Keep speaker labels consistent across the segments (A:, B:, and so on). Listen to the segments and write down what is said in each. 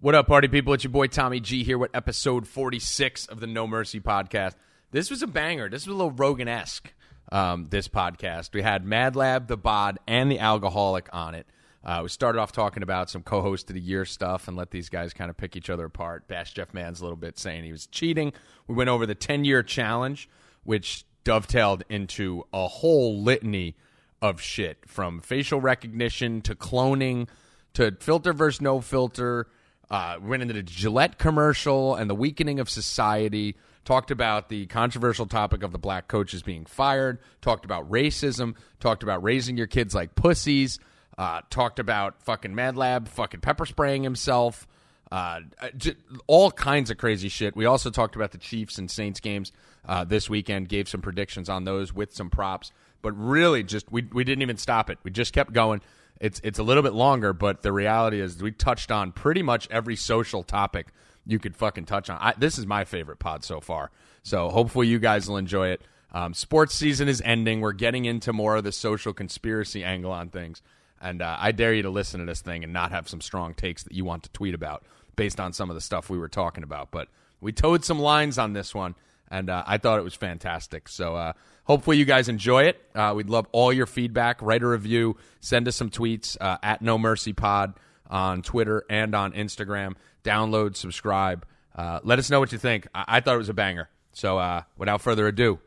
A: What up, party people? It's your boy Tommy G here with episode 46 of the No Mercy podcast. This was a banger. This was a little Rogan esque, um, this podcast. We had Mad Lab, the Bod, and the Alcoholic on it. Uh, we started off talking about some co host of the year stuff and let these guys kind of pick each other apart. Bash Jeff Mans a little bit, saying he was cheating. We went over the 10 year challenge, which dovetailed into a whole litany of shit from facial recognition to cloning to filter versus no filter. Uh, went into the Gillette commercial and the weakening of society. Talked about the controversial topic of the black coaches being fired. Talked about racism. Talked about raising your kids like pussies. Uh, talked about fucking Mad Lab, fucking pepper spraying himself. Uh, j- all kinds of crazy shit. We also talked about the Chiefs and Saints games uh, this weekend. Gave some predictions on those with some props. But really, just we we didn't even stop it. We just kept going. It's it's a little bit longer, but the reality is we touched on pretty much every social topic you could fucking touch on. I, this is my favorite pod so far. So hopefully you guys will enjoy it. Um, sports season is ending. We're getting into more of the social conspiracy angle on things, and uh, I dare you to listen to this thing and not have some strong takes that you want to tweet about based on some of the stuff we were talking about. But we towed some lines on this one, and uh, I thought it was fantastic. So uh, hopefully you guys enjoy it. Uh, we'd love all your feedback. Write a review. Send us some tweets uh, at No Mercy Pod on Twitter and on Instagram. Download, subscribe. Uh, let us know what you think. I-, I thought it was a banger. So uh, without further ado,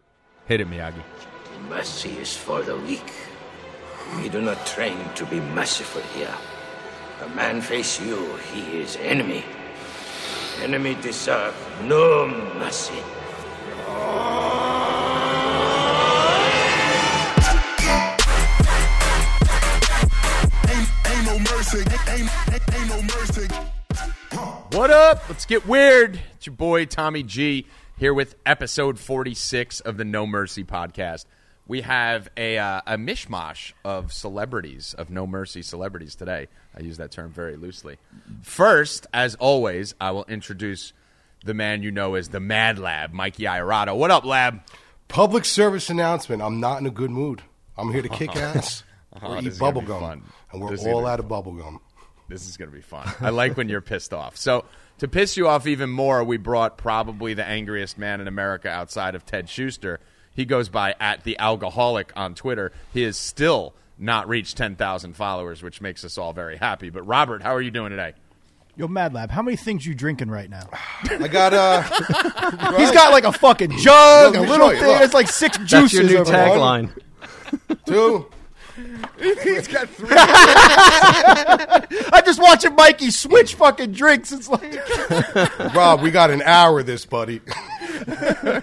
A: hit it, Miyagi.
B: Mercy is for the weak. We do not train to be merciful here. A man face you, he is enemy. Enemy deserve no mercy.
A: What up? Let's get weird. It's your boy Tommy G here with episode 46 of the No Mercy podcast. We have a, uh, a mishmash of celebrities, of No Mercy celebrities today. I use that term very loosely. First, as always, I will introduce the man you know as the Mad Lab, Mikey Iorato. What up, Lab?
C: Public service announcement. I'm not in a good mood. I'm here to kick ass
A: Uh-huh,
C: or eat bubble gum.
A: fun.
C: And we're
A: This
C: all out of bubble gum.
A: This is going to be fun. I like when you're pissed off. So, to piss you off even more, we brought probably the angriest man in America outside of Ted Schuster. He goes by at the alcoholic on Twitter. He has still not reached 10,000 followers, which makes us all very happy. But, Robert, how are you doing today?
D: Yo, Mad Lab, how many things you drinking right now?
C: I got uh
D: He's got like a fucking jug,
C: Let
D: a
C: me
D: little
C: show you,
D: thing.
C: look.
D: There's like six
E: That's
D: juices.
E: your new
D: over there.
E: tagline.
C: two.
A: He's got three.
D: I'm just watching Mikey switch fucking drinks. It's like
C: Rob, we got an hour of this, buddy.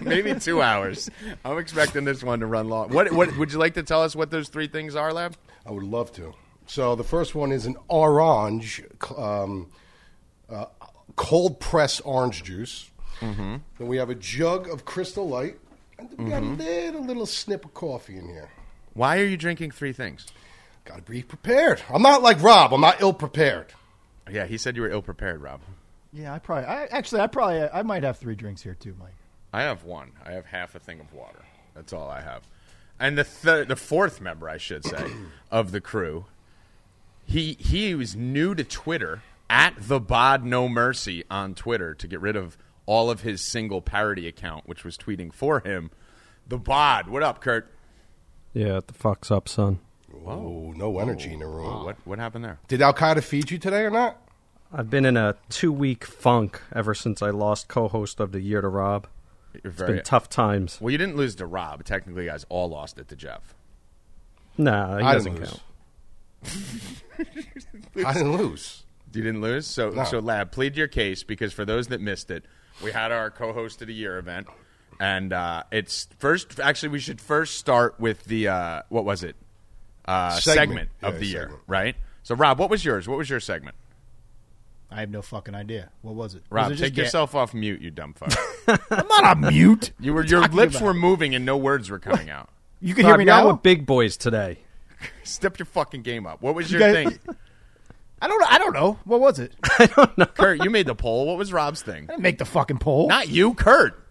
A: maybe two hours. I'm expecting this one to run long. What, what Would you like to tell us what those three things are, Lab?
C: I would love to. So the first one is an orange, um, uh, cold press orange juice. Mm-hmm. Then we have a jug of Crystal Light, and we got a little little snip of coffee in here.
A: Why are you drinking three things?
C: Got to be prepared. I'm not like Rob. I'm not ill prepared.
A: Yeah, he said you were ill prepared, Rob.
D: yeah, I probably, I actually, I probably, I might have three drinks here too, Mike.
A: I have one. I have half a thing of water. That's all I have. And the third, the fourth member, I should say, of the crew, he he was new to Twitter at the Bod No Mercy on Twitter to get rid of all of his single parody account, which was tweeting for him. The Bod, what up, Kurt?
E: Yeah, what the fuck's up, son?
C: Whoa, no energy in the room.
A: What what happened there?
C: Did Al Qaeda feed you today or not?
E: I've been in a two week funk ever since I lost co host of the year to Rob.
A: You're
E: It's
A: very
E: been tough times.
A: well. You didn't lose to Rob. Technically, you guys all lost it to Jeff.
E: Nah, he
C: I
E: doesn't
C: didn't
E: count.
C: lose. I didn't lose.
A: You didn't lose, so
C: No.
A: so Lab, plead your case because for those that missed it, we had our co-host of the year event, and uh, it's first. Actually, we should first start with the uh, what was it? Uh, segment,
C: Segment.
A: of
C: Yeah,
A: the year, right? So, Rob, what was yours? What was your segment?
D: I have no fucking idea. What was it?
A: Rob,
D: was it just
A: take
D: ga-
A: yourself off mute, you dumb fuck.
D: I'm not on mute.
A: you were your lips
D: about?
A: were moving and no words were coming out.
D: You can hear me
E: you're out
D: now.
E: with big boys today.
A: Step your fucking game up. What was
D: You
A: your
D: guys-
A: thing,
D: I don't. I don't know. What was it? I don't know.
A: Kurt? You made the poll. What was Rob's thing?
D: I didn't make the fucking poll.
A: Not you, Kurt.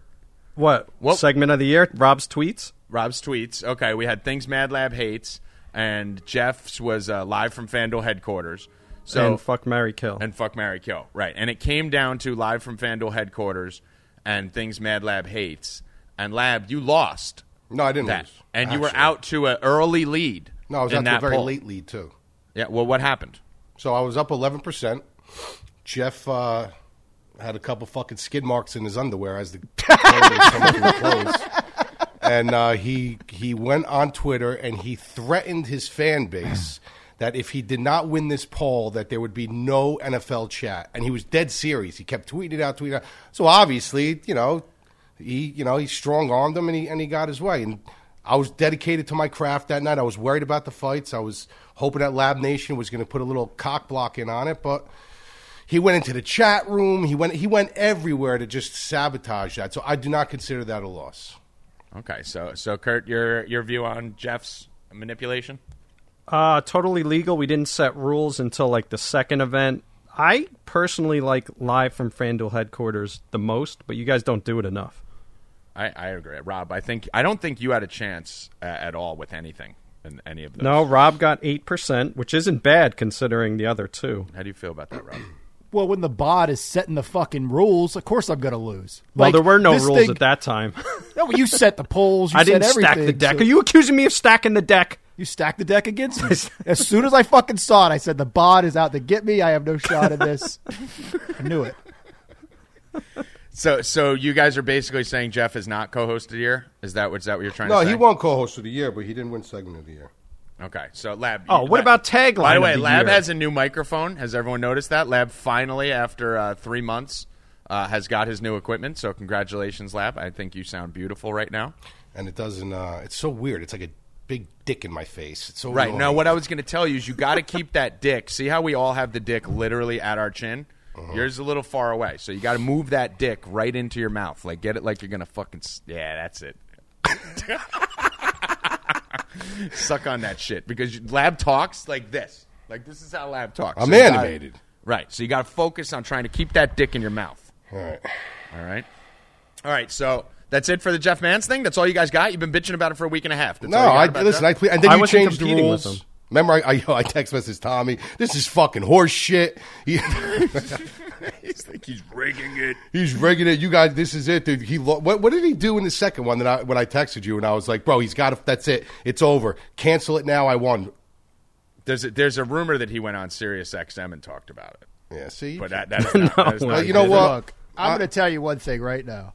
E: What?
A: Well-
E: Segment of the year? Rob's tweets?
A: Rob's tweets. Okay, we had things Mad Lab hates, and Jeff's was uh, live from FanDuel headquarters. So
E: and fuck Mary Kill.
A: and fuck Mary Kill. Right. And it came down to live from FanDuel headquarters and things Mad Lab hates. And Lab, you lost
C: No, I didn't
A: that.
C: lose.
A: And you were out to an early lead.
C: No, I was
A: in
C: out to
A: that
C: a very
A: poll.
C: late lead too.
A: Yeah, well what happened?
C: So I was up 11%. Jeff uh, had a couple fucking skid marks in his underwear as the close. And uh, he he went on Twitter and he threatened his fan base that if he did not win this poll, that there would be no NFL chat. And he was dead serious. He kept tweeting it out, tweeting it out. So obviously, you know, he you know he strong armed him and he and he got his way. And I was dedicated to my craft that night. I was worried about the fights. I was hoping that Lab Nation was going to put a little cock block in on it, but he went into the chat room. He went he went everywhere to just sabotage that. So I do not consider that a loss.
A: Okay, so so Kurt, your your view on Jeff's manipulation?
E: Uh, totally legal. We didn't set rules until like the second event. I personally like live from FanDuel headquarters the most, but you guys don't do it enough.
A: I, I agree, Rob. I think I don't think you had a chance uh, at all with anything in any of those.
E: No, Rob got 8%, which isn't bad considering the other two.
A: How do you feel about that, Rob?
D: Well, when the bot is setting the fucking rules, of course I'm going to lose.
E: Well,
D: Like,
E: there were no rules
D: thing-
E: at that time.
D: No, but you set the polls. You
E: I
D: set
E: didn't stack the deck.
D: so-
E: Are you accusing me of stacking the deck?
D: You stacked the deck against me. as soon as I fucking saw it, I said the bot is out to get me. I have no shot at this. I knew it.
A: So so you guys are basically saying Jeff is not co-host of the year? Is that what is that what you're trying
C: No,
A: to say?
C: No, he won co-host of the year, but he didn't win segment of the year.
A: Okay, so Lab.
E: Oh, what about tagline
A: By the
E: of
A: way,
E: the
A: Lab
E: year?
A: has a new microphone. Has everyone noticed that? Lab finally, after uh, three months, uh, has got his new equipment. So congratulations, Lab. I think you sound beautiful right now.
C: And it doesn't. Uh, it's so weird. It's like a big dick in my face. It's so
A: Right
C: annoying.
A: now, what I was going to tell you is you got to keep that dick. See how we all have the dick literally at our chin.
C: Uh-huh.
A: Yours is a little far away, so you got to move that dick right into your mouth. Like get it like you're gonna fucking. s- Yeah, that's it. Suck on that shit because Lab talks like this. Like this is how Lab talks.
C: I'm
A: So you gotta-
C: animated.
A: right. So you got to focus on trying to keep that dick in your mouth.
C: All right.
A: All right. All right. So that's it for the Jeff Mans thing. That's all you guys got. You've been bitching about it for a week and a half. That's
C: No,
A: all
C: I listen.
A: that?
C: I ple- and then
E: I
C: you
E: wasn't
C: changed the
E: competing with
C: rules.
E: Him.
C: Remember, I, I, I text message Tommy. This is fucking horse shit. He,
A: He's like he's breaking it.
C: he's rigging it. You guys, this is it, dude. He lo- what, what did he do in the second one that I when I texted you and I was like, bro, he's got to. That's it. It's over. Cancel it now. I won.
A: There's a, there's a rumor that he went on Sirius XM and talked about it.
C: Yeah. See,
A: But that, that is not, that is
E: No.
A: not
C: Well, you know what?
D: Look, I'm going to tell you one thing right now.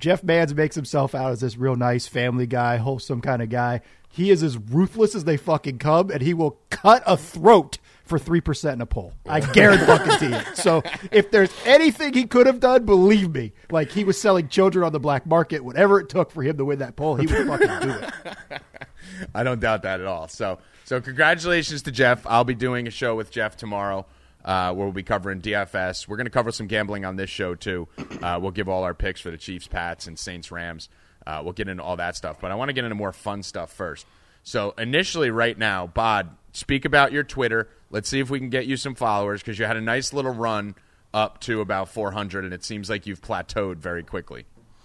D: Jeff Mans makes himself out as this real nice family guy, wholesome kind of guy. He is as ruthless as they fucking come, and he will cut a throat for three percent in a poll. I guarantee you. So if there's anything he could have done, believe me, like he was selling children on the black market, whatever it took for him to win that poll, he would fucking do it.
A: I don't doubt that at all. So, so congratulations to Jeff. I'll be doing a show with Jeff tomorrow. Uh, where we'll be covering DFS. We're going to cover some gambling on this show too. Uh, we'll give all our picks for the Chiefs, Pats, and Saints, Rams. Uh, we'll get into all that stuff, but I want to get into more fun stuff first. So initially, right now, Bod, speak about your Twitter. Let's see if we can get you some followers because you had a nice little run up to about 400, and it seems like you've plateaued very quickly.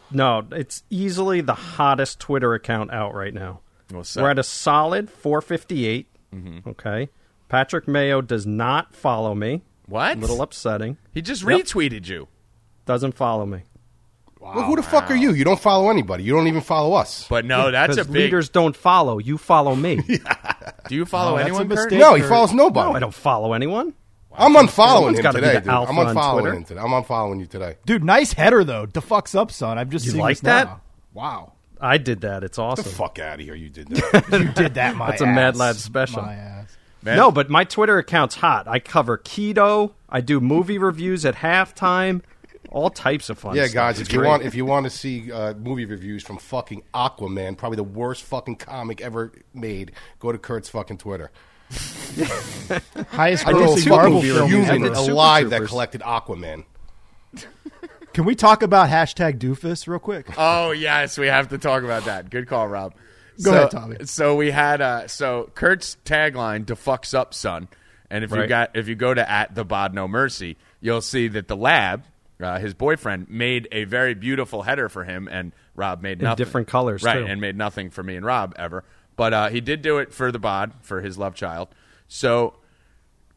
E: No, it's easily the hottest Twitter account out right now.
A: What's?
E: We're at a solid 458. Okay. Patrick Mayo does not follow me.
A: What?
E: A little upsetting.
A: He just
E: Yep.
A: retweeted you.
E: Doesn't follow me.
C: Well, who the fuck are you? You don't follow anybody. You don't even follow us.
A: But no, that's a
E: Because
A: big.
E: leaders don't follow. You follow me.
A: Do you follow
D: No, that's
A: anyone?
D: a
A: Kurt?
D: mistake.
C: no, he
D: Kurt.
C: follows nobody.
E: no, I don't follow anyone.
C: I'm unfollowing
E: Someone's
C: him
E: gotta be
C: today,
E: the
C: dude.
E: alpha
C: I'm
E: on
C: unfollowing
E: Twitter.
C: him today. I'm unfollowing you today.
D: Dude, nice header though. The fuck's up, son. I'm just
E: You
D: seeing
E: like
D: this
E: that?
D: now. Wow,
E: I did that. It's
C: Get
E: awesome.
C: the fuck out of here! You did that.
D: you did that. My
E: That's a Mad
D: ass.
E: Lad special.
D: My ass.
A: Man.
E: No, but my Twitter account's hot. I cover keto. I do movie reviews at halftime. All types of fun.
C: yeah,
E: stuff.
C: guys.
E: It's
C: If you want, if you want to see uh, movie reviews from fucking Aquaman, probably the worst fucking comic ever made, go to Kurt's fucking Twitter.
D: Highest
C: I don't know
D: grossing
C: a
D: Marvel
C: fucking
D: film
C: human
E: did Super
C: alive that collected Aquaman.
D: Can we talk about hashtag doofus real quick?
A: Oh yes, we have to talk about that. Good call, Rob.
D: Go
A: so,
D: ahead, Tommy.
A: So we had uh so Kurt's tagline "To fucks up, son," and if you got if you go to at the Bod No Mercy, you'll see that the lab, uh, his boyfriend, made a very beautiful header for him, and Rob made
E: In
A: nothing.
E: different colors,
A: right?
E: too.
A: And made nothing for me and Rob ever, but uh, he did do it for the Bod for his love child. So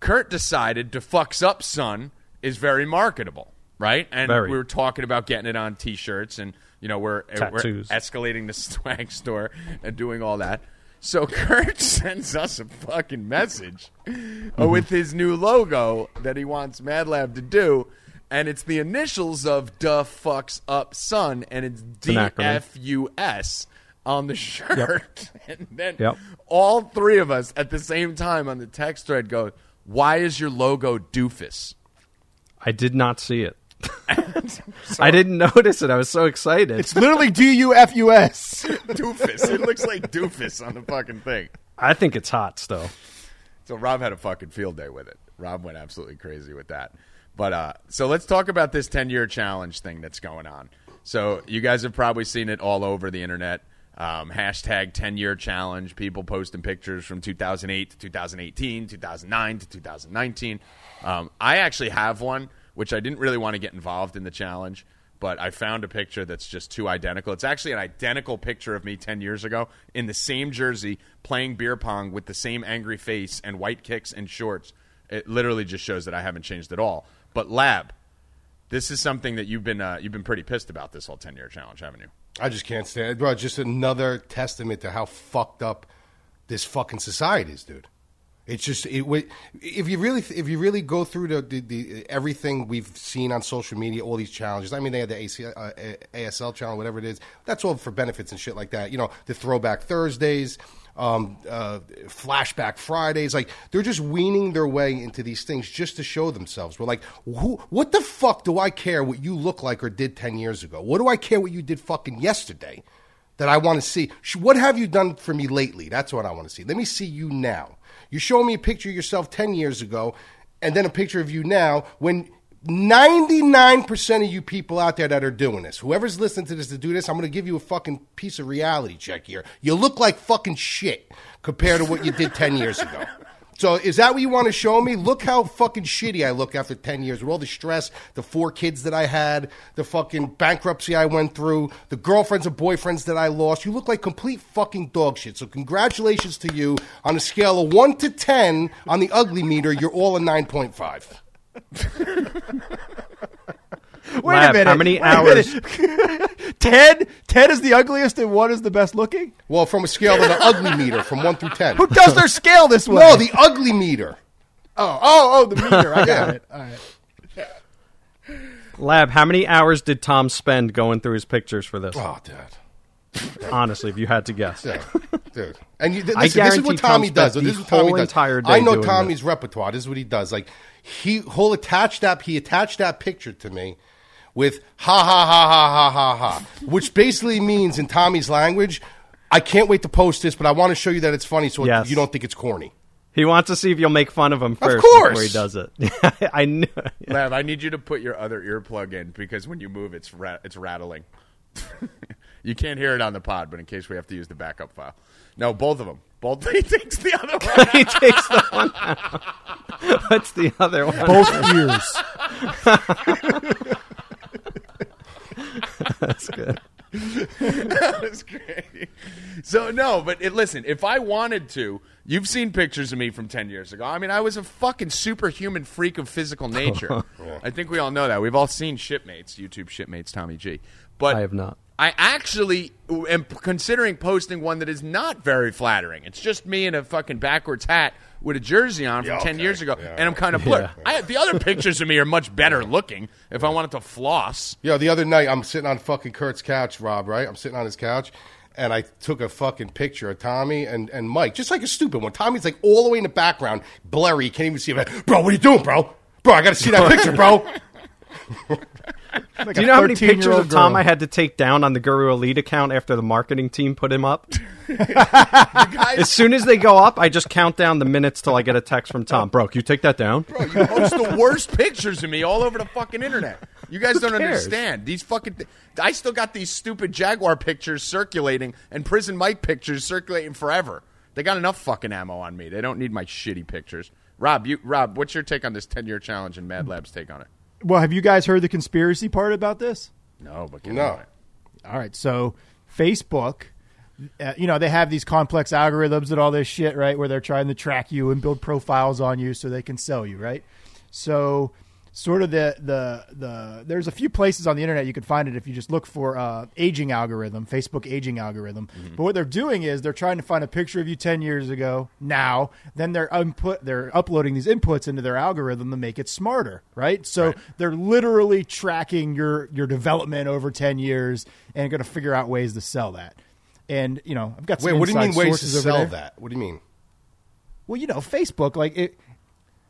A: Kurt decided to fucks up son is very marketable, right? And
E: Very.
A: we were talking about getting it on T-shirts, and you know we're we're escalating the swag store and doing all that. So Kurt sends us a fucking message uh, with his new logo that he wants Mad Lab to do, and it's the initials of "Duh fucks up son," and it's D
E: an acronym.
A: F U S on the shirt, and then
E: Yep.
A: all three of us at the same time on the text thread go, "Why is your logo doofus?"
E: I did not see it. I didn't notice it. I was so excited.
D: It's literally D U F U S.
A: doofus. It looks like doofus on the fucking thing.
E: I think it's hot still.
A: So Rob had a fucking field day with it. Rob went absolutely crazy with that. But uh, so let's talk about this 10 year challenge thing that's going on. So you guys have probably seen it all over the internet. Um, hashtag 10 year challenge. People posting pictures from 2008 to 2018, 2009 to 2019. Um, I actually have one, which I didn't really want to get involved in the challenge, but I found a picture that's just too identical. It's actually an identical picture of me 10 years ago in the same jersey playing beer pong with the same angry face and white kicks and shorts. It literally just shows that I haven't changed at all. But Lab, this is something that you've been uh, you've been pretty pissed about this whole 10 year challenge, haven't you?
C: I just can't stand it, bro. Just another testament to how fucked up this fucking society is, dude. It's just it. If you really, if you really go through the, the, the everything we've seen on social media, all these challenges. I mean, they had the AC, uh, ASL challenge, whatever it is. That's all for benefits and shit like that. You know, the Throwback Thursdays, um, uh, Flashback Fridays. Like they're just weaning their way into these things just to show themselves. We're like, who? What the fuck do I care what you look like or did ten years ago? What do I care what you did fucking yesterday? that I want to see. What have you done for me lately? That's what I want to see. Let me see you now. You show me a picture of yourself 10 years ago and then a picture of you now when 99% of you people out there that are doing this, whoever's listening to this to do this, I'm going to give you a fucking piece of reality check here. You look like fucking shit compared to what you did 10 years ago. So is that what you want to show me? Look how fucking shitty I look after 10 years with all the stress, the four kids that I had, the fucking bankruptcy I went through, the girlfriends and boyfriends that I lost. You look like complete fucking dog shit. So congratulations to you. On a scale of 1 to 10 on the ugly meter, you're all a 9.5.
D: Wait
E: Lab,
D: a minute.
E: how many
D: Wait
E: hours?
D: minute. ten? Ten is the ugliest and one is the best looking?
C: Well, from a scale of the ugly meter from 1 through 10.
D: Who does their scale this way?
C: No, the ugly meter.
D: oh, oh, oh, the meter. I got it. All right.
E: Lab, how many hours did Tom spend going through his pictures for this?
C: Oh, dude.
E: Honestly, if you had to guess.
C: Yeah, dude. And you, th-
E: I
C: listen, this is what Tommy
E: spent
C: does.
E: the
C: This is what Tommy does.
E: entire day
C: I know
E: doing
C: Tommy's repertoire. This is what he does. Like he, whole attached that. He attached that picture to me with ha ha ha ha ha ha ha, which basically means in Tommy's language, I can't wait to post this, but I want to show you that it's funny, so
E: Yes.
C: you don't think it's corny.
E: He wants to see if you'll make fun of him first
C: course.
E: before he does it. I knew.
A: Lab, I need you to put your other earplug in because when you move, it's ra- it's rattling. you can't hear it on the pod, but in case we have to use the backup file. No, both of them. Both. He takes the other one.
E: he takes the one out. What's the other one?
D: Both ears.
E: That's good.
A: That's great. So no, but it, listen, if I wanted to, you've seen pictures of me from ten years ago. I mean, I was a fucking superhuman freak of physical nature. I think we all know that. We've all seen Shipmates, YouTube Shipmates, Tommy G. But
E: I have not.
A: I actually am considering posting one that is not very flattering. It's just me in a fucking backwards hat with a jersey on from
C: Yeah,
A: ten years ago,
C: Yeah.
A: and I'm kind of blurred.
E: Yeah.
A: I, the other pictures of me are much better looking. If I wanted to floss,
C: Yo, the other night I'm sitting on fucking Kurt's couch, Rob, right? I'm sitting on his couch and I took a fucking picture of Tommy and, and Mike, just like a stupid one. Tommy's like all the way in the background, blurry, you can't even see him. Bro, what are you doing, bro? Bro, I gotta see that picture, bro.
D: Like
E: Do you know how many pictures of Tom
D: girl.
E: I had to take down on the Guru Elite account after the marketing team put him up? as soon as they go up, I just count down the minutes till I get a text from Tom. Bro, can you take that down?
A: Bro, you post the worst pictures of me all over the fucking internet. You guys don't
E: cares?
A: understand. These fucking. Th- I still got these stupid Jaguar pictures circulating and Prison Mike pictures circulating forever. They got enough fucking ammo on me. They don't need my shitty pictures. Rob, you Rob, what's your take on this ten year challenge and Mad Lab's take on it?
D: Well, have you guys heard the conspiracy part about this?
A: No, but get
C: No.
A: on it.
D: All right, so Facebook uh, you know, they have these complex algorithms and all this shit, right? Where they're trying to track you and build profiles on you so they can sell you, right? So, sort of the the the there's a few places on the internet you can find it if you just look for uh, aging algorithm, Facebook aging algorithm. But what they're doing is they're trying to find a picture of you ten years ago now. Then they're input they're uploading these inputs into their algorithm to make it smarter, right? So they're literally tracking your your development over ten years and going to figure out ways to sell that. And you know, I've got some
C: Wait, what do you mean ways to sell that? What do you mean?
D: Well, you know, Facebook, like it.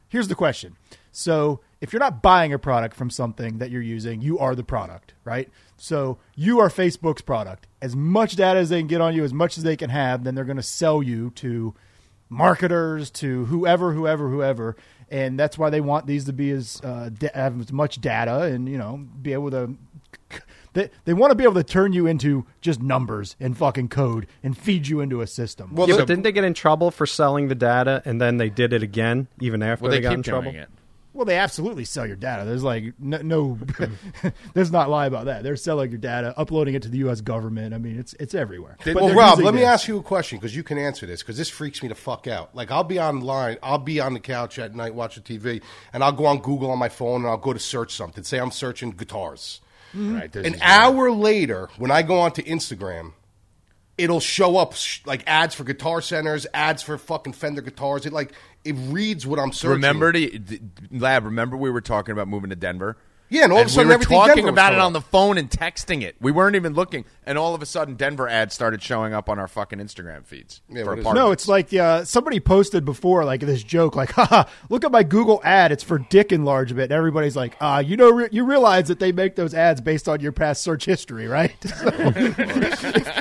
D: Here's the question. So, if you're not buying a product from something that you're using, you are the product, right? So, you are Facebook's product. As much data as they can get on you, as much as they can have, then they're going to sell you to marketers, to whoever, whoever, whoever. And that's why they want these to be as uh, da- have as much data and you know be able to. They, they want to be able to turn you into just numbers and fucking code and feed you into a system.
C: Well,
E: Yeah,
C: the-
E: but didn't they get in trouble for selling the data and then they did it again even after
A: Well,
E: they,
A: they
E: got
A: keep
E: in trouble?
A: doing it.
D: Well, they absolutely sell your data. There's like no, no there's not lie about that. They're selling your data, uploading it to the U.S. government. I mean, it's it's everywhere. But
C: well, Rob, let me ask you a question because you can answer this because this freaks me the fuck out. Like, I'll be online, I'll be on the couch at night watching TV, and I'll go on Google on my phone and I'll go to search something. Say I'm searching guitars.
A: Mm-hmm. Right.
C: An hour later, when I go onto Instagram, it'll show up sh- like ads for guitar centers, ads for fucking Fender guitars. It like it reads what I'm searching.
A: Remember, to, lab. Remember, we were talking about moving to Denver.
C: Yeah, and all of a sudden
A: we were
C: everything
A: talking
C: Denver was
A: about it on the phone and texting it. We weren't even looking, and all of a sudden, Denver ads started showing up on our fucking Instagram feeds.
C: Yeah,
A: for
C: what is it?
A: apartments.
D: No, it's like uh, somebody posted before, like this joke, like, haha, look at my Google ad. It's for dick enlargement. And everybody's like, uh, you know, re- you realize that they make those ads based on your past search history, right?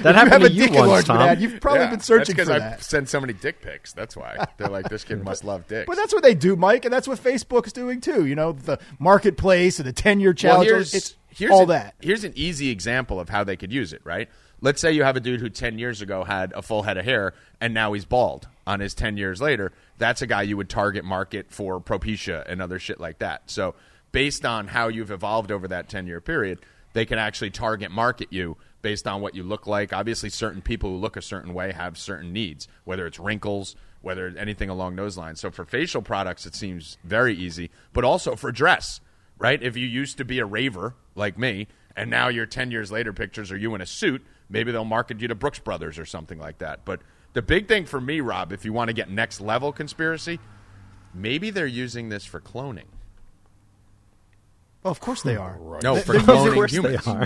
E: That
D: you
E: happened
D: have
E: to
D: a
E: you once, Tom.
D: ad. You've probably
A: Yeah,
D: been searching
A: that's
D: for
A: I
D: that.
A: send so many dick pics. That's why they're like, this kid must love dicks.
D: But that's what they do, Mike, and that's what Facebook's doing too. You know, the marketplace and the ten-year
A: Well,
D: challenge.
A: here's,
D: it's
A: here's
D: all
A: an,
D: that.
A: Here's an easy example of how they could use it, right? Let's say you have a dude who 10 years ago had a full head of hair and now he's bald on his 10 years later. That's a guy you would target market for Propecia and other shit like that. So, based on how you've evolved over that 10 year period, they can actually target market you based on what you look like. Obviously, certain people who look a certain way have certain needs, whether it's wrinkles, whether anything along those lines. So, for facial products, it seems very easy, but also for dress right? If you used to be a raver like me, and now your 10 years later pictures are you in a suit, maybe they'll market you to Brooks Brothers or something like that. But the big thing for me, Rob, if you want to get next level conspiracy, maybe they're using this for cloning.
D: Well, of course they are.
A: No, for
D: They're
A: cloning
E: course they
A: humans.
E: are.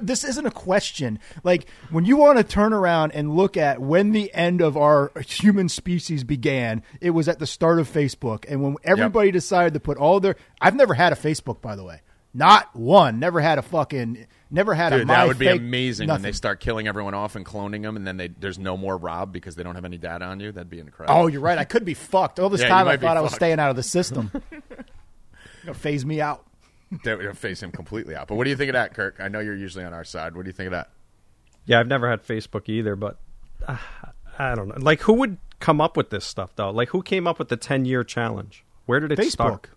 D: This isn't a question. Like when you want to turn around and look at when the end of our human species began, it was at the start of Facebook, and when everybody decided to put all their. I've never had a Facebook, by the way, not one. Never had a fucking. Never had a.
A: Dude,
D: my
A: that would be
D: fake-
A: amazing when they start killing everyone off and cloning them, and then they, there's no more Rob because they don't have any data on you. That'd be incredible.
D: Oh, you're right. I could be fucked. All this
A: Yeah,
D: time I thought I was
A: fucked.
D: staying out of the system. Gonna phase me out.
A: That would face him completely out. But what do you think of that, Kirk? I know you're usually on our side. What do you think of that?
E: Yeah, I've never had Facebook either, but uh, I don't know. Like, who would come up with this stuff though? Like, who came up with the ten year challenge? Where did it
D: Facebook.
E: start?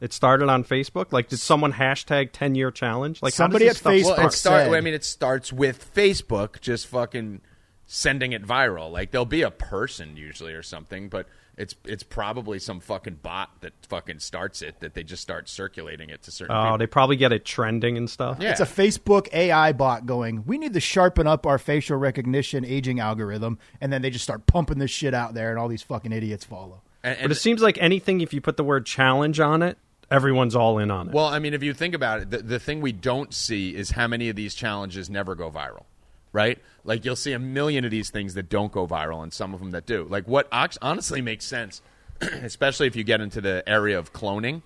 E: It started on Facebook. Like, did someone hashtag ten year challenge? Like,
D: Somebody at Facebook
A: Well,
E: start?
A: it start,
D: said-
A: I mean, it starts with Facebook just fucking sending it viral. Like there'll be a person usually or something, but it's it's probably some fucking bot that fucking starts it that they just start circulating it to certain
E: Oh,
A: people.
E: they probably get it trending and stuff.
A: Yeah.
D: It's a Facebook AI bot going, we need to sharpen up our facial recognition aging algorithm. And then they just start pumping this shit out there, and all these fucking idiots follow.
A: And-
E: But it seems like anything, if you put the word challenge on it, everyone's all in on it.
A: Well, I mean, if you think about it, the, the thing we don't see is how many of these challenges never go viral, right? Like you'll see a million of these things that don't go viral, and some of them that do. Like what honestly makes sense, especially if you get into the area of cloning.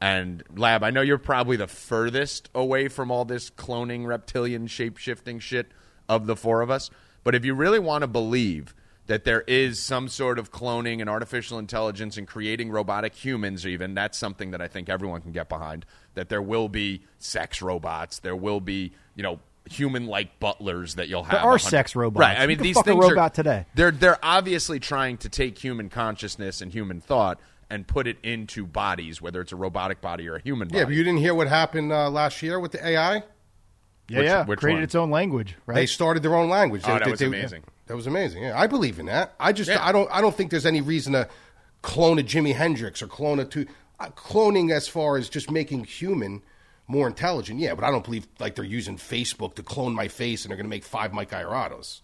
A: And Lab, I know you're probably the furthest away from all this cloning, reptilian, shape shifting shit of the four of us. But if you really want to believe that there is some sort of cloning and artificial intelligence and creating robotic humans, even that's something that I think everyone can get behind. That there will be sex robots, there will be, you know, human-like butlers that you'll have.
D: There are
A: 100
D: sex robots.
A: right? I
D: You
A: mean,
D: can
A: these
D: fuck a
A: things are
D: robot today.
A: They're they're obviously trying to take human consciousness and human thought and put it into bodies, whether it's a robotic body or a human body.
C: Yeah, but you didn't hear what happened uh, last year with the AI?
D: Yeah,
A: Which-
D: yeah.
A: which
D: Created
A: one?
D: its own language, right?
C: They started their own language.
A: Oh,
C: They-
A: that
C: they-
A: was
C: they-
A: amazing.
C: That was amazing. Yeah, I believe in that. I just
A: Yeah.
C: I don't I don't think there's any reason to clone a Jimi Hendrix or clone a two uh, cloning as far as just making human more intelligent. Yeah, but I don't believe like they're using Facebook to clone my face and they're going to make five Mike Irados.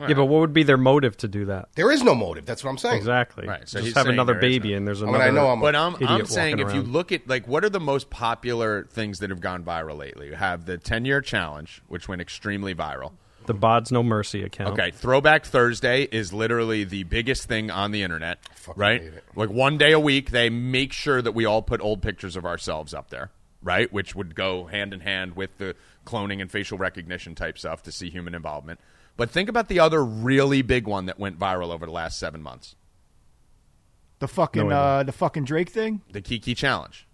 E: Yeah, but what would be their motive to do that?
C: There is no motive. That's what I'm saying.
E: Exactly.
A: Right, so he's
E: Just have another baby,
A: no-
E: and there's
C: I mean,
E: another.
C: I know I'm
A: But I'm,
E: idiot
A: I'm saying
E: walking
A: if you look at like what are the most popular things that have gone viral lately? You have the 10 year challenge, which went extremely viral.
E: the Bods No Mercy account.
A: Okay, Throwback Thursday is literally the biggest thing on the internet,
C: Fucking
A: right?
C: hate it.
A: Like one day a week, they make sure that we all put old pictures of ourselves up there, right? Which would go hand in hand with the cloning and facial recognition type stuff to see human involvement. But think about the other really big one that went viral over the last seven months:
D: the fucking
E: no
D: uh, the fucking Drake thing.
A: the Kiki Challenge,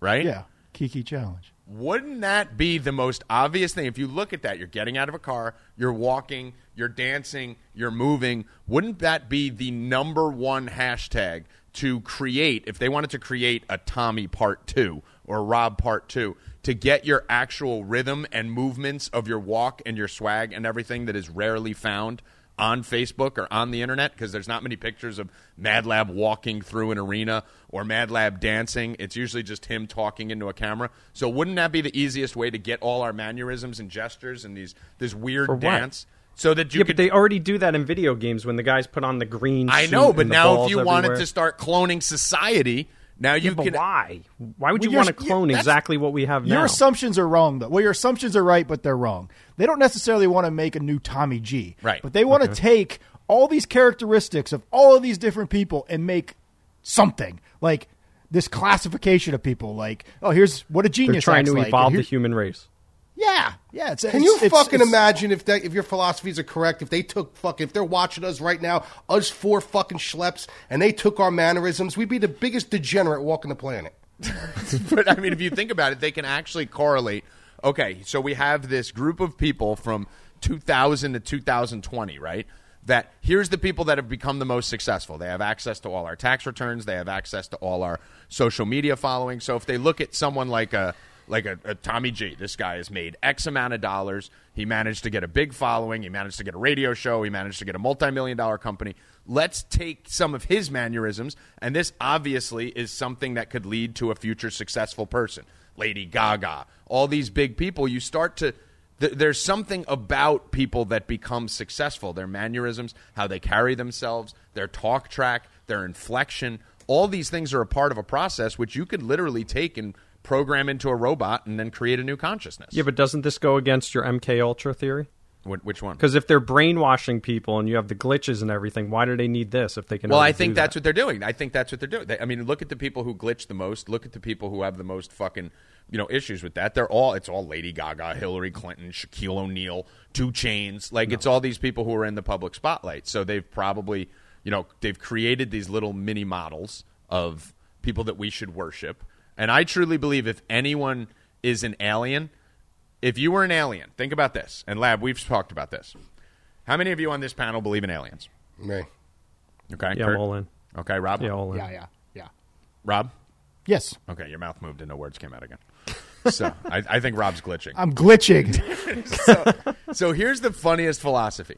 A: right?
D: Yeah, Kiki challenge.
A: Wouldn't that be the most obvious thing? If you look at that, you're getting out of a car, you're walking, you're dancing, you're moving. Wouldn't that be the number one hashtag to create, if they wanted to create a Tommy part two or Rob part two, to get your actual rhythm and movements of your walk and your swag and everything that is rarely found on Facebook or on the internet because there's not many pictures of Mad Lab walking through an arena or Mad Lab dancing. It's usually just him talking into a camera. So wouldn't that be the easiest way to get all our mannerisms and gestures and these this weird dance so that you
E: Yeah,
A: could
E: but they already do that in video games when the guys put on the green.
A: I know, but now if you wanted
E: everywhere.
A: to start cloning society, now you
E: Yeah, but
A: can
E: why? Why would
D: Well,
E: you want to clone exactly what we have
D: Your
E: now?
D: Your assumptions are wrong, though. Well, your assumptions are right, but they're wrong. They don't necessarily want to make a new Tommy G,
A: Right.
D: But they want to take all these characteristics of all of these different people and make something like this classification of people. Like, oh, here's what a
E: They're
D: genius
E: trying
D: acts
E: to
D: like.
E: evolve the human race.
D: Yeah, yeah. It's,
C: Can
D: it's-
C: you
D: it's-
C: fucking
D: it's-
C: imagine if that if your philosophies are correct? If they took fucking if they're watching us right now, us four fucking schleps, and they took our mannerisms, we'd be the biggest degenerate walking the planet.
A: but I mean, if you think about it, they can actually correlate. Okay, so we have this group of people from 2000 to 2020, right? That here's the people that have become the most successful. They have access to all our tax returns. They have access to all our social media following. So if they look at someone like a like a, a Tommy G, this guy has made X amount of dollars. He managed to get a big following. He managed to get a radio show. He managed to get a multi-million dollar company. Let's take some of his mannerisms, and this obviously is something that could lead to a future successful person. Lady Gaga, all these big people. You start to there's something about people that become successful. Their mannerisms, how they carry themselves, their talk track, their inflection. All these things are a part of a process which you could literally take and program into a robot and then create a new consciousness.
E: Yeah, but doesn't this go against your MK Ultra theory?
A: Which one?
E: Because if they're brainwashing people and you have the glitches and everything, why do they need this if they can?
A: Well, I think that's
E: that?
A: what they're doing. I think that's what they're doing. They, I mean, look at the people who glitch the most. Look at the people who have the most fucking you know issues with that. They're all it's all Lady Gaga, Hillary Clinton, Shaquille O'Neal, 2 Chainz. Like it's all these people who are in the public spotlight. So they've probably you know they've created these little mini models of people that we should worship. And I truly believe if anyone is an alien, if you were an alien, think about this. And Lab, we've talked about this. How many of you on this panel believe in aliens?
C: Me.
A: Okay,
E: Yeah,
A: Kurt?
E: I'm all in.
A: Okay, Rob.
E: Yeah, all in.
D: Yeah, yeah, yeah.
A: Rob.
D: Yes,
A: Okay, your mouth moved and no words came out again. So I, I think Rob's glitching.
D: I'm glitching.
A: So here's the funniest philosophy.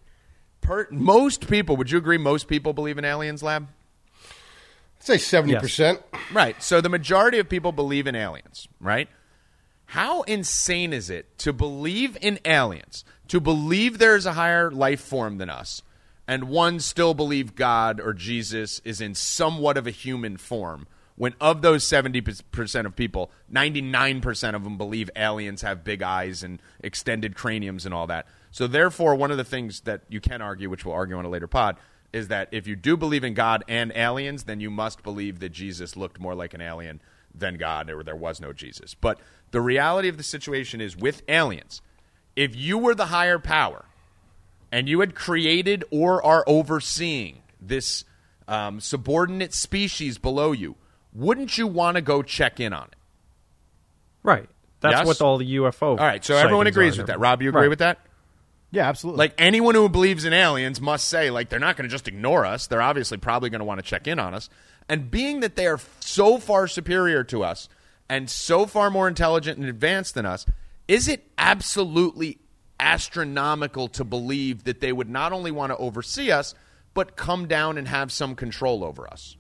A: Per, most people, would you agree? Most people believe in aliens, Lab.
C: I'd say seventy percent.
A: Right. So the majority of people believe in aliens, right? How insane is it to believe in aliens, to believe there's a higher life form than us, and one still believe God or Jesus is in somewhat of a human form, when of those 70% of people, 99% of them believe aliens have big eyes and extended craniums and all that. So therefore, one of the things that you can argue, which we'll argue on a later pod, is that if you do believe in God and aliens, then you must believe that Jesus looked more like an alien than God, or there was no Jesus. But the reality of the situation is with aliens, if you were the higher power and you had created or are overseeing this um, subordinate species below you, wouldn't you want to go check in on it?
E: Right. That's
A: Yes?
E: what all the UFO.
A: All right, so everyone agrees with that. Rob, you agree
E: Right.
A: with that?
D: Yeah, absolutely.
A: Like anyone who believes in aliens must say, like, they're not going to just ignore us. They're obviously probably going to want to check in on us. And being that they are so far superior to us and so far more intelligent and advanced than us, is it absolutely astronomical to believe that they would not only want to oversee us, but come down and have some control over us?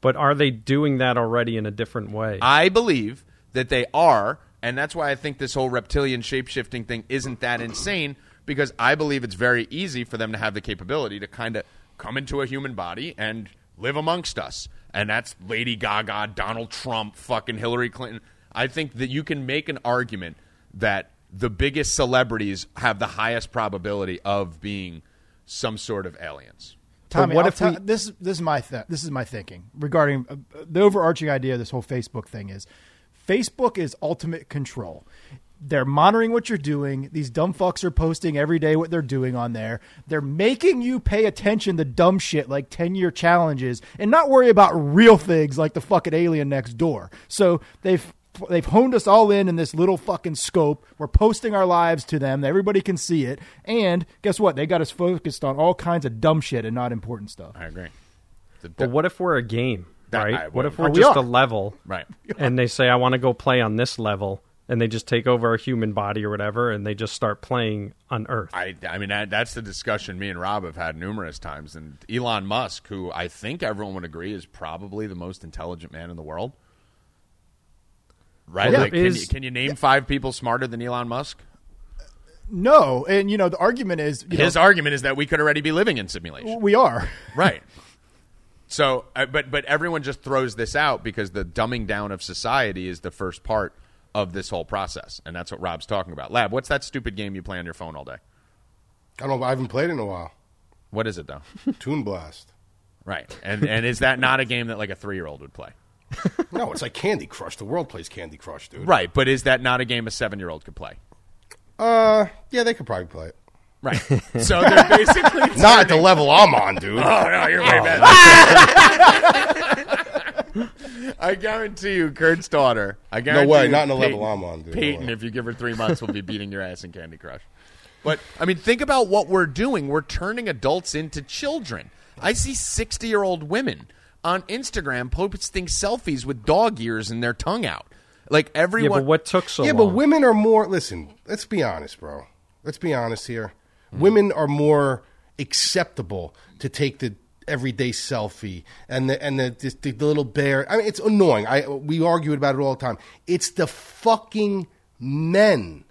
E: But are they doing that already in a different way?
A: I believe that they are, and that's why I think this whole reptilian shapeshifting thing isn't that insane because I believe it's very easy for them to have the capability to kind of come into a human body and live amongst us. And that's Lady Gaga, Donald Trump, fucking Hillary Clinton. I think that you can make an argument that the biggest celebrities have the highest probability of being some sort of aliens.
D: Tommy,
E: what
D: I'll
E: if
D: tell-
E: we-
D: this this is my th- this is my thinking regarding uh, the overarching idea of this whole Facebook thing is Facebook is ultimate control. They're monitoring what you're doing. These dumb fucks are posting every day what they're doing on there. They're making you pay attention to dumb shit like 10 year challenges and not worry about real things like the fucking alien next door. So they've they've honed us all in in this little fucking scope. We're posting our lives to them. Everybody can see it. And guess what? They got us focused on all kinds of dumb shit and not important stuff.
A: I agree. The-
E: but what if we're a game,
A: That-
E: right?
A: I-
E: what if we're
D: we
E: just
D: are.
E: a level,
A: Right.
E: and they say I want to go play on this level, and they just take over a human body or whatever, and they just start playing on Earth?
A: I, I mean, that, that's the discussion me and Rob have had numerous times. And Elon Musk, who I think everyone would agree is probably the most intelligent man in the world. Right?
E: Yeah.
A: like, can,
E: Is-
A: you, can you name five people smarter than Elon Musk?
D: No, and you know the argument is you
A: His
D: know,
A: argument is that we could already be living in simulation.
D: we are.
A: right. So, uh, but but everyone just throws this out because the dumbing down of society is the first part of this whole process, and that's what Rob's talking about. Lab, what's that stupid game you play on your phone all day?
C: I don't. know. I haven't played in a while.
A: What is it though?
C: Toon Blast.
A: right, and and is that not a game that like a three year old would play?
C: No, it's like Candy Crush. The world plays Candy Crush, dude.
A: Right, but is that not a game a seven year old could play?
C: Uh, yeah, they could probably play it.
A: Right. so they're basically
C: Not at the level I'm on, dude.
A: Oh no, you're way oh. better. I guarantee you, Kurt's daughter. I guarantee No
C: way,
A: you,
C: not in the
A: Peyton-
C: level I'm on, dude. No
A: Peyton,
C: way.
A: if you give her three months, will be beating your ass in Candy Crush. But I mean, think about what we're doing. We're turning adults into children. I see sixty-year-old women on Instagram posting selfies with dog ears and their tongue out. Like
E: yeah,
A: everyone.
E: but what took so
C: yeah,
E: long?
C: but women are more. Listen, let's be honest, bro. Let's be honest here. Mm-hmm. Women are more acceptable to take the everyday selfie and the and the, this, the, little bear. I mean, it's annoying. I we argue about it all the time. It's the fucking men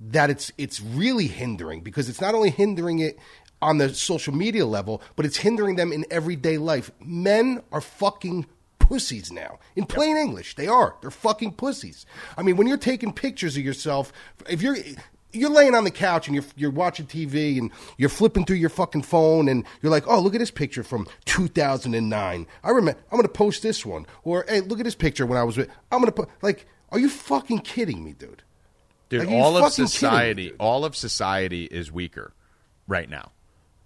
C: that it's it's really hindering because it's not only hindering it on the social media level, but it's hindering them in everyday life. Men are fucking pussies now. In plain English, they are. They're fucking pussies. I mean, when you're taking pictures of yourself, if you're you're laying on the couch and you're you're watching TV and you're flipping through your fucking phone and you're like, "Oh, look at this picture from 2009. I remember I'm going to post this one." Or, "Hey, look at this picture when I was with I'm going to put like, are you fucking kidding me, dude?"
A: Dude,
C: Like,
A: all of
C: me,
A: society,
C: dude.
A: all of society is weaker right now.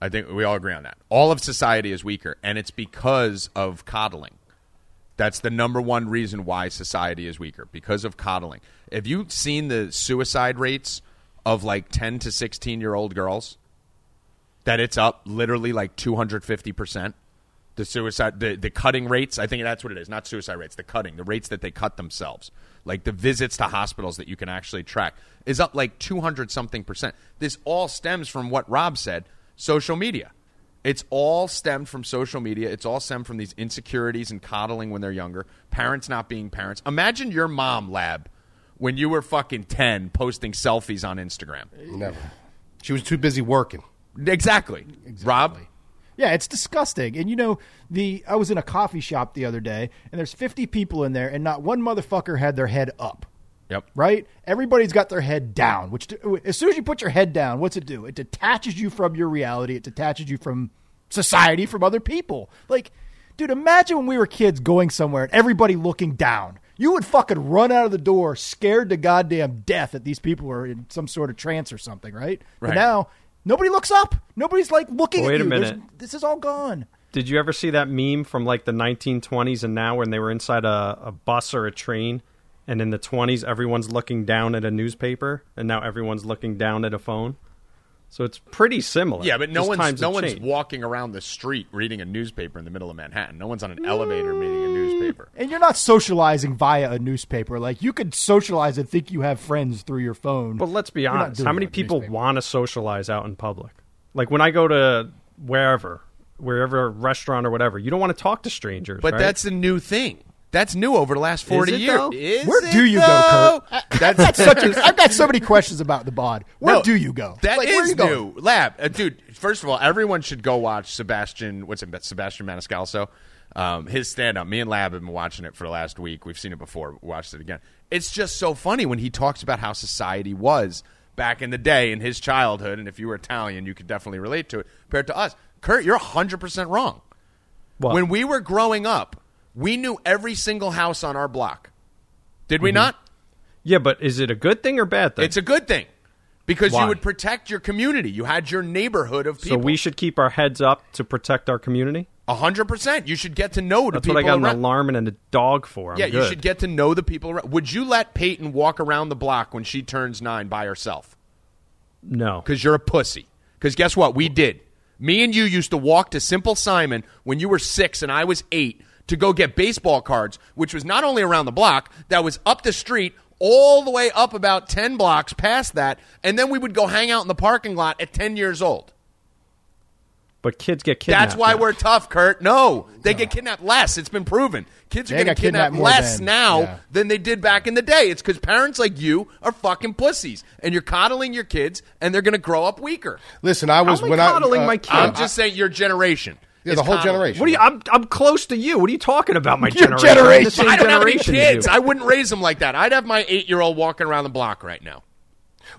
A: I think we all agree on that. All of society is weaker, and it's because of coddling. That's the number one reason why society is weaker because of coddling. Have you seen the suicide rates of like 10 to 16 year old girls? That it's up literally like 250%. The suicide, the, the cutting rates, I think that's what it is. Not suicide rates, the cutting, the rates that they cut themselves. Like the visits to hospitals that you can actually track is up like 200 something percent. This all stems from what Rob said social media. It's all stemmed from social media. It's all stemmed from these insecurities and coddling when they're younger. Parents not being parents. Imagine your mom, Lab, when you were fucking 10 posting selfies on Instagram.
C: Never. She was too busy working.
A: Exactly. Rob?
D: Yeah, it's disgusting. And you know, the I was in a coffee shop the other day, and there's 50 people in there, and not one motherfucker had their head up.
A: Yep.
D: Right? Everybody's got their head down. Which, as soon as you put your head down, what's it do? It detaches you from your reality. It detaches you from society, from other people. Like, dude, imagine when we were kids going somewhere and everybody looking down. You would fucking run out of the door, scared to goddamn death that these people are in some sort of trance or something, right? But now nobody looks up. Nobody's like looking
E: Wait
D: at
E: a
D: you. There's-
E: minute.
D: This is all gone.
E: Did you ever see that meme from like the 1920s and now when they were inside a, a bus or a train? And in the 20s, everyone's looking down at a newspaper, and now everyone's looking down at a phone. So it's pretty similar.
A: Yeah, but no
E: Just
A: one's no one's
E: changed.
A: walking around the street reading a newspaper in the middle of Manhattan. No one's on an mm, elevator reading a newspaper. newspaper.
D: And you're not socializing via a newspaper. Like you could socialize and think you have friends through your phone.
E: But let's be honest. How many people want to socialize out in public? Like when I go to wherever, wherever restaurant or whatever, you don't want to talk to strangers.
A: But
E: right?
A: that's a new thing. That's new over the last forty
E: it,
A: years. Is
D: Where
A: it,
D: do you
A: though?
D: go, Kurt? I've got such a, I've got so many questions about the bod. Where
A: No,
D: do you go?
A: That
D: Like, where
A: is
D: you going?
A: new. Lab, uh, dude. First of all, everyone should go watch Sebastian. What's it? Sebastian Maniscalco. Um, his stand up. Me and Lab have been watching it for the last week. We've seen it before. Watched it again. It's just so funny when he talks about how society was back in the day in his childhood. And if you were Italian, you could definitely relate to it compared to us. Kurt, you're 100% wrong.
E: What?
A: When we were growing up, we knew every single house on our block. Did
E: Mm-hmm.
A: we not?
E: yeah, but is it a good thing or bad thing?
A: It's a good thing because
E: Why?
A: you would protect your community. You had your neighborhood of people.
E: so we should keep our heads up to protect our community.
A: A hundred percent. You should get to know the
E: That's
A: people
E: what I got
A: around.
E: an alarm and a dog for. I'm
A: yeah, you
E: good.
A: should get to know the people around. Would you let Peyton walk around the block when she turns nine by herself?
E: no.
A: Because you're a pussy. Because guess what? We did. Me and you used to walk to Simple Simon when you were six and I was eight to go get baseball cards, which was not only around the block, that was up the street all the way up about 10 blocks past that. And then we would go hang out in the parking lot at 10 years old.
E: But kids get kidnapped.
A: That's why
E: now.
A: we're tough, Kurt. No, they get kidnapped less. It's been proven. Kids are
D: They
A: getting
D: kidnapped
A: kidnapped less
D: than-
A: now
D: yeah.
A: than they did back in the day. It's because parents like you are fucking pussies, and you're coddling your kids, and they're going to grow up weaker.
C: Listen, I was
E: How am I
C: when I
E: coddling
C: uh,
E: my kids.
A: I'm just saying, your generation.
C: Yeah, the whole
A: coddling.
C: generation.
E: What are you? I'm I'm close to you. What are you talking about? My
D: Your
E: generation. I'm the
D: generation.
E: same
A: I don't have any
E: generation
A: kids. I wouldn't raise them like that. I'd have my eight year old walking around the block right now.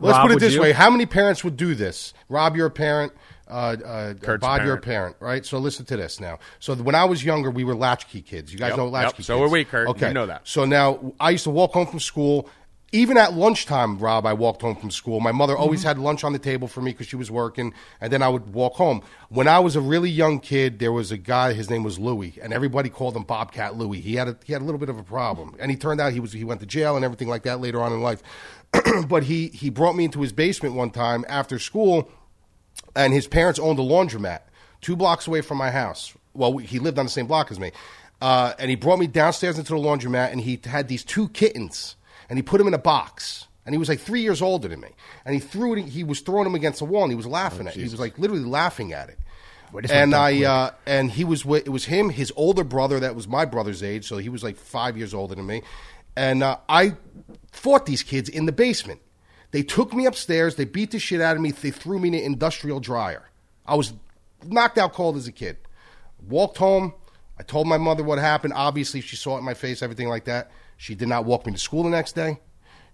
C: Let's put it this
E: you?
C: way: How many parents would do this? Rob, you're a parent. Uh, uh,
A: Kurt's
C: Bob,
A: a
C: you're
A: parent.
C: parent, right? So listen to this now. So when I was younger, we were latchkey kids. You guys
A: Yep,
C: know
A: yep.
C: latchkey
A: So
C: kids.
A: were we, Kurt.
C: Okay,
A: You know that.
C: So now I used to walk home from school. Even at lunchtime, Rob, I walked home from school. My mother always
A: Mm-hmm.
C: had lunch on the table for me because she was working, and then I would walk home. When I was a really young kid, there was a guy. His name was Louie, and everybody called him Bobcat Louie. He had a, he had a little bit of a problem, and he turned out he was he went to jail and everything like that later on in life. but he he brought me into his basement one time after school and his parents owned a laundromat two blocks away from my house. Well, we, he lived on the same block as me. Uh, and he brought me downstairs into the laundromat, and he had these two kittens, and he put them in a box. And he was like three years older than me. And he threw it. He was throwing them against the wall, and he was laughing at. it. He was like literally laughing at it. And I uh, and he was with, it was him, his older brother that was my brother's age, so he was like five years older than me. And uh, I fought these kids in the basement. They took me upstairs. They beat the shit out of me. They threw me in an industrial dryer. I was knocked out cold as a kid. Walked home. I told my mother what happened. Obviously, she saw it in my face, everything like that. She did not walk me to school the next day.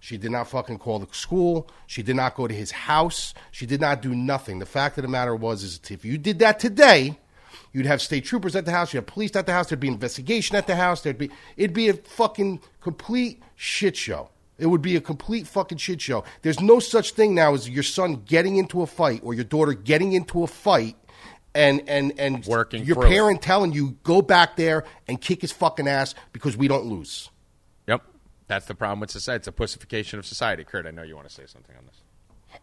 C: She did not fucking call the school. She did not go to his house. She did not do nothing. The fact of the matter was, is if you did that today, you'd have state troopers at the house. You'd have police at the house. There'd be investigation at the house. There'd be it'd be a fucking complete shit show. It would be a complete fucking shit show. There's no such thing now as your son getting into a fight or your daughter getting into a fight and and and
A: Working
C: your
A: through it.
C: parent telling you go back there and kick his fucking ass because we don't lose.
A: Yep. That's the problem with society. It's a pussification of society. Kurt, I know you want to say something on this.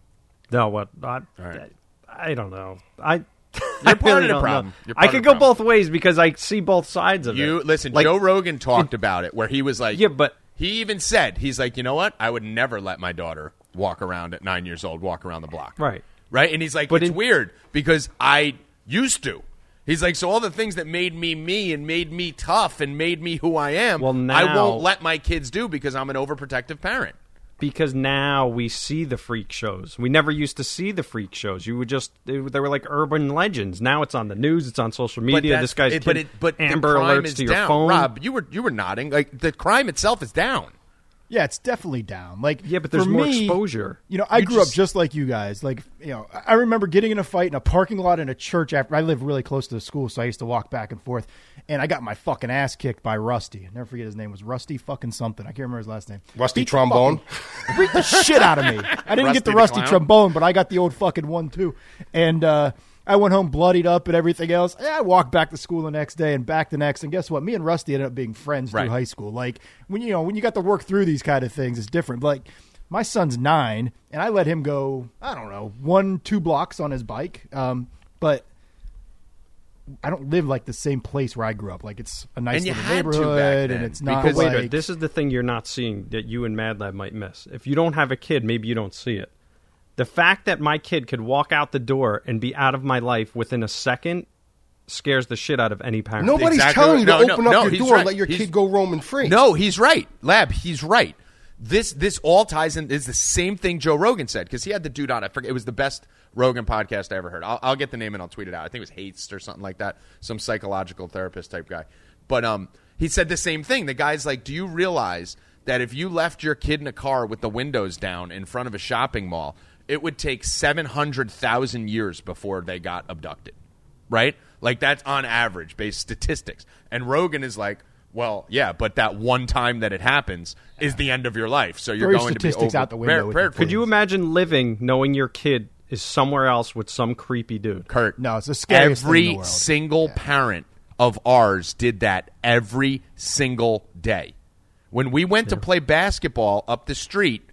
E: No, what? I,
A: right.
E: I don't know. I.
A: You're
E: I
A: part
E: really
A: of the problem.
E: I could go
A: problem.
E: both ways because I see both sides of
A: You
E: it.
A: listen.
E: Like,
A: Joe Rogan talked about it, where he was like,
E: Yeah, but-
A: he even said he's like, you know what? I would never let my daughter walk around at nine years old, walk around the block,
E: Right.
A: Right, and he's like,
E: But
A: it's
E: in-
A: weird because I used to. He's like, so all the things that made me me and made me tough and made me who I am,
E: Well,
A: I won't let my kids do because I'm an overprotective parent.
E: Because now we see the freak shows. We never used to see the freak shows. You would just they, they were like urban legends. Now it's on the news. It's on social media. This guy's
A: it- but it, but
E: Amber alerts to your
A: down.
E: phone.
A: Rob, you were you were nodding. Like the crime itself is down.
D: Yeah, it's definitely down. Like
E: Yeah, but there's
D: for
E: more
D: me,
E: exposure.
D: You know, I
A: You
D: grew
A: just-
D: up just like you guys. Like, you know, I remember getting in a fight in a parking lot in a church after I lived really close to the school, so I used to walk back and forth. And I got my fucking ass kicked by Rusty. I never forget his name was Rusty fucking something. I can't remember his last name.
C: Rusty
D: Beat
C: trombone?
D: fucking- Beat the shit out of me. I didn't
A: Rusty
D: get the
A: the
D: rusty
A: clown?
D: trombone, but I got the old fucking one too. And uh, I went home bloodied up and everything else. Yeah, I walked back to school the next day and back the next. And guess what? Me and Rusty ended up being friends
A: Right.
D: through high school. Like when you know when you got to work through these kind of things, it's different. But, like my son's nine, and I let him go. I don't know one two blocks on his bike. Um, but I don't live like the same place where I grew up. Like it's a nice
A: And you
D: little
A: had to back
D: neighborhood, and it's not
A: because-
D: like
E: a this is the thing you're not seeing that you and Mad Lab might miss. If you don't have a kid, maybe you don't see it. The fact that my kid could walk out the door and be out of my life within a second scares the shit out of any parent.
C: Nobody's
A: Exactly.
C: telling you
A: No,
C: to
A: no,
C: open up
A: no,
C: your
A: he's
C: door
A: right.
C: and let your
A: He's-
C: kid go roaming free.
A: No, he's right. Lab, he's right. This this all ties in is the same thing Joe Rogan said because he had the dude on. I forget it was the best Rogan podcast I ever heard. I'll, I'll get the name and I'll tweet it out. I think it was Hates or something like that, some psychological therapist type guy. But um, he said the same thing. The guy's like, "Do you realize that if you left your kid in a car with the windows down in front of a shopping mall, it would take seven hundred thousand years before they got abducted?" right? Like that's on average based statistics. And Rogan is like, well, yeah, but that one time that it happens is the end of your life. So you're
D: Throw your
A: going
D: statistics
A: to be over-
D: out the window
A: prepared-
D: with
A: prepared
D: the
E: Could you imagine living knowing your kid is somewhere else with some creepy dude?
A: Kurt?
D: No, it's the scariest thing in
A: Every
D: the world.
A: single parent of ours did that every single day. When we went to play basketball up the street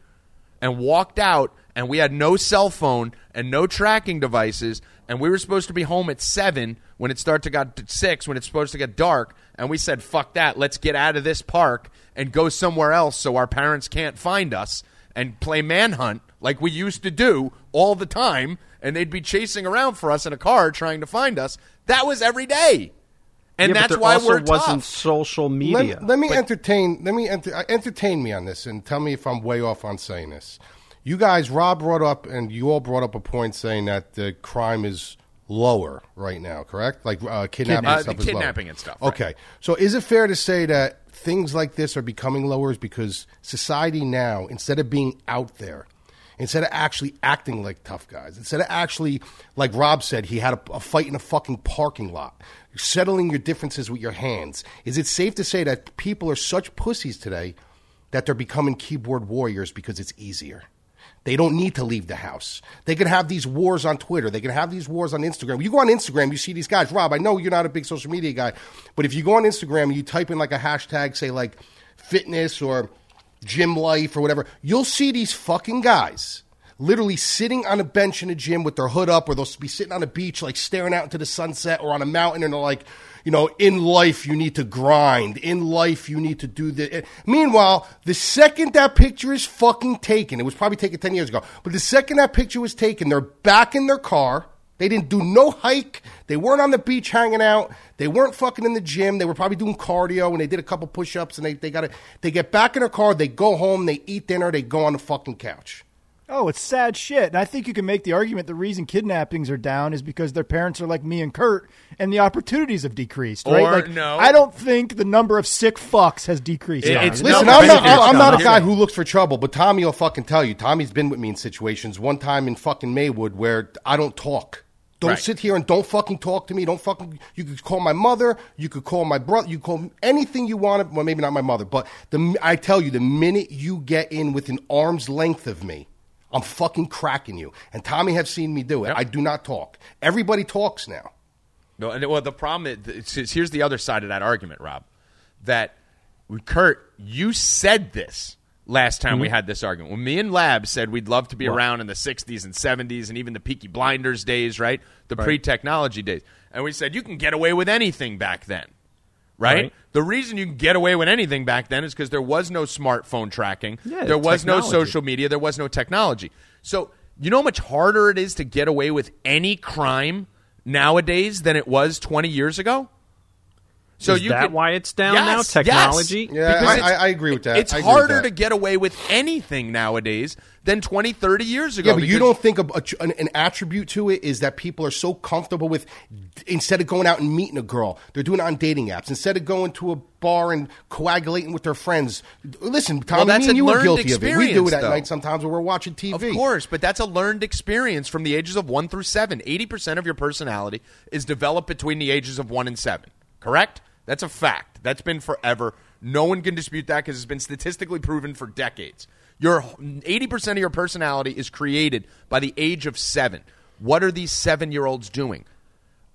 A: and walked out, and we had no cell phone and no tracking devices, and we were supposed to be home at seven when it started to get to six when it's supposed to get dark, and we said, "Fuck that! Let's get out of this park and go somewhere else so our parents can't find us and play manhunt like we used to do all the time." And they'd be chasing around for us in a car trying to find us. That was every day, and
E: Yeah, but
A: that's
E: there
A: why
E: also
A: we're
E: wasn't
A: tough.
E: social media.
C: let me entertain. Let me enter, uh, entertain me on this and tell me if I'm way off on saying this. You guys, Rob brought up, and you all brought up a point saying that the crime is lower right now. Correct? Like uh, kidnapping
A: Uh,
C: and stuff
A: the
C: is lower.
A: kidnapping and stuff, right.
C: Okay, so is it fair to say that things like this are becoming lower because society now, instead of being out there, instead of actually acting like tough guys, instead of actually, like Rob said, he had a, a fight in a fucking parking lot, settling your differences with your hands. Is it safe to say that people are such pussies today that they're becoming keyboard warriors because it's easier? They don't need to leave the house. They can have these wars on Twitter. They can have these wars on Instagram. You go on Instagram, you see these guys. Rob, I know you're not a big social media guy, but if you go on Instagram and you type in like a hashtag, say like fitness or gym life or whatever, you'll see these fucking guys literally sitting on a bench in a gym with their hood up, or they'll be sitting on a beach, like staring out into the sunset, or on a mountain, and they're like, you know, in life you need to grind. In life you need to do this. Meanwhile, the second that picture is fucking taken, it was probably taken 10 years ago, but the second that picture was taken, they're back in their car. They didn't do no hike. They weren't on the beach hanging out. They weren't fucking in the gym. They were probably doing cardio and they did a couple push ups and they, they got it. they get back in their car. They go home. They eat dinner. They go on the fucking couch.
D: Oh, it's sad shit. And I think you can make the argument the reason kidnappings are down is because their parents are like me and Kurt and the opportunities have decreased, right?
A: Or
D: like,
A: no.
D: I don't think the number of sick fucks has decreased.
A: It- it's-
C: Listen,
A: No,
C: I'm not. I'm not a guy who looks for trouble, but Tommy will fucking tell you. Tommy's been with me in situations. One time in fucking Maywood where I don't talk. Don't
A: Right.
C: sit here and don't fucking talk to me. Don't fucking. You could call my mother. You could call my brother. You could call anything you want. Well, maybe not my mother, but the I tell you, the minute you get in within arm's length of me, I'm fucking cracking you. And Tommy have seen me do it. I do not talk. Everybody talks now.
A: No, and well, the problem is, here's the other side of that argument, Rob. That Kurt, you said this last time
C: Mm-hmm.
A: we had this argument. When me and Lab said we'd love to be around in the 60s and 70s and even the Peaky Blinders days, right? The pre-technology days. And we said you can get away with anything back then. Right?
E: Right.
A: The reason you can get away with anything back then is because there was no smartphone tracking.
E: Yeah,
A: there was no social media. There was no technology. So you know how much harder it is to get away with any crime nowadays than it was 20 years ago? So
E: Is
A: you
E: that
A: could-
E: why it's down
A: Yes,
E: now?
A: yes.
E: Technology?
C: Yeah, I- I- I agree with that.
A: It's
C: I agree with
A: harder
C: that.
A: to get away with anything nowadays than 20, 30 years ago.
C: Yeah, but you don't think a, a- an, an attribute to it is that people are so comfortable with instead of going out and meeting a girl, they're doing it on dating apps. Instead of going to a bar and coagulating with their friends, listen, Tommy,
A: that's
C: me and
A: a
C: you
A: learned
C: guilty of it. We do it at
A: though.
C: night sometimes when we're watching TV.
A: Of course, but that's a learned experience from the ages of one through seven. 80% of your personality is developed between the ages of one and seven. Correct? That's a fact. That's been forever. No one can dispute that because it's been statistically proven for decades. Your 80% of your personality is created by the age of seven. What are these seven year olds doing?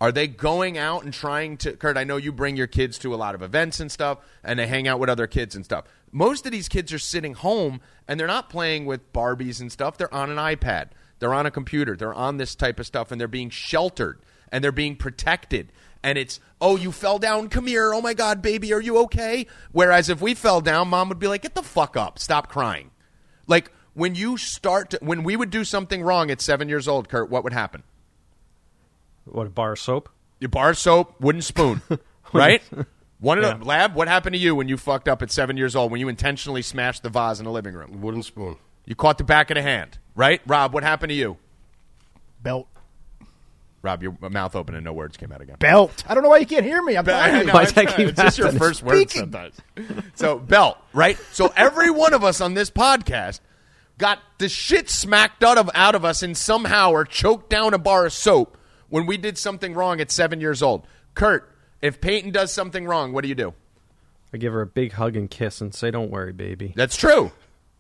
A: Are they going out and trying to? Kurt, I know you bring your kids to a lot of events and stuff, and they hang out with other kids and stuff. Most of these kids are sitting home and they're not playing with Barbies and stuff. They're on an iPad, they're on a computer, they're on this type of stuff, and they're being sheltered and they're being protected. And it's, oh, you fell down. Come here. Oh my God, baby, are you okay? Whereas if we fell down, mom would be like, get the fuck up. Stop crying. Like when you start, to, when we would do something wrong at seven years old, Kurt, what would happen?
E: What a bar of soap?
A: your bar of soap, wooden spoon, right? One of
E: Yeah.
A: the lab. What happened to you when you fucked up at seven years old when you intentionally smashed the vase in the living room?
C: Wooden spoon.
A: You caught the back of the hand, right? Rob, what happened to you?
D: Belt.
A: Rob, your mouth open and no words came out again.
D: Belt. I don't know why you can't hear me. I'm
A: I
D: telling.
E: Why
A: it's,
E: does that keep
A: it's just your
E: happening?
A: first word
D: Speaking.
A: sometimes. So belt, right? So every one of us on this podcast got the shit smacked out of out of us and somehow or choked down a bar of soap when we did something wrong at seven years old. Kurt, if Peyton does something wrong, what do you do?
E: I give her a big hug and kiss and say, "Don't worry, baby."
A: That's true.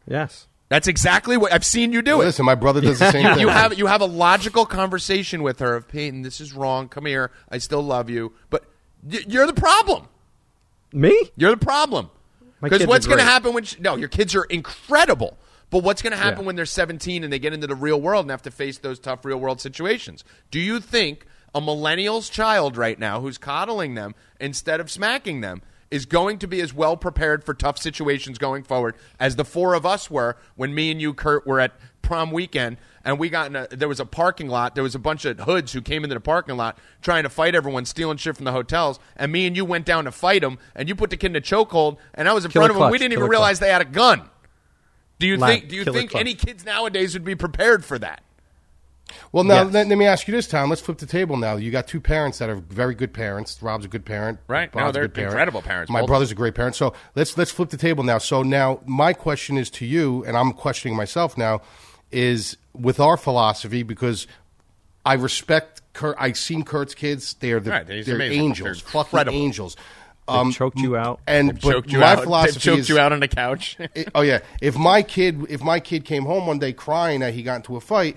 E: Yes.
A: That's exactly what I've seen you do it.
C: Listen, my brother does the same thing.
A: you have you have a logical conversation with her of Peyton. This is wrong. Come here. I still love you, but y- you're the problem.
E: Me?
A: You're the problem. Because what's going to happen when she, no, your kids are incredible. But what's going to happen
E: Yeah.
A: when they're 17 and they get into the real world and have to face those tough real world situations? Do you think a millennial's child right now who's coddling them instead of smacking them is going to be as well prepared for tough situations going forward as the four of us were when me and you, Kurt, were at prom weekend and we got in a, there was a parking lot. There was a bunch of hoods who came into the parking lot trying to fight everyone, stealing shit from the hotels. And me and you went down to fight them, and you put the kid in a chokehold, and I was in
E: Killer
A: front of him. We didn't even realize they had a gun. Do you think? Do you
E: killer
A: think
E: clutch.
A: any kids nowadays would be prepared for that?
C: Well, now
E: Yes.
C: let, let me ask you this, Tom. Let's flip the table now. You got two parents that are very good parents. Rob's a good parent.
A: Right.
C: Bob's
A: No, they're
C: good parent.
A: incredible parents,
C: My
A: both.
C: brother's a great parent. So let's let's flip the table now. So now my question is to you, and I'm questioning myself now, is with our philosophy because I respect Kurt. I've seen Kurt's kids. They are the,
A: Right, he's
C: they're
A: amazing.
C: angels,
A: They're
C: fucking
A: incredible.
C: angels.
E: They um, choked you out.
C: And but
A: choked you
C: my
A: out. They've
C: philosophy
A: choked
C: is,
A: you out on the couch.
C: it- oh yeah. If my kid, if my kid came home one day crying that he got into a fight,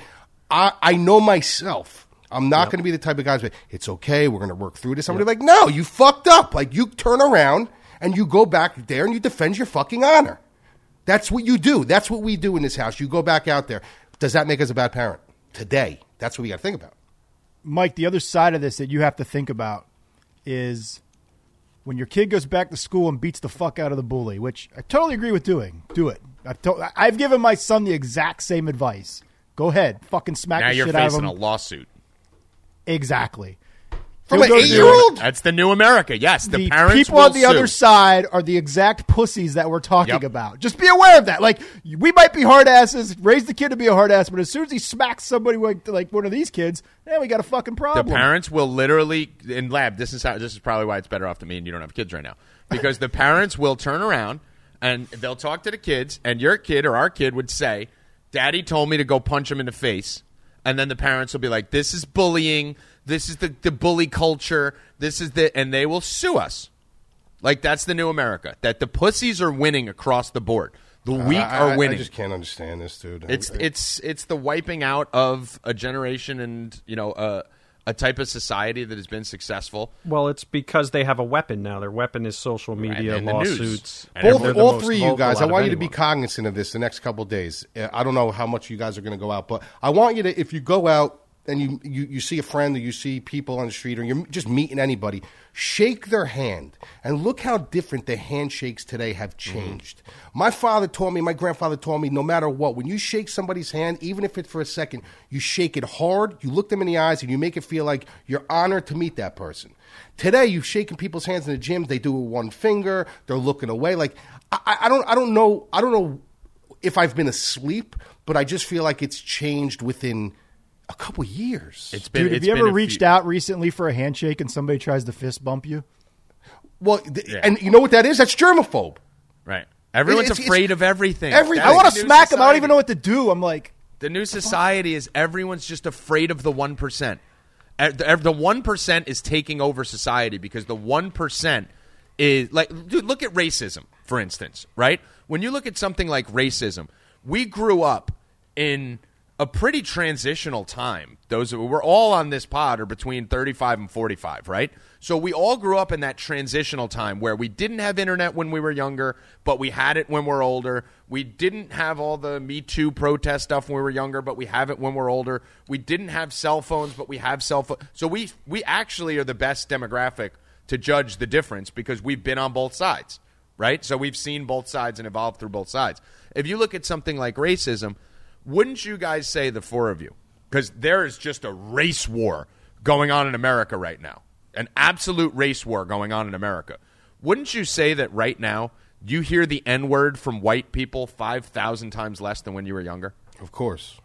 C: I, I know myself. I'm not going to be the type of guy. Who's it's okay. We're going to work through this. I'm going to be like, no, you fucked up. Like you turn around and you go back there and you defend your fucking honor. That's what you do. That's what we do in this house. You go back out there. Does that make us a bad parent today? That's what we got to think about.
D: Mike, the other side of this that you have to think about is when your kid goes back to school and beats the fuck out of the bully, which I totally agree with doing. Do it. I've, to- I've given my son the exact same advice. Go ahead, fucking smack
A: now
D: the shit out of him.
A: you're facing
D: him.
A: a lawsuit.
D: exactly.
C: From
D: He'll
C: an eight-year-old?
A: That's the new America. Yes, the,
D: the
A: parents
D: people
A: will
D: on the
A: sue.
D: other side are the exact pussies that we're talking
A: Yep.
D: about. Just be aware of that. Like we might be hard asses, raise the kid to be a hard ass, but as soon as he smacks somebody like, like one of these kids, then we got a fucking problem.
A: The parents will literally in lab. This is how. This is probably why it's better off to me and you don't have kids right now because the parents will turn around and they'll talk to the kids, and your kid or our kid would say, "Daddy told me to go punch him in the face," and then the parents will be like, "This is bullying. This is the the bully culture. This is the," and they will sue us. Like that's the new America. That the pussies are winning across the board. The uh, weak
C: I,
A: are winning.
C: I just can't understand this, dude.
A: It's it's it's the wiping out of a generation and you know a a type of society that has been successful.
E: Well, it's because they have a weapon now. Their weapon is social media,
A: and
E: lawsuits.
C: Both,
E: the
C: all three of you guys, I want you to be cognizant of this the next couple of days. Uh, I don't know how much you guys are going to go out, but I want you to, if you go out and you, you, you see a friend or you see people on the street or you're just meeting anybody, shake their hand and look how different the handshakes today have mm-hmm. changed. My father taught me, my grandfather taught me, no matter what, when you shake somebody's hand, even if it's for a second, you shake it hard, you look them in the eyes, and you make it feel like you're honored to meet that person. Today, you've shaken people's hands in the gym. They do it with one finger. They're looking away. Like I- I don't, I don't know, I don't know if I've been asleep, but I just feel like it's changed within a couple years.
A: It's been.
D: Dude, have
A: it's
D: you
A: been
D: ever reached
A: few-
D: out recently for a handshake and somebody tries to fist bump you?
C: well, th-
A: Yeah.
C: and you know what that is? That's germaphobe.
A: Right. Everyone's
C: It's- it's-
A: afraid of everything.
C: everything.
A: That's
D: I want to smack them. I don't even know what to do. I'm like,
A: The new society is everyone's just afraid of the one percent. Er, er, the one percent is taking over society because the one percent is like, dude. Look at racism, for instance. Right? When you look at something like racism, we grew up in a pretty transitional time. Those we're all on this pod are between thirty-five and forty-five, right? So we all grew up in that transitional time where we didn't have internet when we were younger, but we had it when we're older. We didn't have all the Me Too protest stuff when we were younger, but we have it when we're older. We didn't have cell phones, but we have cell phones. So we we actually are the best demographic to judge the difference because we've been on both sides, right? So we've seen both sides and evolved through both sides. If you look at something like racism, wouldn't you guys say the four of you? Because there is just a race war going on in America right now, an absolute race war going on in America. Wouldn't you say that right now you hear the N word from white people 5,000 times less than when you were younger?
C: Of course.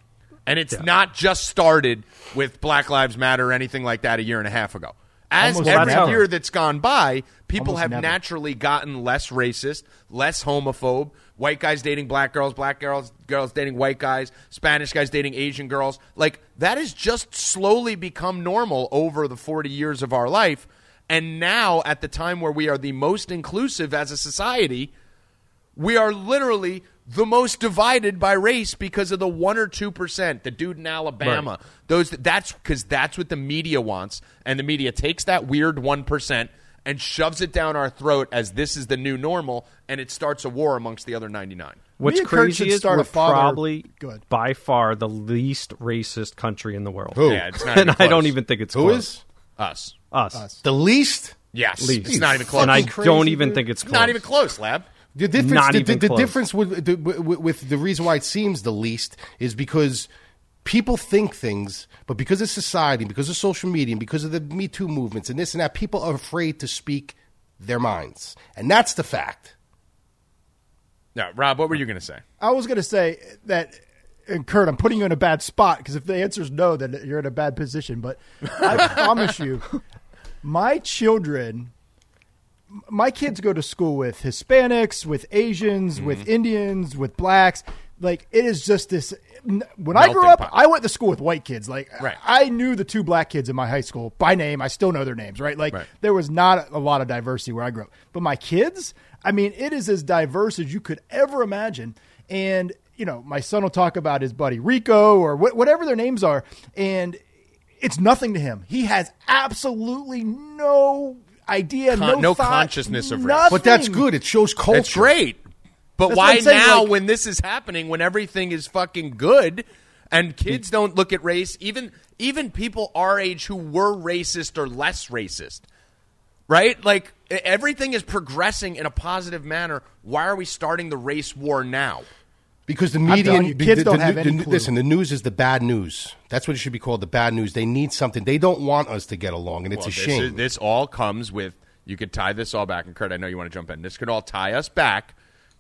A: And it's not just started with Black Lives Matter or anything like that a year and a half ago. As
D: Almost
A: every
E: never.
A: year that's gone by, people
D: Almost
A: have
D: never.
A: naturally gotten less racist, less homophobe. White guys dating black girls, black girls girls dating white guys, Spanish guys dating Asian girls. Like that has just slowly become normal over the 40 years of our life. And now at the time where we are the most inclusive as a society, we are literally the most divided by race because of the one or two percent. The dude in Alabama, those that's because that's what the media wants, and the media takes that weird one percent and shoves it down our throat as this is the new normal, and it starts a war amongst the other ninety nine.
E: What's
D: Me and Kurt
E: crazy is
D: start
E: we're
D: father-
E: probably
D: Go ahead.
E: by far the least racist country in the world.
C: Who?
A: Yeah, it's not.
E: and
A: even
E: I don't even think it's
C: Who
E: close.
C: is?
A: us.
E: us.
C: The least?
A: Yes,
E: Least.
A: it's not even close.
E: And I
C: Fucking
E: don't even
C: dude.
E: think it's close.
A: not even close, lab.
C: The difference,
E: Not
C: the,
E: even
C: the, the difference with the, with, with the reason why it seems the least is because people think things, but because of society, because of social media, and because of the Me Too movements and this and that, people are afraid to speak their minds, and that's the fact.
A: No, Rob, what were you going to say?
D: I was going to say that, and Kurt, I'm putting you in a bad spot because if the answer is no, then you're in a bad position. But I promise you, my children, my kids go to school with Hispanics, with Asians,
A: Mm-hmm.
D: with Indians, with blacks. Like it is just this. When I grew up,
A: pot.
D: I went to school with white kids. Like
A: Right.
D: I knew the two black kids in my high school by name. I still know their names. Right. Like
A: Right.
D: there was not a lot of diversity where I grew up. But my kids, I mean, it is as diverse as you could ever imagine. And, you know, my son will talk about his buddy Rico or wh- whatever their names are. And it's nothing to him. He has absolutely no idea,
A: Con-
D: no,
A: no
D: thought,
A: consciousness of race.
D: nothing.
C: But that's good. It shows culture.
A: It's great. But
D: That's
A: why
D: saying,
A: now
D: like-
A: when this is happening, when everything is fucking good and kids mm. don't look at race, even even people our age who were racist or less racist. Right? Like everything is progressing in a positive manner. Why are we starting the race war now?
C: Because the media,
D: you, kids
C: the-
D: don't
C: the-
D: have
C: the-
D: any clue.
C: Listen, the news is the bad news. That's what it should be called. The bad news. They need something. They don't want us to get along, and it's
A: Well,
C: a
A: this
C: shame.
A: is- this all comes with you could tie this all back, and Kurt, I know you want to jump in. This could all tie us back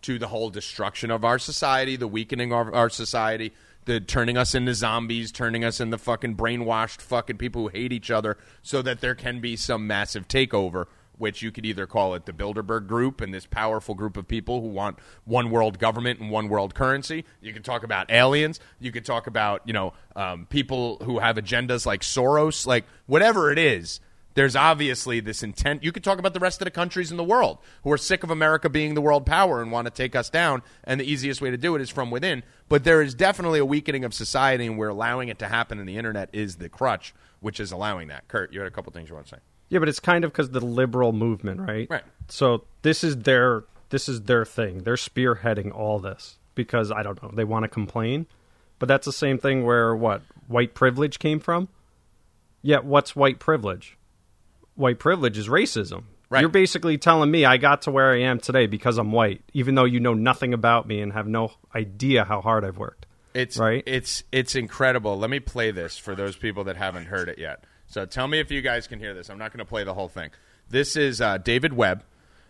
A: to the whole destruction of our society, the weakening of our society, the turning us into zombies, turning us into fucking brainwashed fucking people who hate each other, so that there can be some massive takeover. Which you could either call it the Bilderberg Group and this powerful group of people who want one world government and one world currency. You could talk about aliens. You could talk about you know um, people who have agendas like Soros, like whatever it is there's obviously this intent. You could talk about the rest of the countries in the world who are sick of America being the world power and want to take us down, and the easiest way to do it is from within. But there is definitely a weakening of society, and we're allowing it to happen, and the internet is the crutch which is allowing that. Kurt, you had a couple things you want to say.
E: Yeah, but it's kind of because the liberal movement, right?
A: Right.
E: So this is their this is their thing. They're spearheading all this because I don't know they want to complain, but that's the same thing where what white privilege came from. Yet what's white privilege? White privilege is racism.
A: Right.
E: You're basically telling me I got to where I am today because I'm white, even though you know nothing about me and have no idea how hard I've worked.
A: It's
E: Right.
A: It's it's incredible. Let me play this for those people that haven't heard it yet. So tell me if you guys can hear this. I'm not going to play the whole thing. This is uh, David Webb,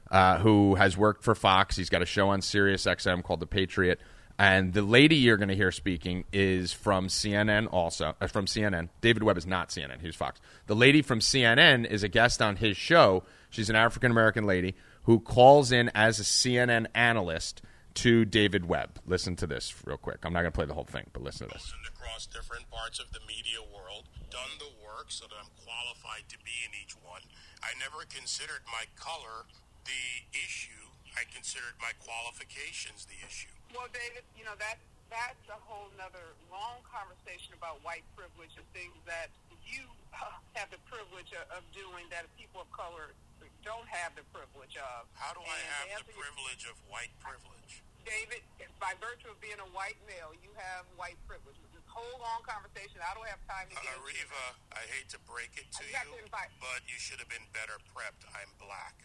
A: uh, who has worked for Fox. He's got a show on Sirius XM called The Patriot. And the lady you're going to hear speaking is from CNN also. Uh, from CNN. David Webb is not CNN. He's Fox. The lady from CNN is a guest on his show. She's an African American lady who calls in as a CNN analyst to David Webb. Listen to this real quick. I'm not going to play the whole thing, but listen to this.
F: across different parts of the media world, done the work so that I'm qualified to be in each one. I never considered my color the issue. I considered my qualifications the issue.
G: Well, David, you know that that's a whole nother long conversation about white privilege and things that you uh, have the privilege of, doing that people of color don't have the privilege of.
F: How do I
G: And to
F: have the privilege of white privilege?
G: David, by virtue of being a white male, you have white privilege. This whole long conversation, I don't have time to
F: Uh,
G: get into it.
F: Areva, I hate to break it to
G: You
F: you,
G: to
F: but you should have been better prepped. I'm black.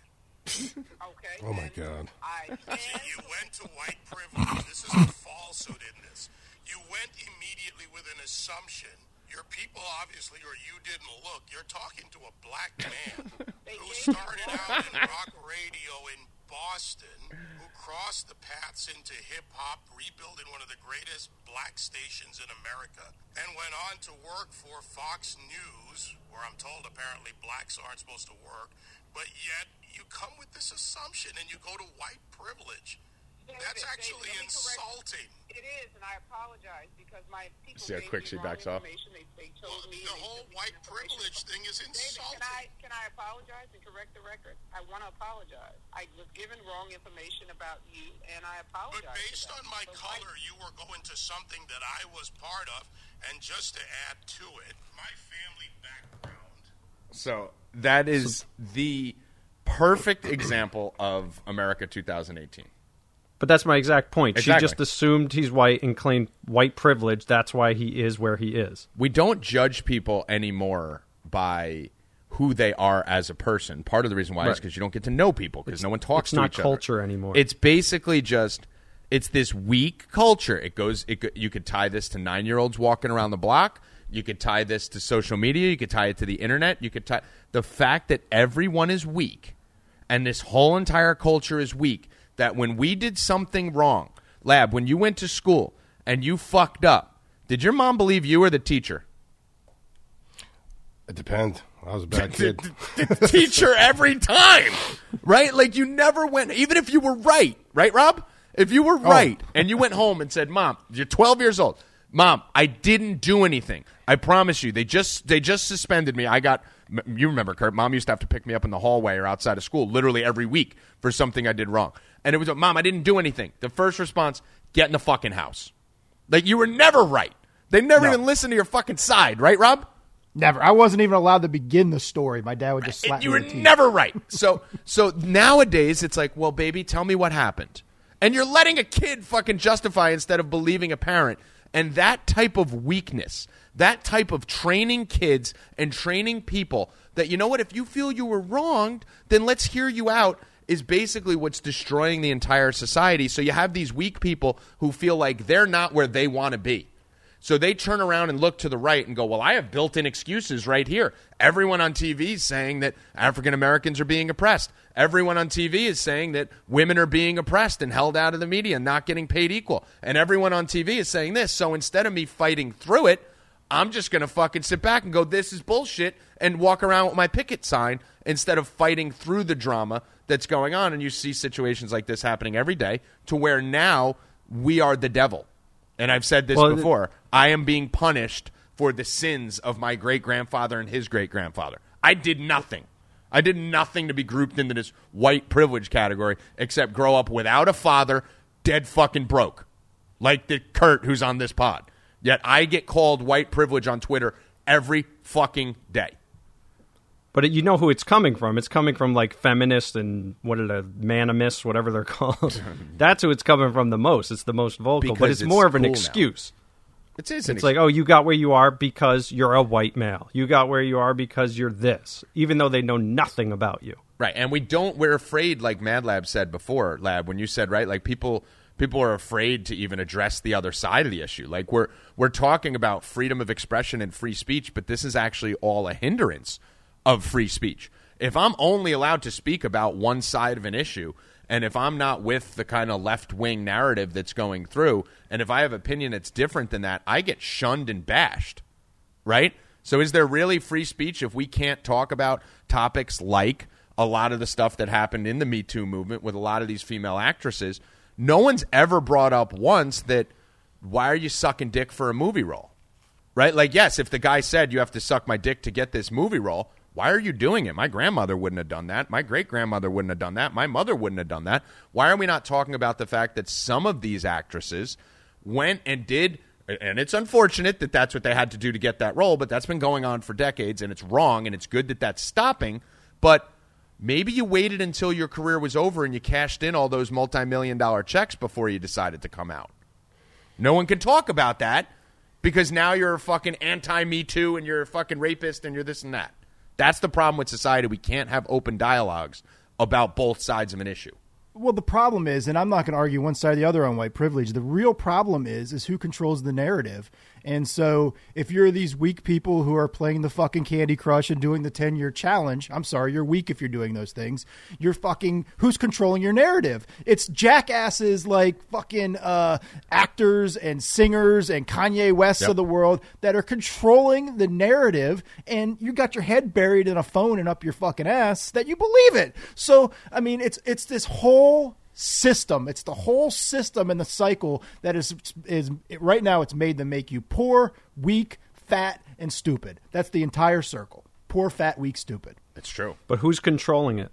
G: Okay.
C: Oh, my God.
G: I
F: you went to white privilege. This is a falsehood in this. You went immediately with an assumption. Your people, obviously, or you didn't look. You're talking to a black man who started out in rock radio in Boston, who crossed the paths into hip hop, rebuilding one of the greatest black stations in America, and went on to work for Fox News, where I'm told apparently blacks aren't supposed to work. But yet, you come with this assumption and you go to white privilege.
G: David,
F: That's actually
G: let me correct-
F: insulting.
G: It is, and I apologize because my people
A: See how
G: gave
A: quick
G: me
A: she
G: wrong
A: backs off?
G: information. They, they told
F: Well,
G: me
F: the whole white privilege thing is insulting.
G: David,
F: insulting.
G: can I can I apologize and correct the record? I want to apologize. I was given wrong information about you, and I apologize.
F: But
G: apologize.
F: based on my
G: So
F: color, you were going to something that I was part of, and just to add to it, my family background.
A: So that is the perfect example of America 2018.
E: But that's my exact point.
A: Exactly.
E: She just assumed he's white and claimed white privilege. That's why he is where he is.
A: we don't judge people anymore by who they are as a person. Part of the reason why is because you don't get to know people because no one talks to each other.
E: culture anymore.
A: It's basically just it's this weak culture. It goes. It you could tie this to nine year olds walking around the block. You could tie this to social media. You could tie it to the internet. You could tie the fact that everyone is weak, and this whole entire culture is weak. That when we did something wrong, lab, when you went to school and you fucked up, did your mom believe you or the teacher?
C: It depends. I was a bad kid.
A: teacher every time, right? Like you never went, even if you were right, right, Rob? If you were oh. right and you went home and said, "Mom, you're 12 years old, Mom, I didn't do anything. I promise you. They just they just suspended me. I got you remember, Kurt? Mom used to have to pick me up in the hallway or outside of school, literally every week for something I did wrong. And it was, Mom, I didn't do anything. The first response, get in the fucking house. Like you were never right. They never
D: No.
A: even listened to your fucking side, right, Rob?
D: Never. I wasn't even allowed to begin the story. My dad would just slap
A: you
D: me
A: were
D: the teeth.
A: never right. So so nowadays it's like, well, baby, tell me what happened. And you're letting a kid fucking justify instead of believing a parent. And that type of weakness, that type of training kids and training people that you know what, if you feel you were wronged, then let's hear you out is basically what's destroying the entire society. So you have these weak people who feel like they're not where they want to be. So they turn around and look to the right and go, Well, I have built in excuses right here. Everyone on TV is saying that African Americans are being oppressed. Everyone on TV is saying that women are being oppressed and held out of the media and not getting paid equal. And everyone on TV is saying this. So instead of me fighting through it, I'm just going to fucking sit back and go, This is bullshit, and walk around with my picket sign instead of fighting through the drama that's going on. And you see situations like this happening every day to where now we are the devil. And I've said this
E: Well, th-
A: before. I am being punished for the sins of my great grandfather and his great grandfather. I did nothing. I did nothing to be grouped into this white privilege category except grow up without a father, dead fucking broke, like the Kurt who's on this pod. Yet I get called white privilege on Twitter every fucking day.
E: But it, you know who it's coming from. It's coming from like feminists and what are the manimists, whatever they're called. That's who it's coming from the most. It's the most vocal, but it's,
A: it's
E: more of an
A: cool now.
E: excuse.
A: It is.
E: It's like, oh, you got where you are because you're a white male. You got where you are because you're this, even though they know nothing about you.
A: Right, and we don't. We're afraid, like Mad Lab said before, Lab, when you said right, like people people are afraid to even address the other side of the issue. Like we're we're talking about freedom of expression and free speech, but this is actually all a hindrance of free speech. If I'm only allowed to speak about one side of an issue, and if I'm not with the kind of left wing narrative that's going through, and if I have opinion that's different than that, I get shunned and bashed right? So is there really free speech if we can't talk about topics like a lot of the stuff that happened in the Me Too movement with a lot of these female actresses? No one's ever brought up once that why are you sucking dick for a movie role? Right? Like, yes, if the guy said you have to suck my dick to get this movie role, why are you doing it? My grandmother wouldn't have done that. My great grandmother wouldn't have done that. My mother wouldn't have done that. Why are we not talking about the fact that some of these actresses went and did, and it's unfortunate that that's what they had to do to get that role, but that's been going on for decades, and it's wrong, and it's good that that's stopping. But maybe you waited until your career was over and you cashed in all those multi million dollar checks before you decided to come out. No one can talk about that because now you're a fucking anti Me Too and you're a fucking rapist and you're this and that. That's the problem with society. We can't have open dialogues about both sides of an issue.
D: Well, the problem is, and I'm not going to argue one side or the other on white privilege. The real problem is, is who controls the narrative. And so, if you're these weak people who are playing the fucking Candy Crush and doing the 10 year challenge, I'm sorry, you're weak if you're doing those things. You're fucking who's controlling your narrative? It's jackasses like fucking uh, actors and singers and Kanye West
A: Yep.
D: of the world that are controlling the narrative, and you got your head buried in a phone and up your fucking ass that you believe it. So, I mean, it's it's this whole system. It's the whole system and the cycle that is is right now. It's made to make you poor, weak, fat, and stupid. That's the entire circle. Poor, fat, weak, stupid.
A: It's true.
E: But who's controlling it?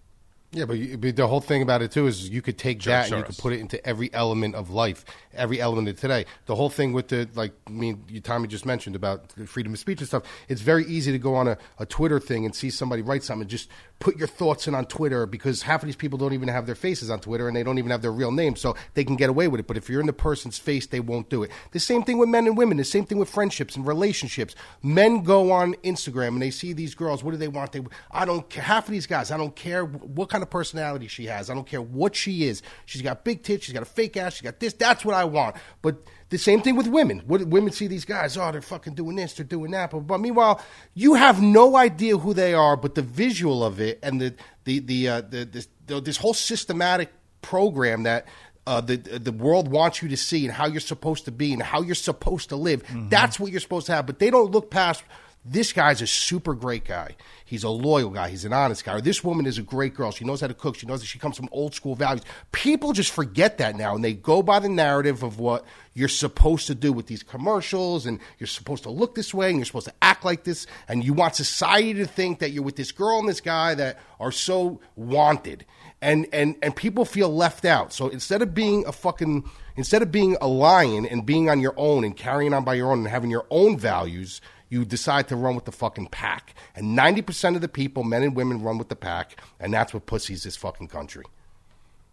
C: Yeah, but, you, but the whole thing about it too is you could take that and you could put it into every element of life, every element of today. The whole thing with the like, I mean, you, Tommy just mentioned about the freedom of speech and stuff. It's very easy to go on a, a Twitter thing and see somebody write something, and just put your thoughts in on Twitter because half of these people don't even have their faces on Twitter and they don't even have their real names, so they can get away with it. But if you're in the person's face, they won't do it. The same thing with men and women. The same thing with friendships and relationships. Men go on Instagram and they see these girls. What do they want? They, I don't care. Half of these guys, I don't care what kind of personality she has. I don't care what she is. She's got big tits. She's got a fake ass. She's got this. That's what I want. But the same thing with women. What women see these guys? Oh, they're fucking doing this. They're doing that. But, but meanwhile, you have no idea who they are. But the visual of it and the the the uh, the this, the, this whole systematic program that uh, the the world wants you to see and how you're supposed to be and how you're supposed to live. That's what you're supposed to have. But they don't look past. This guy's a super great guy. He's a loyal guy. He's an honest guy. Or this woman is a great girl. She knows how to cook. She knows that she comes from old school values. People just forget that now, and they go by the narrative of what you're supposed to do with these commercials, and you're supposed to look this way, and you're supposed to act like this, and you want society to think that you're with this girl and this guy that are so wanted and and and people feel left out. So instead of being a fucking instead of being a lion and being on your own and carrying on by your own and having your own values, you decide to run with the fucking pack. And ninety percent of the people, men and women, run with the pack, and that's what pussies this fucking country.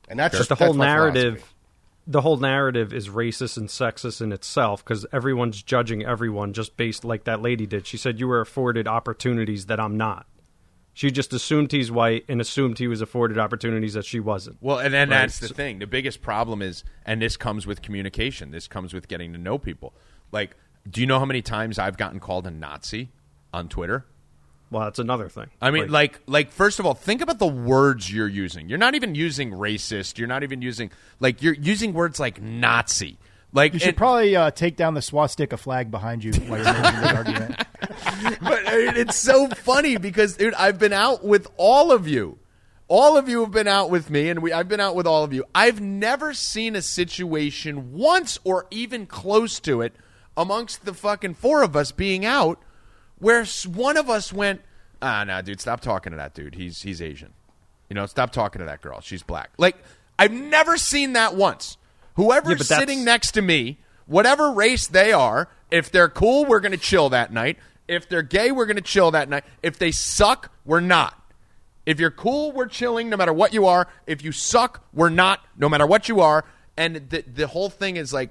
C: And that's
E: Just
C: just
E: the whole
C: that's philosophy.
E: narrative. The whole narrative is racist and sexist in itself because everyone's judging everyone just based like that lady did. She said you were afforded opportunities that I'm not. She just assumed he's white and assumed he was afforded opportunities that she wasn't.
A: Well, and then
E: Right.
A: that's the thing. The biggest problem is, and this comes with communication. This comes with getting to know people. Like, do you know how many times I've gotten called a Nazi on Twitter?
E: Well, that's another thing.
A: I mean, like, like first of all, think about the words you're using. You're not even using racist. You're not even using like you're using words like Nazi. Like,
D: You should
A: and-
D: probably uh, take down the swastika flag behind you while you're argument.
A: but I mean, it's so funny because dude, I've been out with all of you. All of you have been out with me, and we, I've been out with all of you. I've never seen a situation once or even close to it amongst the fucking four of us being out where one of us went, ah, nah, dude, stop talking to that dude. He's he's Asian. You know, stop talking to that girl. She's black. Like, I've never seen that once. Whoever's
E: Yeah,
A: sitting next to me, whatever race they are, if they're cool, we're going to chill that night. If they're gay, we're going to chill that night. If they suck, we're not. If you're cool, we're chilling no matter what you are. If you suck, we're not no matter what you are. And the the whole thing is like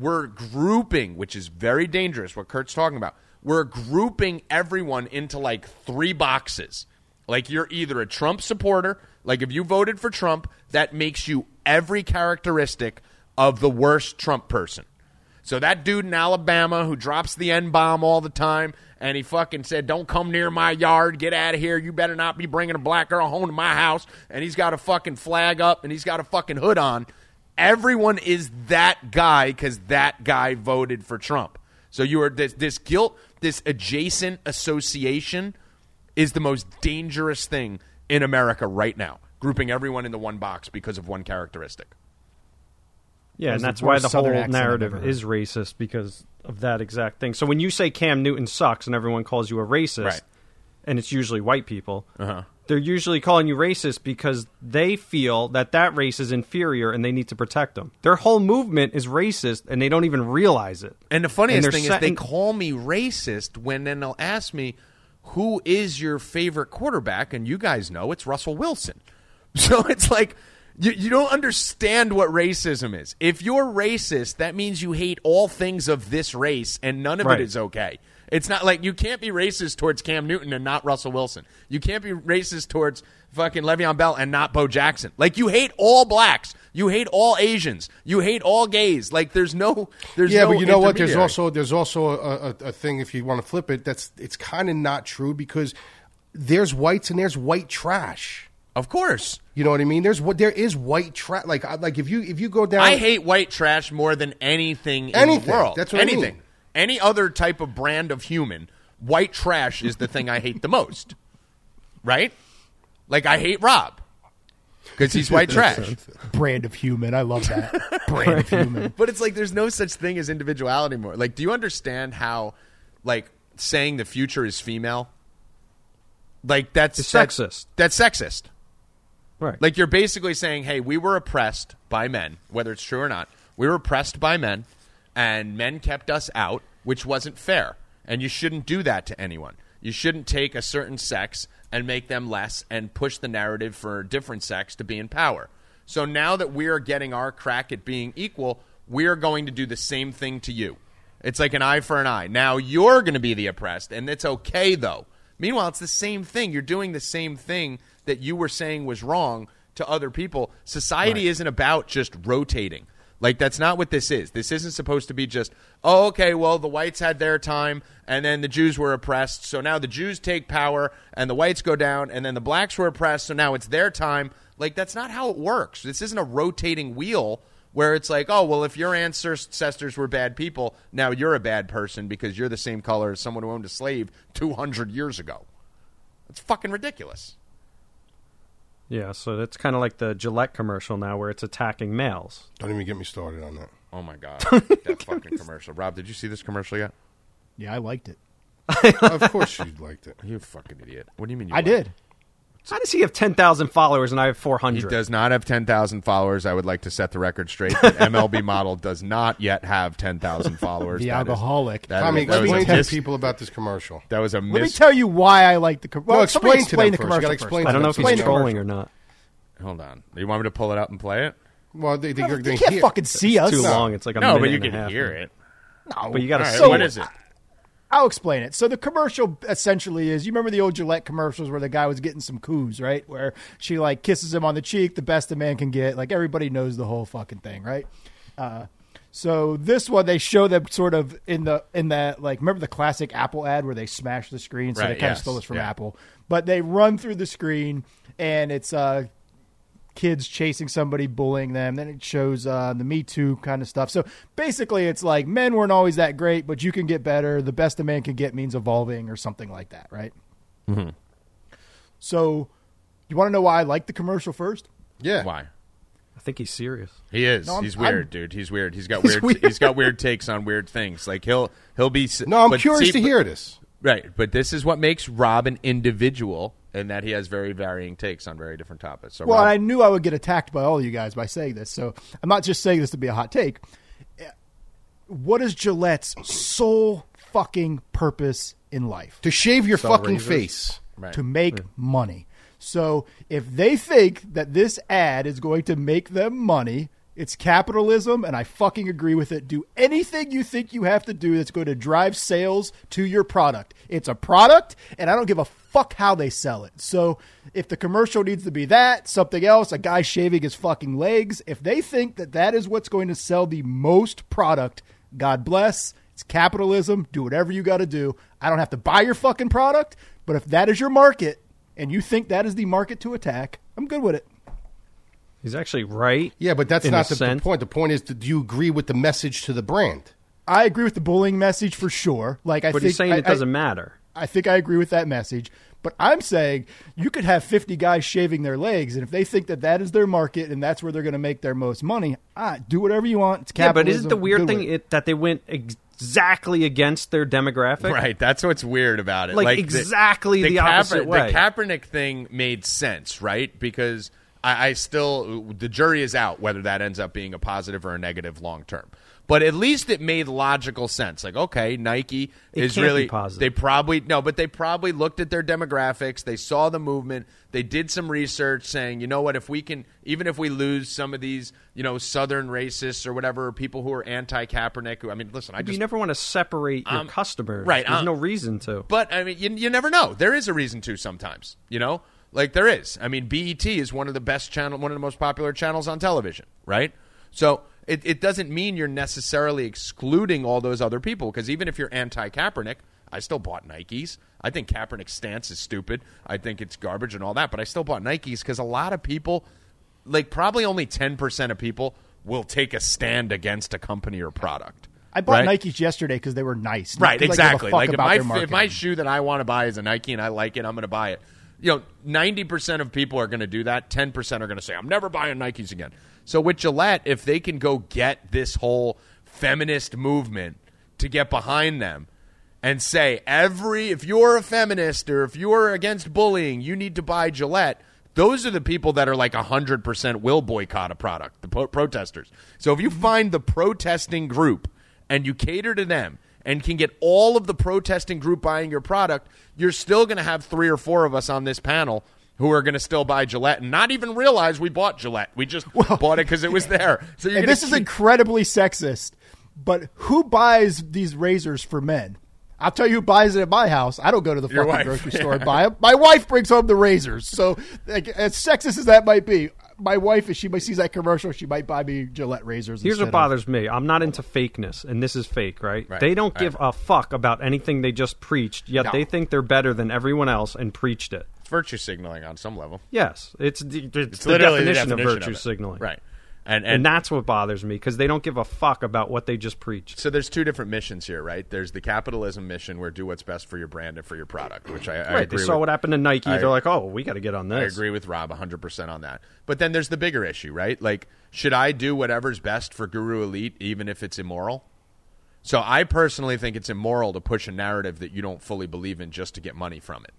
A: we're grouping, which is very dangerous. What Kurt's talking about, we're grouping everyone into like three boxes. Like you're either a Trump supporter, like if you voted for Trump, that makes you every characteristic of the worst Trump person. So that dude in Alabama who drops the N bomb all the time and he fucking said, Don't come near my yard, get out of here, you better not be bringing a black girl home to my house. And he's got a fucking flag up and he's got a fucking hood on. Everyone is that guy because that guy voted for Trump. So you are this, this guilt, this adjacent association is the most dangerous thing in America right now. Grouping everyone into one box because of one characteristic.
E: Yeah,
D: That
E: and that's why the whole
D: Southern accent
E: narrative is racist because of that exact thing. So when you say Cam Newton sucks and everyone calls you a racist,
A: Right.
E: and it's usually white people,
A: Uh-huh.
E: They're usually calling you racist because they feel that that race is inferior and they need to protect them. Their whole movement is racist and they don't even realize it.
A: And the funniest
E: they're
A: thing is they call me racist when then they'll ask me, "Who is your favorite quarterback?" And you guys know it's Russell Wilson. So it's like you, you don't understand what racism is. If you're racist, that means you hate all things of this race, and none of
E: Right.
A: it is okay. It's not like you can't be racist towards Cam Newton and not Russell Wilson. You can't be racist towards fucking Le'Veon Bell and not Bo Jackson. Like you hate all blacks, you hate all Asians, you hate all gays. Like there's no, there's
C: yeah,
A: no
C: but you know what? There's also there's also a, a, a thing if you want to flip it. That's it's kind of not true because there's whites and there's white trash.
A: Of course.
C: You know what I mean? There's what there is white trash. Like like if you if you go down,
A: I hate white trash more than anything in
C: Anything.
A: the world.
C: That's what I mean.
A: Anything. Any other type of brand of human, white trash is the thing I hate the most. Right? Like I hate Rob because he's white trash.
D: Brand of human. I love that. Brand of human.
A: But it's like there's no such thing as individuality anymore. Like, do you understand how, like, saying the future is female? Like that's
E: It's
A: that's-
E: sexist.
A: That's sexist.
E: Right.
A: Like you're basically saying, "Hey, we were oppressed by men, whether it's true or not. We were oppressed by men, and men kept us out, which wasn't fair. And you shouldn't do that to anyone. You shouldn't take a certain sex and make them less and push the narrative for a different sex to be in power. So now that we are getting our crack at being equal, we are going to do the same thing to you. It's like an eye for an eye. Now you're going to be the oppressed, and it's okay though. Meanwhile, it's the same thing. You're doing the same thing that you were saying was wrong to other people. Society isn't about just rotating. Like that's not what this is. This isn't supposed to be just, oh, okay, well, the whites had their time and then the Jews were oppressed. So now the Jews take power and the whites go down and then the blacks were oppressed. So now it's their time. Like that's not how it works. This isn't a rotating wheel where it's like, oh, well, if your ancestors were bad people, now you're a bad person because you're the same color as someone who owned a slave 200 years ago. It's fucking ridiculous.
E: Yeah, so that's kind of like the Gillette commercial now where it's attacking males.
C: don't even get me started on that.
A: Oh my god, that fucking commercial. Rob, did you see this commercial yet?
D: Yeah, I liked it.
C: of course you liked it.
A: You fucking idiot. What do you mean? You
D: I
A: liked
D: did.
A: It?
E: How does he have 10,000 followers and I have 400?
A: He does not have 10,000 followers. I would like to set the record straight. that MLB model does not yet have 10,000 followers.
D: The
A: That is-
D: alcoholic.
A: that
C: Tommy,
A: is- that was a
C: explain to
A: mis-
C: the people about this commercial.
A: That was a
D: Let me tell you why I like the. commercial. well,
C: No,
D: somebody
C: explain to them
D: the
C: first.
D: Commercial
C: gotta
D: first.
C: explain
E: I don't know if he's
D: the
E: trolling or not.
A: Hold on. You want me to pull it up and play it?
C: Well, they, they,
D: No,
C: they
D: can't
C: hear-
D: fucking see us.
E: Too long. It's like a
A: No,
E: minute
A: but you
E: and
A: can hear it.
D: No.
E: But you got to
A: All right,
D: So-
A: what is it?
D: I'll explain it. So the commercial essentially is you remember the old Gillette commercials where the guy was getting some coos, right? Where she like kisses him on the cheek, the best a man can get. Like everybody knows the whole fucking thing, right? Uh, so this one they show them sort of in the in that like remember the classic Apple ad where they smash the screen. So
A: Right,
D: they kind
A: yes,
D: of stole this from
A: yeah.
D: Apple, but they run through the screen and it's uh kids chasing somebody, bullying them. Then it shows uh, the Me Too kind of stuff. So basically, it's like men weren't always that great, but you can get better. The best a man can get means evolving or something like that, right? Mm-hmm. So, you want to know why I like the commercial first?
C: Yeah.
A: Why?
E: I think he's serious.
A: He is.
D: No,
A: he's weird,
D: I'm-
A: dude. He's weird. He's got
D: He's
A: weird.
D: weird.
A: He's got weird takes on weird things. Like he'll he'll be.
C: No, I'm
A: but
C: curious
A: see,
C: to
A: but-
C: hear this.
A: Right, but this is what makes Rob an individual, in that he has very varying takes on very different topics. So,
D: Well,
A: Rob,
D: I knew I would get attacked by all of you guys by saying this, so I'm not just saying this to be a hot take. What is Gillette's sole fucking purpose in life?
C: To shave your fucking
E: razors.
C: face.
A: right.
D: to make hmm. money. So if they think that this ad is going to make them money, it's capitalism, and I fucking agree with it. Do anything you think you have to do that's going to drive sales to your product. It's a product, and I don't give a fuck how they sell it. So if the commercial needs to be that, something else, a guy shaving his fucking legs, if they think that that is what's going to sell the most product, God bless. It's capitalism. Do whatever you got to do. I don't have to buy your fucking product, but if that is your market and you think that is the market to attack, I'm good with it.
E: He's actually right.
C: Yeah, but that's not the, the point. The point is, do you agree with the message to the brand?
D: I agree with the bullying message for sure. Like I
E: But
D: think
E: he's saying
D: I,
E: it doesn't
D: I,
E: matter.
D: I think I agree with that message. But I'm saying you could have 50 guys shaving their legs, and if they think that that is their market and that's where they're going to make their most money, ah, do whatever you want. It's
E: Yeah, but isn't the weird
D: good
E: thing
D: it.
E: it, that they went exactly against their demographic.
A: Right, that's what's weird about it.
E: Like, exactly the opposite way.
A: The Kaepernick thing made sense, right? Because I, I still the jury is out whether that ends up being a positive or a negative long term. But at least it made logical sense. Like, okay, Nike
E: It
A: is really
E: positive.
A: they probably no, but they probably looked at their demographics. They saw the movement. They did some research, saying, you know what, if we can, even if we lose some of these, you know, Southern racists or whatever, people who are anti-Kaepernick. Who, I mean, listen, I just
E: you never want to separate your
A: Um,
E: customers.
A: right,
E: There's
A: um,
E: no reason to.
A: But I mean, you, you never know. There is a reason to sometimes. You know, like there is. I mean, BET is one of the best channel, one of the most popular channels on television, right? So it, it doesn't mean you're necessarily excluding all those other people because even if you're anti-Kaepernick, I still bought Nikes. I think Kaepernick's stance is stupid. I think it's garbage and all that, but I still bought Nikes because a lot of people, like probably only ten percent of people, will take a stand against a company or product.
D: I bought
A: right?
D: Nikes yesterday because they were nice.
A: Right,
D: Because I give a
A: exactly. Like if my if my shoe that I want to buy is a Nike and I like it, I'm going to buy it. You know, ninety percent of people are going to do that. Ten percent are going to say, "I'm never buying Nikes again." So with Gillette, if they can go get this whole feminist movement to get behind them and say every if you're a feminist or if you're against bullying, you need to buy Gillette. Those are the people that are like 100% will boycott a product, the pro- protesters. So if you find the protesting group and you cater to them and can get all of the protesting group buying your product, you're still going to have three or four of us on this panel who are going to still buy Gillette and not even realize we bought Gillette. We just bought it because it was there. So you're
D: and
A: gonna
D: this is incredibly sexist, but who buys these razors for men? I'll tell you who buys it at my house. I don't go to the
A: Your
D: fucking
A: wife.
D: grocery store and buy them. My wife brings home the razors. So, like, as sexist as that might be, my wife, if she sees that commercial, she might buy me Gillette razors.
E: Here's what
D: of-
E: bothers me. I'm not into fakeness, and this is fake, right?
A: Right,
E: They don't
A: right.
E: give a fuck about anything they just preached, yet
A: No.
E: they think they're better than everyone else and preached it.
A: It's virtue signaling on some level.
E: Yes, it's the, it's
A: It's
E: the definition,
A: the definition
E: of virtue
A: it.
E: signaling.
A: Right. And,
E: And,
A: and,
E: that's what bothers me because they don't give a fuck about what they just preached.
A: so there's two different missions here, right? There's the capitalism mission where do what's best for your brand and for your product, which I, I
E: right? They saw
A: with.
E: what happened to Nike.
A: I-
E: They're like, oh, we got to get on this.
A: I agree with Rob 100% on that. But then there's the bigger issue, right? Like, should I do whatever's best for Guru Elite even if it's immoral? So I personally think it's immoral to push a narrative that you don't fully believe in just to get money from it.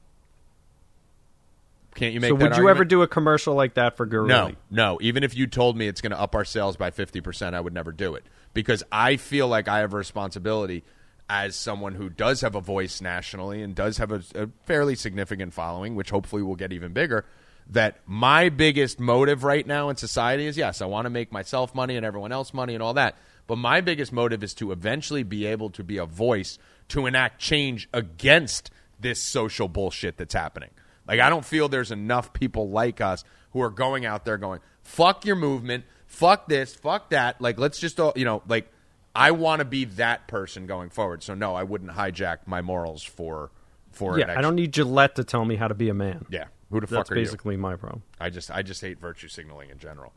A: Can't you make
E: So would you ever do a commercial like that for Guru?
A: No, no. Even if you told me it's going to up our sales by 50%, I would never do it because I feel like I have a responsibility as someone who does have a voice nationally and does have a, a fairly significant following, which hopefully will get even bigger. That my biggest motive right now in society is yes, I want to make myself money and everyone else money and all that. But my biggest motive is to eventually be able to be a voice to enact change against this social bullshit that's happening. Like I don't feel there's enough people like us who are going out there going, "Fuck your movement, fuck this, fuck that." Like let's just all, you know, like I want to be that person going forward. So no, I wouldn't hijack my morals for for
E: Yeah, I don't need Gillette to tell me how to be a man.
A: Yeah, who the
E: That's
A: fuck are you?
E: That's basically my problem.
A: I just I just hate virtue signaling in general.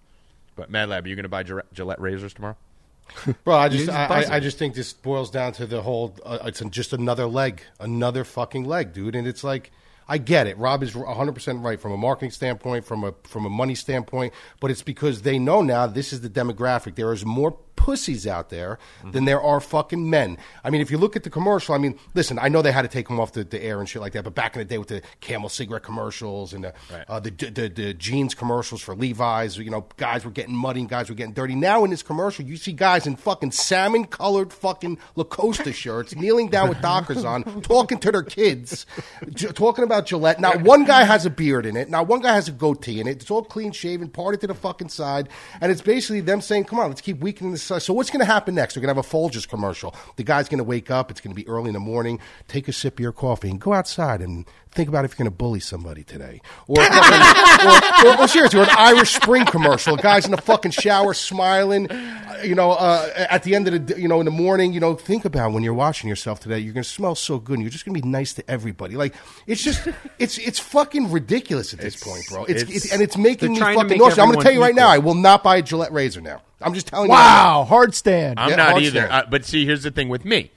A: But Mad Lab, are you going to buy Gillette- Gillette razors tomorrow?
C: Bro, I just,
E: just
C: I, I, I just think this boils down to the whole. Uh, it's just another leg, another fucking leg, dude. And it's like, I get it. Rob is 100 percent right from a marketing standpoint, from a from a money standpoint. But it's because they know now this is the demographic. There is more pussies out there than there are fucking men. I mean, if you look at the commercial, I mean, listen, I know they had to take them off the, the air and shit like that. But back in the day with the Camel cigarette commercials and the
A: Right.
C: uh, the, the the jeans commercials for Levi's, you know, guys were getting muddy and guys were getting dirty. Now in this commercial, you see guys in fucking salmon colored fucking Lacoste shirts kneeling down with Dockers on, talking to their kids, j- talking about Gillette. Not one guy has a beard in it. Not one guy has a goatee in it. It's all clean shaven, parted to the fucking side, and it's basically them saying, "Come on, let's keep weakening the side." So what's going to happen next? We're going to have a Folgers commercial. The guy's going to wake up. It's going to be early in the morning. Take a sip of your coffee and go outside and think about if you're going to bully somebody today, or, fucking, or, or, or seriously, or an Irish Spring commercial. A guy's in the fucking shower smiling. uh, You know, uh, at the end of the, you know, in the morning, you know, think about when you're washing yourself today. You're going to smell so good, and you're just going to be nice to everybody. Like it's just, it's it's fucking ridiculous at this
A: It's-
C: point, bro. It's,
A: it's-
C: it's and it's making me fucking nauseous. I'm going to tell you right now. I will not buy a Gillette razor now. I'm just telling you.
D: Wow, hard stand.
A: I'm
C: Yeah,
A: not
C: hard
A: either.
C: stand.
A: Uh, but see, here's the thing with me.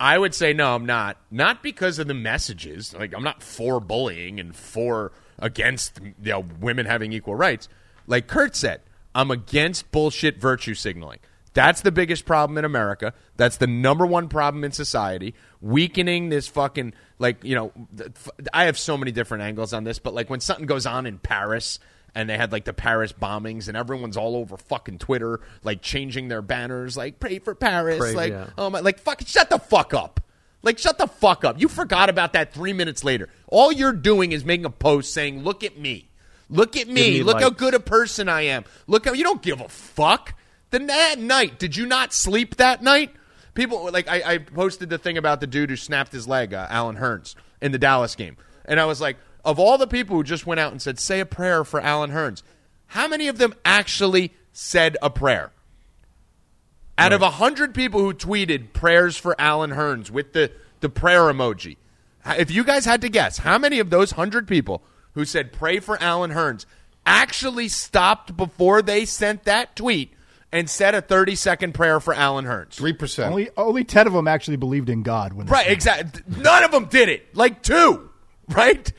A: I would say no, I'm not. Not because of the messages. Like I'm not for bullying and for against you know women having equal rights. Like Kurt said, I'm against bullshit virtue signaling. That's the biggest problem in America. That's the number one problem in society. Weakening this fucking like you know. th- f- I have so many different angles on this, but like when something goes on in Paris and they had like the Paris bombings and everyone's all over fucking Twitter like changing their banners like pray for Paris
E: Pray,
A: like
E: yeah.
A: oh my like fucking shut the fuck up. Like shut the fuck up. You forgot about that 3 minutes later. All you're doing is making a post saying look at me. Look at me.
E: me
A: Look how good a person I am. Look how you don't give a fuck. Then that night, did you not sleep that night? People like I, I posted the thing about the dude who snapped his leg, uh, Allen Hurns, in the Dallas game, and I was like, of all the people who just went out and said, "Say a prayer for Allen Hurns," how many of them actually said a prayer? Out of a hundred people who tweeted prayers for Allen Hurns with the the prayer emoji, if you guys had to guess, how many of those hundred people who said pray for Allen Hurns actually stopped before they sent that tweet and said a thirty second prayer for Allen Hurns?
C: Three percent.
D: Only only ten of them actually believed in God when
A: Right, exactly. None of them did it. Like two, right?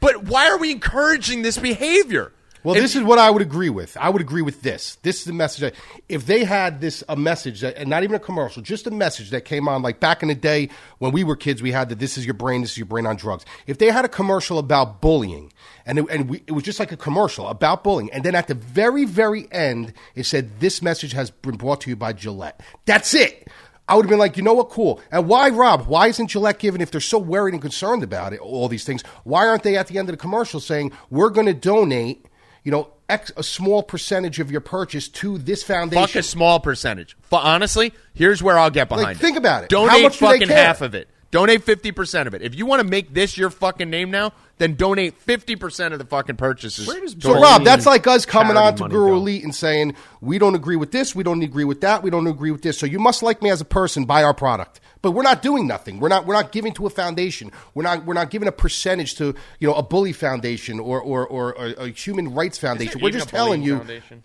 A: But why are we encouraging this behavior?
C: Well,
A: And-
C: this is what I would agree with. I would agree with this. This is the message. That, if they had this a message that, and not even a commercial, just a message that came on, like back in the day when we were kids, we had that this is your brain, this is your brain on drugs. If they had a commercial about bullying, and it, and we, it was just like a commercial about bullying, and then at the very very end, it said this message has been brought to you by Gillette. That's it. I would have been like, you know what, cool. And why, Rob? Why isn't Gillette giving? if they're so worried and concerned about it, all these things? Why aren't they at the end of the commercial saying we're going to donate, you know, X, a small percentage of your purchase to this foundation?
A: Fuck a small percentage. But honestly, here's where I'll get behind
C: Like,
A: it.
C: think about it.
A: Donate
C: How much do they
A: fucking half of it. Donate fifty percent of it. If you want to make this your fucking name now, then donate fifty percent of the fucking purchases.
E: Where does
A: towards-
C: So, Rob, that's like us coming on to
E: money
C: Guru
E: go.
C: Elite and saying, we don't agree with this, we don't agree with that, we don't agree with this. So you must like me as a person, buy our product. But we're not doing nothing. We're not we're not giving to a foundation. We're not we're not giving a percentage to, you know, a bully foundation or or, or, a, a human rights foundation. We're just telling you
A: foundation?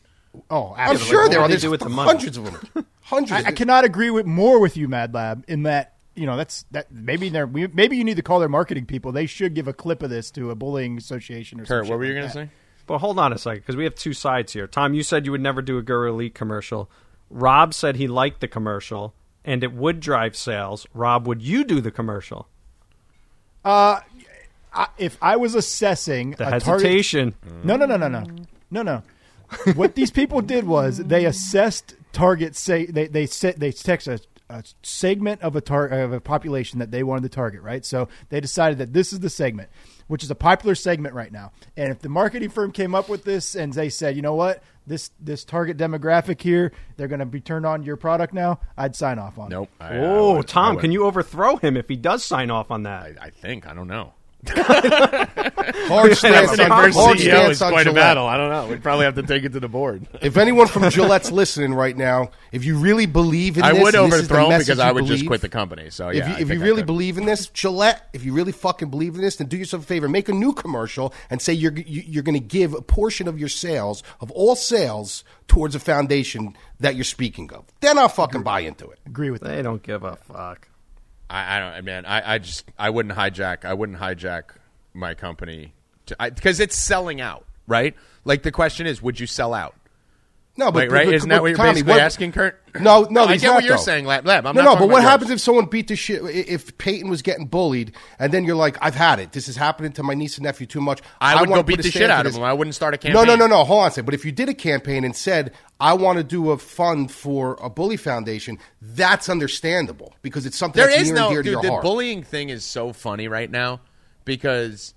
D: Oh,
C: I'm
D: absolutely.
C: sure
E: what
C: there are There's
E: do with the money?
C: hundreds of them. Hundreds.
D: I, I cannot agree with more with you, Mad Lab, in that you know that's that maybe they're maybe you need to call their marketing people. They should give a clip of this to a bullying association or
A: Kurt,
D: something.
A: what were you gonna say?
E: But hold on a second, because we have two sides here. Tom, you said you would never do a Guru Elite commercial. Rob said he liked the commercial and it would drive sales. Rob, would you do the commercial?
D: Uh, I, if I was assessing
E: The
D: a target-
E: hesitation.
D: no, no, no, no, no, no, no. what these people did was they assessed target. Say they they set they text a, a segment of a tar- of a population that they wanted to target. Right, so they decided that this is the segment, which is a popular segment right now. And if the marketing firm came up with this and they said, you know what, this this target demographic here, they're going to be turned on your product now, I'd sign off on
A: Nope.
D: it.
A: I- I
E: Oh,
A: would- I
E: Tom,
A: would.
E: can you overthrow him if he does sign off on that?
A: I, I think I don't know.
C: Hard stance on, hard
A: CEO
C: stance
A: is
C: on
A: quite a
C: Gillette.
A: battle. I don't know. We'd probably have to take it to the board.
C: If anyone from Gillette's listening right now, if you really believe in
A: I
C: this,
A: would
C: and this is the
A: overthrow him
C: message
A: because
C: you
A: I would just
C: believe,
A: quit the company. So yeah,
C: if you,
A: I
C: if you
A: I
C: really
A: could.
C: believe in this, Gillette, if you really fucking believe in this, then do yourself a favor, make a new commercial and say you're you- you're going to give a portion of your sales of all sales towards a foundation that you're speaking of. Then I'll fucking buy into it.
D: Agree with that.
E: They don't give a fuck.
A: I, I don't, man. I, I just, I wouldn't hijack. I wouldn't hijack my company because it's selling out, right? Like the question is, would you sell out?
C: No, but
A: Wait, right?
C: but-
A: Isn't that what you're
C: Tommy,
A: basically
C: what-
A: asking, Kurt?
C: No, no,
A: I
C: he's
A: get
C: not,
A: what you're
C: though.
A: saying, Lab. Lab. I'm
C: no,
A: not
C: no, but what happens if someone beat the shit? If Peyton was getting bullied, and then you're like, "I've had it. This is happening to my niece and nephew too much."
A: I would
C: wanna
A: go beat the shit out of
C: this."
A: him. I wouldn't start a campaign.
C: no, no, no. No. Hold on a second. But if you did a campaign and said, "I want to do a fund for a bully foundation," that's understandable because it's something
A: There
C: that's
A: is
C: near and
A: no
C: dear to
A: dude.
C: your
A: The
C: heart.
A: bullying thing is so funny right now because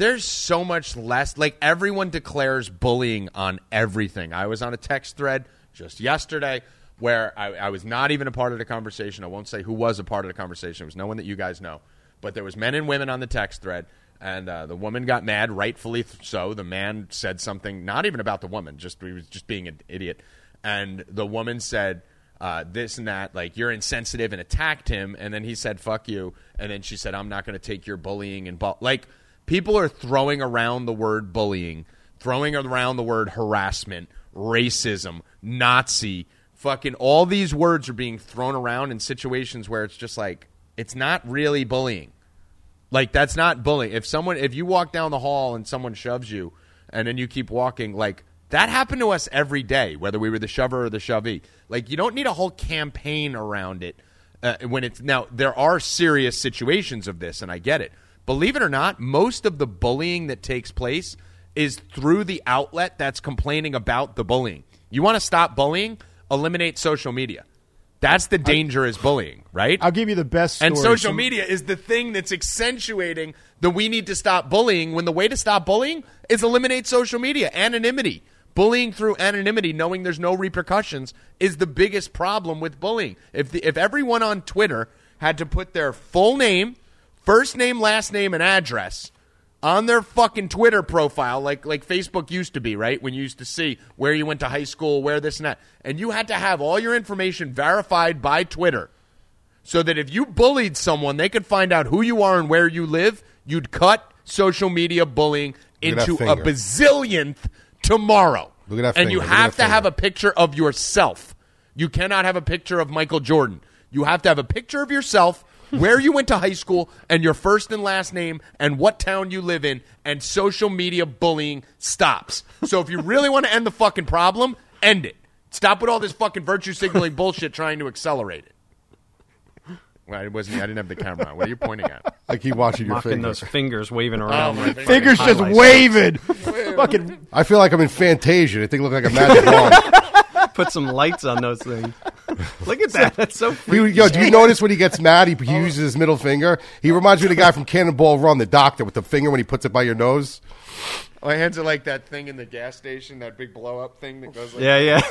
A: there's so much less. Like everyone declares bullying on everything. I was on a text thread just yesterday where I, I was not even a part of the conversation. I won't say who was a part of the conversation. It was no one that you guys know, but there was men and women on the text thread. And uh, the woman got mad, rightfully so. The man said something, not even about the woman, just he was just being an idiot. And the woman said, uh, this and that, like you're insensitive, and attacked him. And then he said, "Fuck you." And then she said, "I'm not going to take your bullying and bu-. like people are throwing around the word bullying, throwing around the word harassment, racism, Nazi, fucking all these words are being thrown around in situations where it's just like it's not really bullying. Like that's not bullying. If someone if you walk down the hall and someone shoves you and then you keep walking, like That happened to us every day, whether we were the shover or the shovee. Like you don't need a whole campaign around it uh, when it's now. There are serious situations of this, and I get it. Believe it or not, most of the bullying that takes place is through the outlet that's complaining about the bullying. You want to stop bullying? Eliminate social media. That's the danger is bullying, right?
D: I'll give you the best. Story.
A: And social media is the thing that's accentuating that we need to stop bullying when the way to stop bullying is eliminate social media, anonymity. Bullying through anonymity, knowing there's no repercussions, is the biggest problem with bullying. If the, if everyone on Twitter had to put their full name, first name, last name, and address on their fucking Twitter profile, like like Facebook used to be, right? When you used to see where you went to high school, where this and that, and you had to have all your information verified by Twitter so that if you bullied someone, they could find out who you are and where you live. You'd cut social media bullying
C: Look at that
A: into a
C: finger.
A: bazillionth tomorrow.
C: Look at that
A: and
C: finger.
A: you have to have a picture of yourself. You cannot have a picture of Michael Jordan. You have to have a picture of yourself, where you went to high school, and your first and last name, and what town you live in, and social media bullying stops. So if you really want to end the fucking problem, end it. Stop with all this fucking virtue signaling bullshit trying to accelerate it. Well, it wasn't. I didn't have the camera on. What are you pointing at?
C: I keep watching your
E: Mocking
C: finger.
E: those fingers waving oh, around.
A: my
E: like
A: fingers.
D: Fingers
E: fucking
D: just
E: highlights.
D: waving. Fucking
C: I feel like I'm in Fantasia. I think it look like a magic wand.
E: Put some lights on those things. Look at that. That's so
C: He,
E: freaky.
C: yo, do you notice when he gets mad, he, he uses his middle finger? He reminds me of the guy from Cannonball Run, the doctor with the finger when he puts it by your nose.
A: My hands are like that thing in the gas station, that big blow up thing that goes like
E: Yeah, yeah.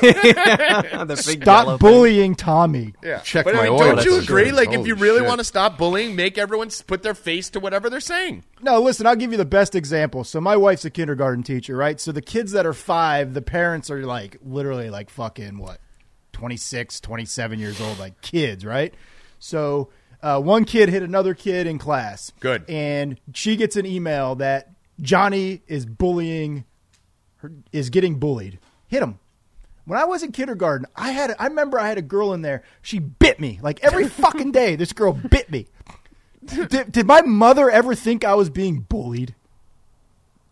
E: the big yellow
D: stop
E: thing.
D: bullying Tommy.
A: Yeah.
C: Check
A: but I
C: my
A: mean,
C: oil.
A: don't
E: That's
A: you
E: true.
A: agree? Like, if
C: Holy
A: you really
C: shit.
A: want to stop bullying, make everyone s- put their face to whatever they're saying.
D: No, listen, I'll give you the best example. So my wife's a kindergarten teacher, right? So the kids that are 5, the parents are like literally like fucking what? 26, 27 years old like kids, right? So uh, one kid hit another kid in class.
A: Good.
D: And she gets an email that Johnny is bullying her, is getting bullied. Hit him. When I was in kindergarten, I had I remember I had a girl in there. She bit me like every fucking day. This girl bit me. Did, did my mother ever think I was being bullied?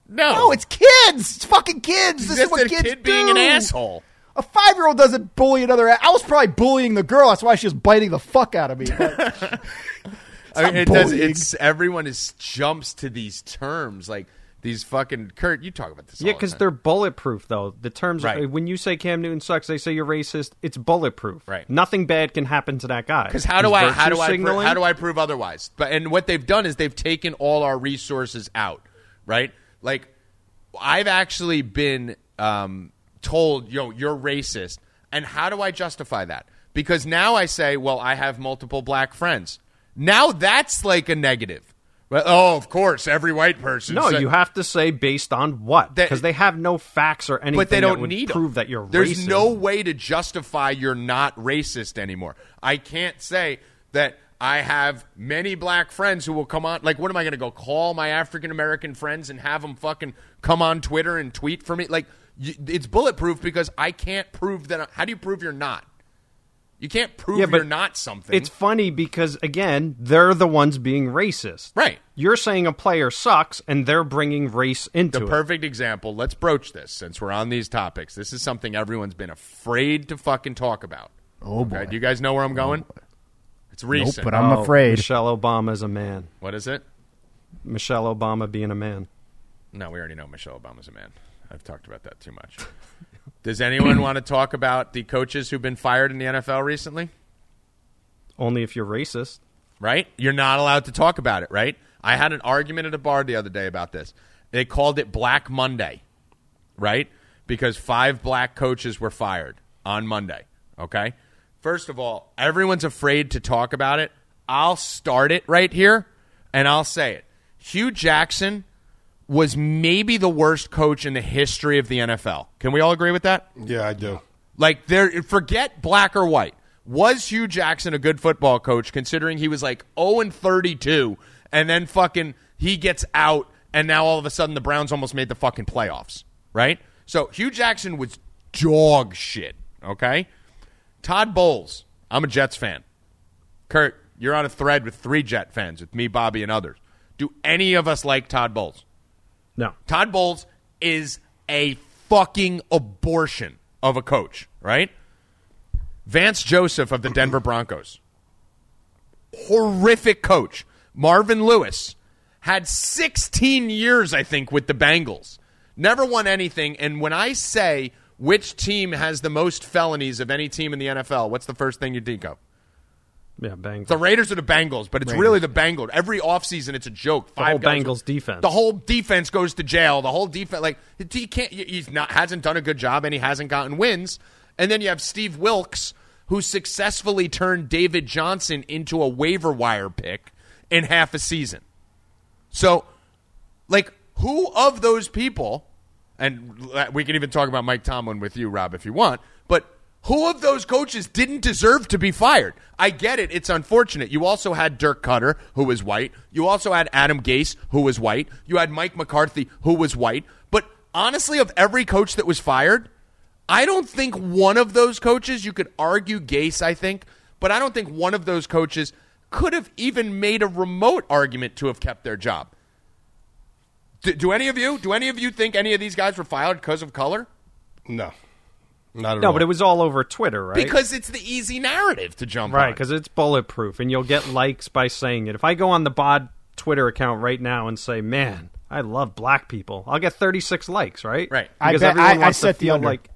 A: No.
D: No, it's kids. It's fucking kids.
A: It's
D: This is what
A: a
D: kids
A: kid being an asshole.
D: A five year old doesn't bully another. I was probably bullying the girl. That's why she was biting the fuck out of me. But
A: I mean,
D: not
A: it does. It's everyone is jumps to these terms like these fucking Kurt. You talk about this,
E: Yeah,
A: all the
E: because they're bulletproof, though. The terms are, when you say Cam Newton sucks, they say you're racist. It's bulletproof.
A: Right.
E: Nothing bad can happen to that guy.
A: Because how do
E: He's
A: I how do I pro- how do I prove otherwise? But and what they've done is they've taken all our resources out, right? Like I've actually been um, told, "Yo, you're racist," and how do I justify that? Because now I say, "Well, I have multiple black friends." Now that's like a negative. Well, oh, of course, every white person.
E: No,
A: said-
E: you have to say based on what? Because they have no facts or anything
A: but they don't need
E: prove that you're racist.
A: There's
E: racist.
A: no way to justify you're not racist anymore. I can't say that I have many black friends who will come on. Like, what am I going to go call my African American friends and have them fucking come on Twitter and tweet for me? Like, it's bulletproof because I can't prove that. How do you prove you're not? You can't prove
E: Yeah, but
A: you're not something.
E: It's funny because again, they're the ones being racist.
A: Right.
E: You're saying a player sucks, and they're bringing race into it.
A: the
E: it.
A: perfect example. Let's broach this since we're on these topics. This is something everyone's been afraid to fucking talk about.
D: Oh, boy.
A: Do you guys know where I'm oh, going? It's recent.
D: but I'm
E: Oh,
D: afraid.
E: Michelle Obama is a man.
A: what is it?
E: Michelle Obama being a man.
A: No, we already know Michelle Obama's a man. I've talked about that too much. Does anyone want to talk about the coaches who've been fired in the NFL recently?
E: Only if you're racist.
A: Right? You're not allowed to talk about it, right? I had an argument at a bar the other day about this. They called it Black Monday, right? Because five black coaches were fired on Monday, okay? First of all, everyone's afraid to talk about it. I'll start it right here and I'll say it. Hue Jackson was maybe the worst coach in the history of the NFL. Can we all agree with that?
C: Yeah, I do.
A: Like there forget black or white. Was Hue Jackson a good football coach considering he was like 0 and 32 and then fucking he gets out and now all of a sudden the Browns almost made the fucking playoffs, right? So Hue Jackson was dog shit, okay? Todd Bowles, I'm a Jets fan. Kurt, you're on a thread with three Jet fans, with me, Bobby, and others. Do any of us like Todd Bowles?
E: No.
A: Todd Bowles is a fucking abortion of a coach, right? Vance Joseph of the Denver Broncos. Horrific coach. Marvin Lewis had 16 years, I think, with the Bengals. Never won anything. And when I say which team has the most felonies of any team in the NFL, what's the first thing you think of?
E: Yeah, bang.
A: The Raiders or the Bengals, but it's really the Bengals. Every offseason, it's a joke.
E: The whole Bengals defense.
A: The whole defense goes to jail. The whole defense, like he can't. He's not hasn't done a good job, and he hasn't gotten wins. And then you have Steve Wilks, who successfully turned David Johnson into a waiver wire pick in half a season. So, like, who of those people, and we can even talk about Mike Tomlin with you, Rob, if you want, who of those coaches didn't deserve to be fired? I get it. It's unfortunate. You also had Dirk Koetter, who was white. You also had Adam Gase, who was white. You had Mike McCarthy, who was white. But honestly, of every coach that was fired, I don't think one of those coaches, you could argue Gase, I think, but I don't think one of those coaches could have even made a remote argument to have kept their job. Do, do any of you? Do any of you think any of these guys were fired because of color?
C: No, not at
E: no,
C: all.
E: but it was all over Twitter, right?
A: Because it's the easy narrative to jump
E: right,
A: on.
E: because it's bulletproof, and you'll get likes by saying it. If I go on the Bod Twitter account right now and say, "Man, I love black people," I'll get 36 likes, right?
A: Right.
D: I
E: Because
D: bet-
E: everyone
D: I- I
E: wants to
D: set the
E: feel
D: under.
E: like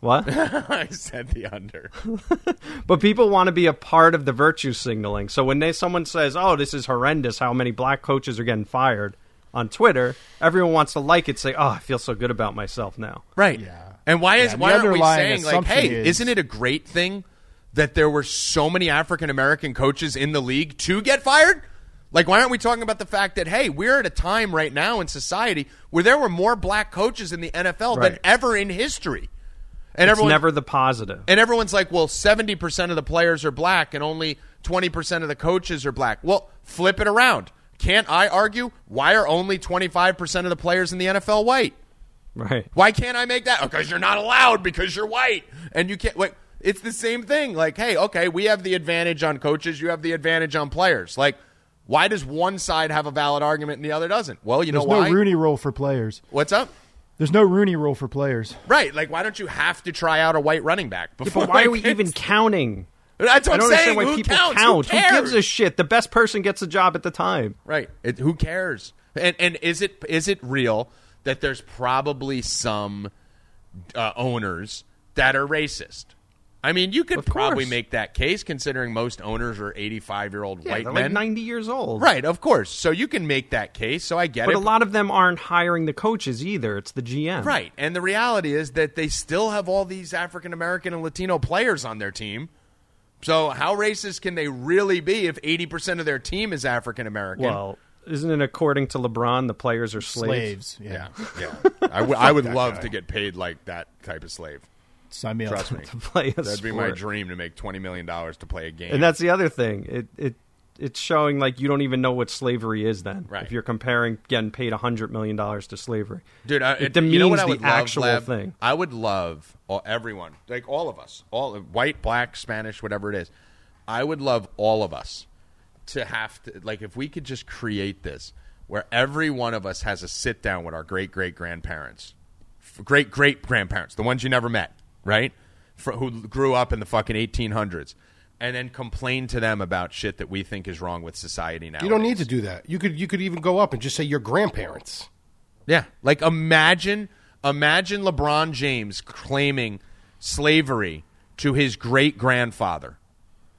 E: what?
A: I said the under.
E: But people want to be a part of the virtue signaling. So when they someone says, "Oh, this is horrendous," how many black coaches are getting fired on Twitter, everyone wants to like it. Say, "Oh, I feel so good about myself now."
A: Right.
D: Yeah.
A: And why is
D: Yeah,
A: why aren't we saying like, hey,
D: is-
A: isn't it a great thing that there were so many African American coaches in the league to get fired? Like, why aren't we talking about the fact that hey, we're at a time right now in society where there were more black coaches in the NFL than ever in history, and
E: It's
A: everyone
E: never the positive.
A: and everyone's like, well, seventy percent of the players are black and only twenty percent of the coaches are black. Well, flip it around. Can't I argue why are only twenty five percent of the players in the NFL white?
E: Right.
A: Why can't I make that? Oh, because you're not allowed because you're white and you can't. Like it's the same thing. Like, hey, okay, we have the advantage on coaches. You have the advantage on players. Like, why does one side have a valid argument and the other doesn't? Well, you
D: There's
A: know why? There's no.
D: Rooney rule for players.
A: What's up?
D: There's no Rooney rule for players.
A: Right. Like, why don't you have to try out a white running back before?
E: But why are we
A: like,
E: even counting?
A: That's what
E: I don't
A: I'm saying.
E: understand why
A: Who
E: people
A: counts?
E: count.
A: Who,
E: Who, gives a shit? The best person gets a job at the time.
A: Right. It, who cares? And and is it is it real that there's probably some uh, owners that are racist? I mean, you could probably make that case considering most owners are 85 year old
E: Yeah,
A: white men.
E: like 90 years old.
A: Right, of course. So you can make that case. So I get
E: But
A: it.
E: But a lot of them aren't hiring the coaches either. It's the GM.
A: Right. And the reality is that they still have all these African American and Latino players on their team. So how racist can they really be if 80% of their team is African American?
E: Well, isn't it according to LeBron the players are slaves?
D: Slaves. Yeah.
A: yeah. I would- would love to get paid like that type of slave.
D: Sign me up.
A: Me.
E: To play a
A: That'd be my dream to make $20 million to play a game.
E: And that's the other thing. It it it's showing like you don't even know what slavery is then.
A: Right.
E: If you're comparing getting paid hundred million dollars to slavery.
A: Dude, I,
E: it
A: you know what
E: demeans
A: I would
E: the
A: love,
E: actual
A: Lev?
E: thing.
A: I would love all, everyone, like all of us, all white, black, Spanish, whatever it is. I would love all of us to have to, like, if we could just create this where every one of us has a sit down with our great great grandparents, great great grandparents, the ones you never met, right? For, who grew up in the fucking 1800s, and then complain to them about shit that we think is wrong with society now.
C: You don't need to do that. You could you could even go up and just say your grandparents.
A: Yeah, like imagine imagine LeBron James claiming slavery to his great grandfather.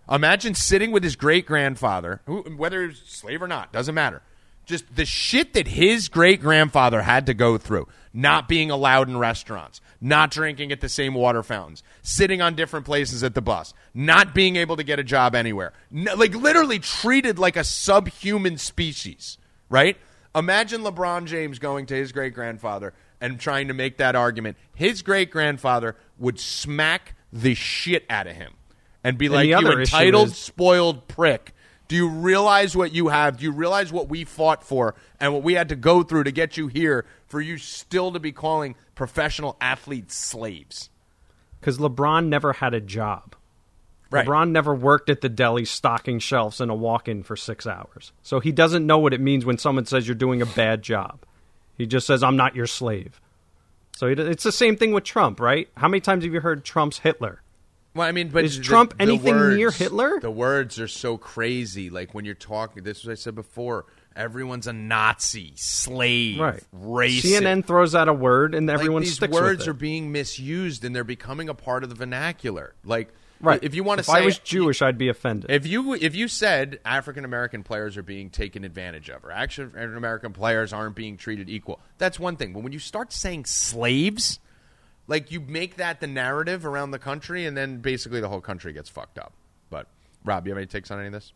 A: Imagine sitting with his great grandfather, whether he's slave or not, doesn't matter. Just the shit that his great grandfather had to go through, not being allowed in restaurants, not drinking at the same water fountains, sitting on different places at the bus, not being able to get a job anywhere, no, like literally treated like a subhuman species, right? Imagine LeBron James going to his great grandfather and trying to make that argument. His great grandfather would smack the shit out of him and be like, "You entitled,
E: is-
A: spoiled prick." Do you realize what you have? Do you realize what we fought for and what we had to go through to get you here for you still to be calling professional athletes slaves?
E: Because LeBron never had a job.
A: Right.
E: LeBron never worked at the deli stocking shelves in a walk-in for six hours, so he doesn't know what it means when someone says you're doing a bad job. He just says, "I'm not your slave." So it's the same thing with Trump, right? How many times have you heard Trump's Hitler?
A: Well, I mean, but
E: Is
A: the-
E: Trump
A: the
E: anything
A: words-
E: near Hitler?
A: The words are so crazy. Like when you're talking, this is what I said before. Everyone's a Nazi, slave,
E: Right.
A: racist.
E: CNN throws out a word and
A: like,
E: everyone
A: these
E: sticks
A: words are being misused and they're becoming a part of the vernacular. Like,
E: right.
A: If you want to
E: if
A: say,
E: I was Jewish, I'd be offended.
A: if you if you said African American players are being taken advantage of, or African American players aren't being treated equal, that's one thing. But when you start saying slaves, like you make that the narrative around the country, and then basically the whole country gets fucked up. But Rob, you have any takes on any of this?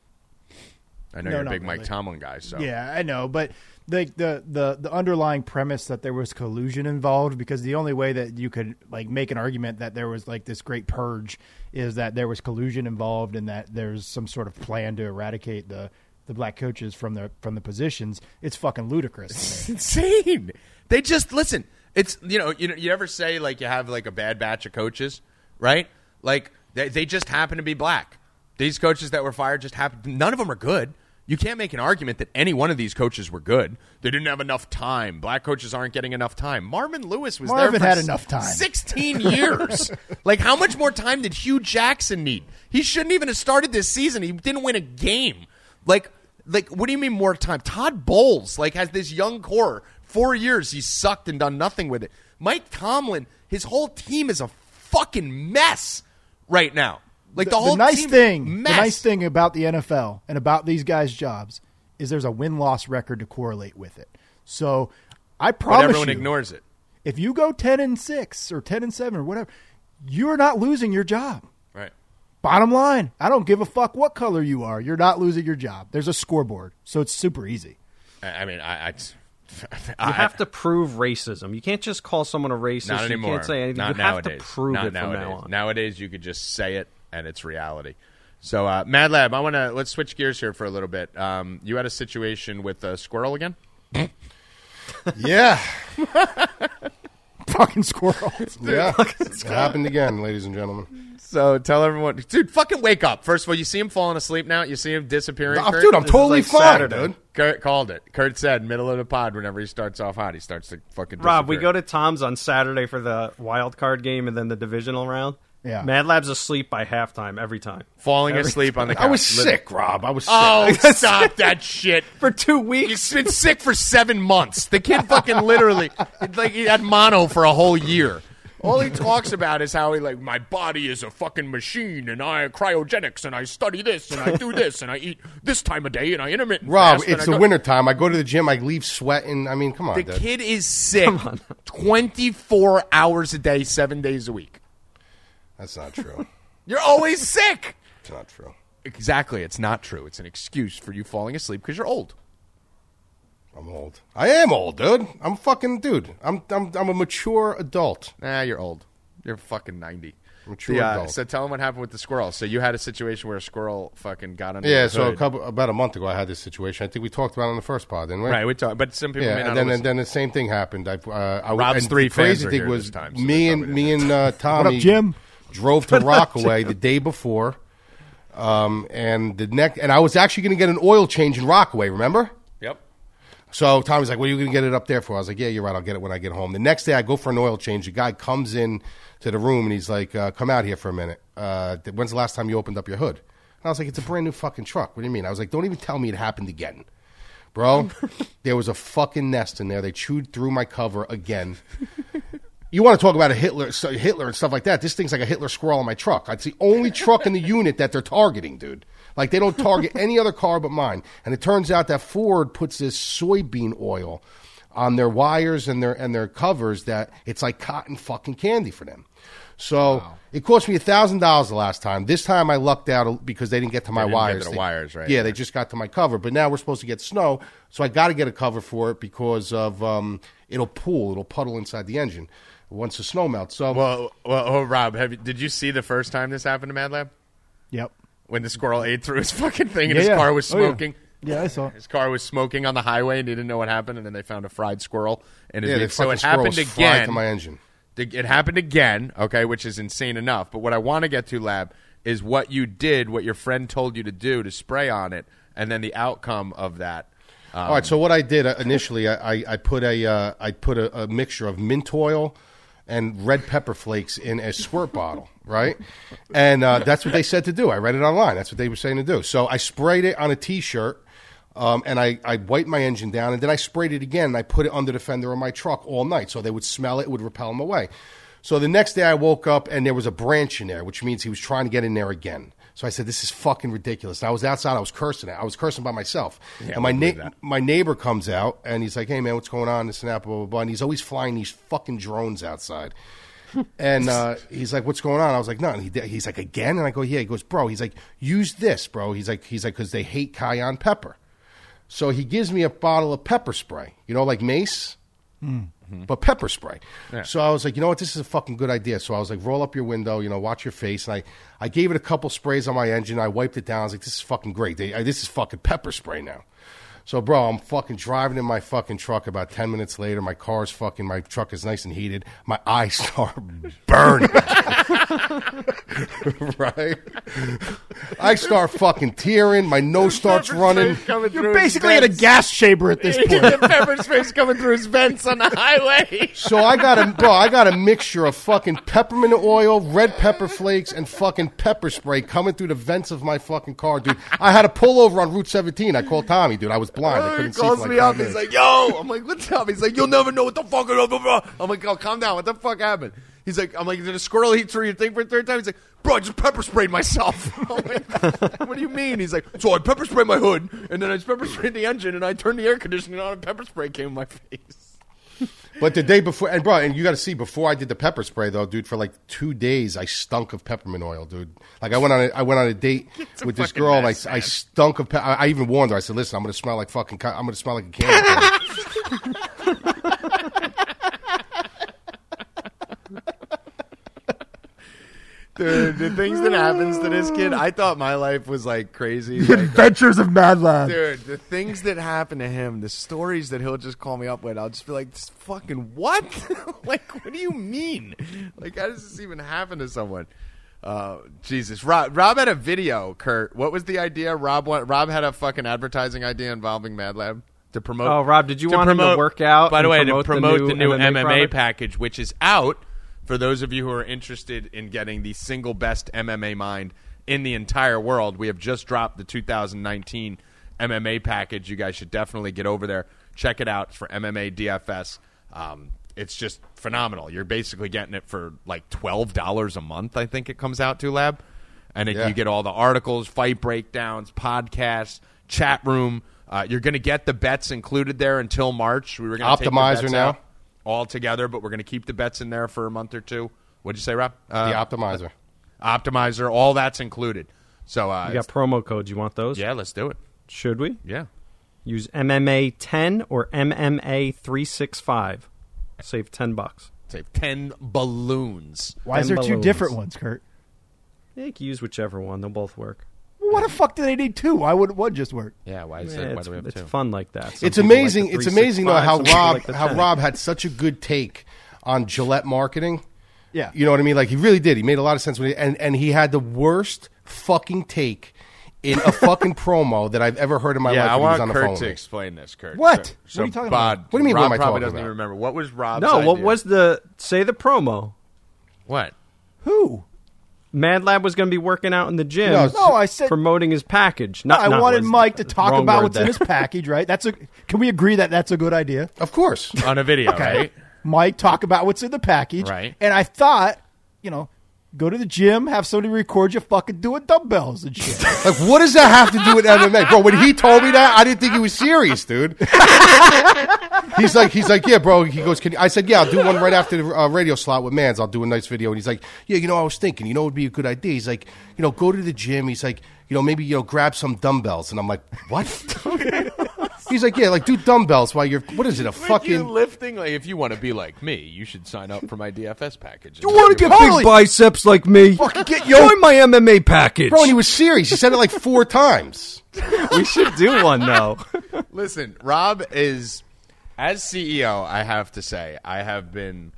A: I know
D: No,
A: you're a big Mike. Tomlin guy, so
D: Yeah, I know, but the, the the the underlying premise that there was collusion involved because the only way that you could like make an argument that there was like this great purge is that there was collusion involved and that there's some sort of plan to eradicate the the black coaches from the from the positions. It's fucking ludicrous.
A: It's insane. They just listen. It's you know you know you ever say like you have like a bad batch of coaches, right? Like they they just happen to be black. These coaches that were fired just happen. None of them are good. You can't make an argument that any one of these coaches were good. They didn't have enough time. Black coaches aren't getting enough time. Marvin Lewis was
D: Marvin
A: there for
D: had enough time.
A: 16 years. like how much more time did Hue Jackson need? He shouldn't even have started this season. He didn't win a game. Like like what do you mean more time? Todd Bowles like has this young core. 4 years he's sucked and done nothing with it. Mike Tomlin, his whole team is a fucking mess right now. Like the, whole
D: nice
A: team,
D: thing,
A: mess.
D: the nice thing about the NFL and about these guys' jobs is there's a win loss record to correlate with it. So I
A: but
D: promise
A: everyone
D: you,
A: ignores it.
D: if you go ten and six or ten and seven or whatever, you're not losing your job.
A: Right.
D: Bottom line, I don't give a fuck what color you are. You're not losing your job. There's a scoreboard, so it's super easy.
A: I, I mean, I, I,
E: you have to prove racism. You can't just call someone a racist.
A: Not
E: you can't say anything.
A: Not
E: you have
A: nowadays.
E: to prove
A: Not
E: it from
A: nowadays.
E: now on.
A: Nowadays, you could just say it and it's reality. So, uh, Mad Lab, I want to let's switch gears here for a little bit. Um, you had a situation with a squirrel again.
C: Yeah,
D: Fucking squirrels.
C: yeah. It happened again, ladies and gentlemen.
A: So tell everyone, dude, fucking wake up. First of all, you see him falling asleep now. You see him disappearing.
C: Oh,
A: Kurt?
C: dude, I'm
E: This
C: totally
E: like
C: fine,
E: Saturday.
C: dude.
A: Kurt called it. Kurt said middle of the pod. Whenever he starts off hot, he starts to fucking.
E: Rob, we go to Tom's on Saturday for the wild card game and then the divisional round.
D: Yeah.
E: Mad Lab's asleep by halftime every time.
A: falling asleep on the couch.
C: I was
A: Lit-
C: sick, Rob. I was oh, sick.
A: Oh, stop that shit.
E: For two
A: He's
E: weeks.
A: been sick for seven months. The kid fucking literally, it's like he had mono for a whole year. All he talks about is how he like my body is a fucking machine, and I cryogenics, and I study this, and I do this, and I eat this time of day, and I intermittent
C: Rob,
A: fast,
C: it's the
A: go-
C: wintertime. I go to the gym. I leave sweating. I mean, come on,
A: The
C: dude.
A: kid is sick, twenty four hours a day, seven days a week.
C: That's not true.
A: You're always sick.
C: It's not true.
A: Exactly, it's not true. It's an excuse for you falling asleep because you're old.
C: I'm old. I am old, dude. I'm fucking dude. I'm I'm I'm a mature adult.
A: Nah, you're old. You're fucking 90.
C: Mature
A: The, uh,
C: adult.
A: so tell them what happened with the squirrel. So you had a situation where a squirrel fucking got under
C: Yeah,
A: the
C: so a couple about a month ago, I had this situation. I think we talked about it on the first pod, didn't we?
A: Right, we talked, but some people may
C: Yeah,
A: not
C: and then and then the same thing happened. I, uh, I
A: Rob's
C: and
A: three
C: the crazy
A: fans
C: thing was
A: this time, so
C: me and me and uh, Tommy,
D: Jim?
C: drove to Rockaway the day before, um, and the next, and I was actually going to get an oil change in Rockaway. Remember? So Tommy's like, "What are you going to get it up there for?" I was like, "Yeah, you're right. I'll get it when I get home." The next day, I go for an oil change. The guy comes in to the room and he's like, uh, "Come out here for a minute. Uh, when's the last time you opened up your hood?" And I was like, "It's a brand new fucking truck. What do you mean?" I was like, "Don't even tell me it happened again." Bro, there was a fucking nest in there. They chewed through my cover again. You want to talk about a Hitler, Hitler and stuff like that? This thing's like a Hitler squirrel on my truck. It's the only truck in the unit that they're targeting, dude. Like they don't target any other car but mine. And it turns out that Ford puts this soybean oil on their wires and their and their covers that it's like cotton fucking candy for them. So it cost me a thousand dollars the last time. This time I lucked out because they didn't get to my
A: didn't
C: wires.
A: to the
C: They-
A: wires, right.
C: Yeah, they just got to my cover. But now we're supposed to get snow, so I got to get a cover for it because of um, it'll pool, it'll puddle inside the engine once the snow melts. So
A: Well, well, oh, Rob, have you, did you see the first time this happened to Mad Lab
D: Yep.
A: When the squirrel ate through his fucking thing and
D: Yeah,
A: his
D: yeah.
A: car was
D: Oh, yeah.
A: smoking?
D: Yeah, I saw.
A: His car was smoking on the highway and he didn't know what happened, and then they found a fried squirrel in his
C: yeah, the.
A: So it happened
C: was fried
A: again.
C: to my engine.
A: It happened again, okay, which is insane enough. But what I want to get to, Lab, is what you did, what your friend told you to do to spray on it, and then the outcome of that. Um,
C: All right. So what I did uh, initially, I, I, I put a uh, I put a, a mixture of mint oil, and red pepper flakes in a squirt bottle, right? And uh, that's what they said to do. I read it online. That's what they were saying to do. So I sprayed it on a T-shirt. Um, and I, I wiped my engine down, and then I sprayed it again, and I put it under the fender of my truck all night, so they would smell it, it would repel them away. So the next day I woke up, and there was a branch in there, which means he was trying to get in there again. So I said, "This is fucking ridiculous." And I was outside, I was cursing it. I was cursing by myself. and my na- my neighbor comes out, and he's like, "Hey man, what's going on?" This and that, blah blah blah. And he's always flying these fucking drones outside. And uh, he's like, "What's going on?" I was like, "No." And he, he's like, "Again?" And I go, "Yeah." He goes, "Bro," he's like, "Use this, bro." He's like, "He's like, because they hate cayenne pepper." So he gives me a bottle of pepper spray, you know, like mace, but pepper spray. So I was like, you know what, this is a fucking good idea. So I was like, roll up your window, you know, watch your face. And I, I gave it a couple sprays on my engine. I wiped it down. I was like, this is fucking great. They, I, this is fucking pepper spray now. So, bro, I'm fucking driving in my fucking truck. About 10 minutes later, my car's fucking, my truck is nice and heated. My eyes start burning. right? I start fucking tearing. My nose starts running.
D: You're basically in a gas chamber at this point.
A: pepper spray's coming through his vents on the highway.
C: So I got a bro, I got a mixture of fucking peppermint oil, red pepper flakes, and fucking pepper spray coming through the vents of my fucking car, dude. I had a pull over on Route 17. I called Tommy, dude. I was blind. I
A: he
C: couldn't see
A: calls
C: like
A: me
C: five
A: up. He's
C: minutes.
A: like, "Yo," I'm like, "What's up?" He's like, "You'll never know what the fuck." I'm like, "Oh, calm down. What the fuck happened?" He's like, "I'm like, did a squirrel eat through your thing for a third time?" He's like, "Bro, I just pepper sprayed myself." I'm like, "What do you mean?" He's like, "So I pepper sprayed my hood, and then I pepper sprayed the engine, and I turned the air conditioning on, and pepper spray came in my face."
C: But the day before, and bro, and you got to see before I did the pepper spray though, dude. For like two days, I stunk of peppermint oil, dude. Like I went on, a, I went on a date with this girl,
A: mess,
C: and I, I stunk of. Pe- I, I even warned her. I said, "Listen, I'm going to smell like fucking. I'm going to smell like a candy."
A: Dude, the things that happens to this kid, I thought my life was like crazy. Like,
D: Adventures of Mad Lab.
A: Dude, the things that happen to him, the stories that he'll just call me up with, I'll just be like, "This fucking what? like, what do you mean? Like, how does this even happen to someone?" Uh, Jesus, Rob, Rob had a video. Kurt, what was the idea? Rob, wa- Rob had a fucking advertising idea involving Mad Lab to promote.
E: Oh, Rob, did you want him to work out
A: By the
E: and
A: way, to
E: promote
A: promote
E: the
A: the
E: new
A: new,
E: MMA
A: MMA,
E: product?
A: package, which is out for those of you who are interested in getting the single best MMA mind in the entire world. We have just dropped the 2019 MMA package. You guys should definitely get over there, check it out. It's for MMA DFS. Um, it's just phenomenal. You're basically getting it for like twelve dollars a month. I think it comes out to Lab, and it,
C: Yeah.
A: you get all the articles, fight breakdowns, podcasts, chat room. Uh, you're going to get the bets included there until March. We were going to
C: Optimizer now?
A: All together, but we're going to keep the bets in there for a month or two. What'd you say, Rob?
C: the
A: Uh,
C: optimizer.
A: optimizer, all that's included. So, uh,
E: You got promo codes. You want those?
A: yeah, let's do it.
E: Should we
A: Yeah.
E: use MMA 10 or MMA 365? Save 10 bucks.
A: Save 10 balloons.
D: Why is there
E: Ten
D: two
E: balloons.
D: different ones, Kurt?
E: Yeah, you can use whichever one. They'll both work.
D: What the fuck do they need two? Why would one just work?
A: Yeah, why is
E: Yeah,
A: it? Why
E: it's
A: do we have
E: it's
A: two?
E: fun like that. Some
C: it's
E: people like the
C: amazing. it's amazing though
E: 365,
C: how
E: some people
C: Rob
E: like the
C: how
E: 10.
C: Rob had such a good take on Gillette marketing.
D: Yeah.
C: You know what I mean? Like he really did. He made a lot of sense when he, and and he had the worst fucking take in a fucking promo that I've ever heard in my
A: yeah,
C: life.
A: I
C: when he was
A: want
C: on the
A: Kurt
C: phone with
A: to
C: me.
A: explain this, Kurt.
D: What?
A: So,
D: What are you talking
A: Bod-
D: about?
C: What do you mean, what
A: Rob
C: am I
A: probably
C: talking
A: doesn't
C: about?
A: even remember. What was Rob's
E: No, what
A: idea?
E: was the say the promo?
A: What?
D: Who?
E: Mad Lab was going to be working out in the gym.
C: No,
D: No, I said
E: promoting his package. Not,
D: I
E: not
D: wanted
E: was-
D: Mike to talk about
E: word
D: what's in his package, right? That's a. Can we agree that that's a good idea?
C: Of course.
A: On a video,
D: Okay.
A: right?
D: Mike, talk about what's in the package.
A: Right.
D: And I thought, you know, go to the gym, have somebody record you fucking doing dumbbells and shit.
C: Like, what does that have to do with MMA, bro? When he told me that, I didn't think he was serious, dude. he's like, he's like, yeah, bro. He goes, can you? I said, yeah, I'll do one right after the uh, radio slot with Mans. I'll do a nice video. And he's like, yeah, you know, I was thinking, you know, it would be a good idea. He's like, you know, go to the gym. He's like, you know, maybe you know, grab some dumbbells. And I'm like, what? he's like, yeah, like do dumbbells while you're. What is it? A
A: Like you
C: fucking.
A: lifting. Like, if you want to be like me, you should sign up for my DFS package.
E: You want to get big biceps like me?
C: Fucking get
E: Join my MMA package.
C: Bro, and he was serious. He said it like four times.
E: we should do one though.
A: Listen, Rob is as CEO. I have to say, I have been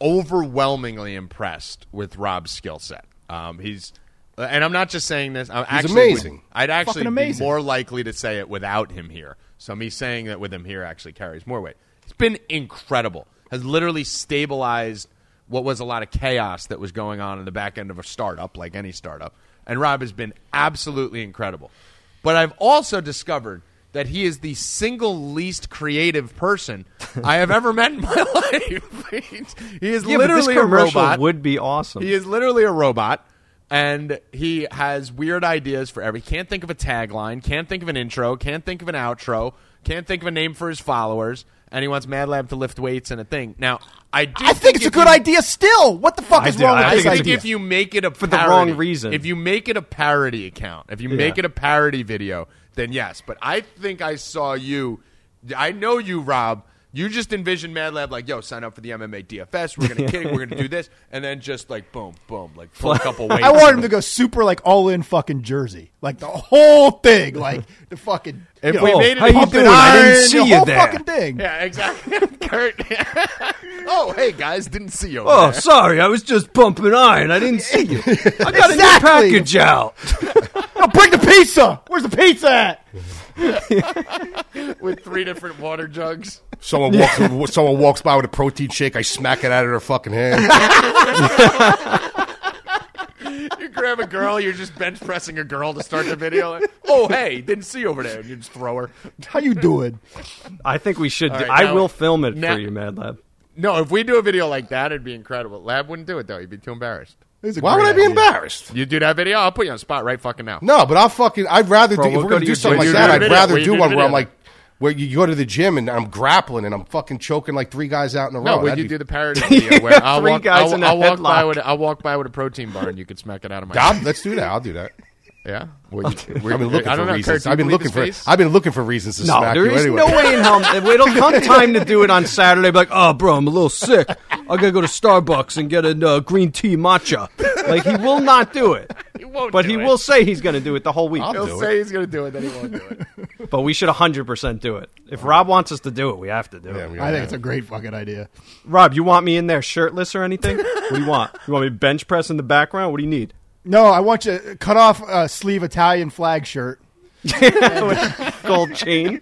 A: overwhelmingly impressed with Rob's skill set. Um, he's, and I'm not just saying this. I'm actually
C: amazing.
A: I'd actually
D: Fucking
A: be more likely to say it without him here. So me saying that with him here actually carries more weight. It's been incredible. Has literally stabilized what was a lot of chaos that was going on in the back end of a startup, like any startup. And Rob has been absolutely incredible. But I've also discovered that he is the single least creative person I have ever met in my life. he is
E: Yeah,
A: literally a robot.
E: would be awesome.
A: He is literally a robot, and he has weird ideas for every. Can't think of a tagline. Can't think of an intro. Can't think of an outro. Can't think of a name for his followers. And he wants Mad Lab to lift weights and a thing. Now, I do.
D: I think it's a good
A: you-
D: idea. Still, what the fuck
E: I
D: is
E: do.
D: wrong with
E: I
A: I
D: this
A: think
D: idea?
A: if you make it a
E: For the wrong reason.
A: if you make it a parody account, if you make it a parody video, then yes. But I think I saw you. I know you, Rob. You just envisioned Mad Lab like, yo, sign up for the MMA DFS. We're gonna kick. We're gonna do this, and then just like boom, boom, like pull a couple weights.
D: I wanted him to go super like all in fucking Jersey, like the whole thing, like the fucking.
A: If
D: you
A: we
D: oh,
A: made it
E: how you doing? I didn't
D: iron,
E: see
D: the
E: you
D: whole
E: there.
D: fucking thing.
A: Yeah, exactly. Kurt. oh, hey guys, didn't see you.
E: Oh,
A: there.
E: sorry, I was just pumping iron. I didn't see you. I got a new package out.
D: Oh, bring the pizza. Where's the pizza at?
A: with three different water jugs.
C: Someone walks. someone walks by with a protein shake. I smack it out of their fucking hand.
A: You grab a girl, you're just bench pressing a girl to start the video. Like, oh, hey, didn't see you over there. And you just throw her.
D: How you doing?
E: I think we should.
A: All
E: do,
A: right,
E: I
A: now-
E: will film it
A: now-
E: for you, Mad Lab.
A: No, if we do a video like that, it'd be incredible. Lab wouldn't do it though; he'd be too embarrassed.
D: This is a
C: Why would
D: great
C: I be
D: idea.
C: embarrassed?
A: You do that video, I'll put you on the spot right fucking now.
C: No, but I'll fucking. I'd rather
E: Bro,
C: do.
E: we'll
C: if we're
E: go
C: gonna
E: to
C: do
E: your
C: something like
A: Will
C: that,
A: do a
C: I'd
A: video?
C: rather
A: Will you
C: do
A: do a
C: one where
A: video?
C: I'm like, where you go to the gym and I'm grappling and I'm fucking choking like three guys out in a row.
A: No, would you
C: be-
A: do the parody video where I'll
E: Three
A: walk,
E: guys
A: I'll,
E: in a
A: I'll walk by with I'll walk by with a protein bar and you could smack it out of my.
C: I'll- let's do that. I'll do that.
A: Yeah, Well, you-
C: I've been looking
A: I don't
C: for
A: know,
C: reasons.
A: Kurt,
C: I've been looking for.
A: face?
C: I've been looking for reasons to
E: No,
C: smack
E: there
C: you
E: is
C: anyway.
E: no way in hell. It'll come time to do it on Saturday. Be like, oh, bro, I'm a little sick. I gotta go to Starbucks and get a uh, green tea matcha. Like he will not do it,
A: He won't
E: but
A: do
E: he
A: it.
E: will say he's gonna do it the whole week.
C: I'll
A: He'll
C: do
A: say he's going to do it, then he won't do it.
E: But we should 100 percent do it. If Rob wants us to do it, we have to do
C: Yeah,
E: it.
D: I think it's a great fucking idea.
E: Rob, you want me in there shirtless or anything? What do you want? You want me bench press in the background? What do you need?
D: No, I want you to cut off a sleeve Italian flag shirt.
E: Gold chain.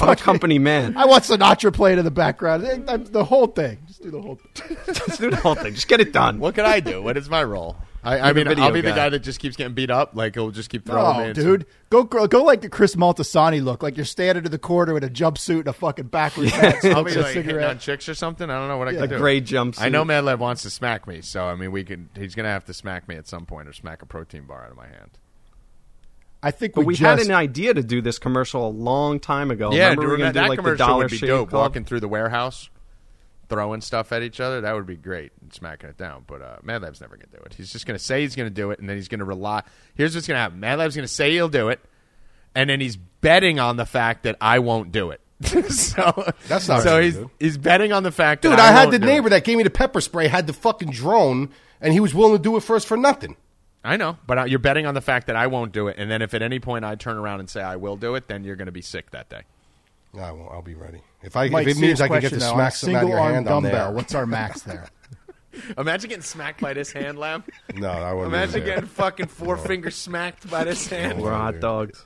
E: I'm a company man.
D: I want Sinatra playing in the background. The, the whole thing. Just do the whole thing.
E: Just do the whole thing. Just get it done.
A: What can I do? What is my role? I, I mean, I'll be the
E: guy.
A: guy that just keeps getting beat up. Like he'll just keep throwing me.
D: Oh, dude, go go go like the Chris Moltisanti look, like you're standing in the corner with a jumpsuit and a fucking backwards hat,
A: I'll
D: smoking
A: be
D: a
A: like hitting on chicks or something. I don't know what I
D: Yeah.
A: can do.
E: Gray jumpsuit.
A: I know Mad Lab wants to smack me, so I mean, we can. He's gonna have to smack me at some point, or smack a protein bar out of my hand.
D: I think
E: But
D: we,
E: we
D: just
E: had an idea to do this commercial a long time ago.
A: yeah,
E: Remember we were
A: dude,
E: gonna
A: that
E: do like the
A: commercial
E: Dollar
A: would be dope.
E: Club?
A: Walking through the warehouse, throwing stuff at each other. That would be great. And smacking it down. But uh, Mad Lab's never gonna do it. He's just gonna say he's gonna do it, and then he's gonna rely. Here's what's gonna happen. Mad Lab's gonna say he'll do it, and then he's betting on the fact that I won't do it. so
C: That's not
A: so.
C: true,
A: He's
C: dude.
A: he's betting on the fact
C: Dude,
A: that
C: I, had the neighbor
A: It.
C: that gave me the pepper spray had the fucking drone, and he was willing to do it first for nothing.
A: I know, but uh, you're betting on the fact that I won't do it, and then if at any point I turn around and say I will do it, then you're going to be sick that day.
C: I won't. I'll be ready. If I
D: Mike,
C: if it means I can get
D: question,
C: to
D: though,
C: smack
D: a
C: something out of your hand, I'm
D: dumbbell.
C: there.
D: What's our max there?
A: Imagine getting smacked by this hand, Lamb.
C: No, I wouldn't.
A: Imagine
C: do that.
A: getting fucking four fingers smacked by this hand.
E: We're hot dogs.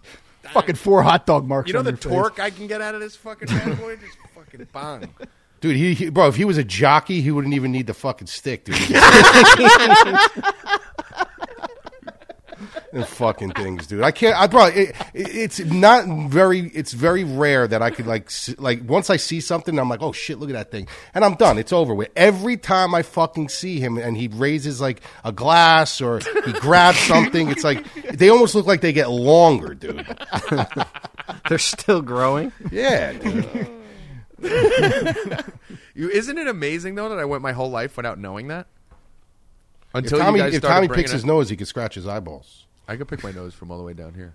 D: fucking four hot dog marks.
A: You know
D: on
A: the
D: your face.
A: torque I can get out of this fucking bad boy? Just fucking bang.
C: Dude, he, he bro, if he was a jockey, he wouldn't even need the fucking stick, dude. and fucking things, dude. I can't. I bro, it, it, it's not very. It's very rare that I could like like once I see something, I'm like, oh shit, look at that thing, and I'm done. It's over with. Every time I fucking see him, and he raises like a glass or he grabs something, it's like they almost look like they get longer, dude.
E: They're still growing.
C: Yeah.
A: You, isn't it amazing though that I went my whole life without knowing that?
C: If
A: Until
C: Tommy,
A: you guys
C: if Tommy picks
A: it-
C: his nose, he could scratch his eyeballs.
A: I could pick my nose from all the way down here.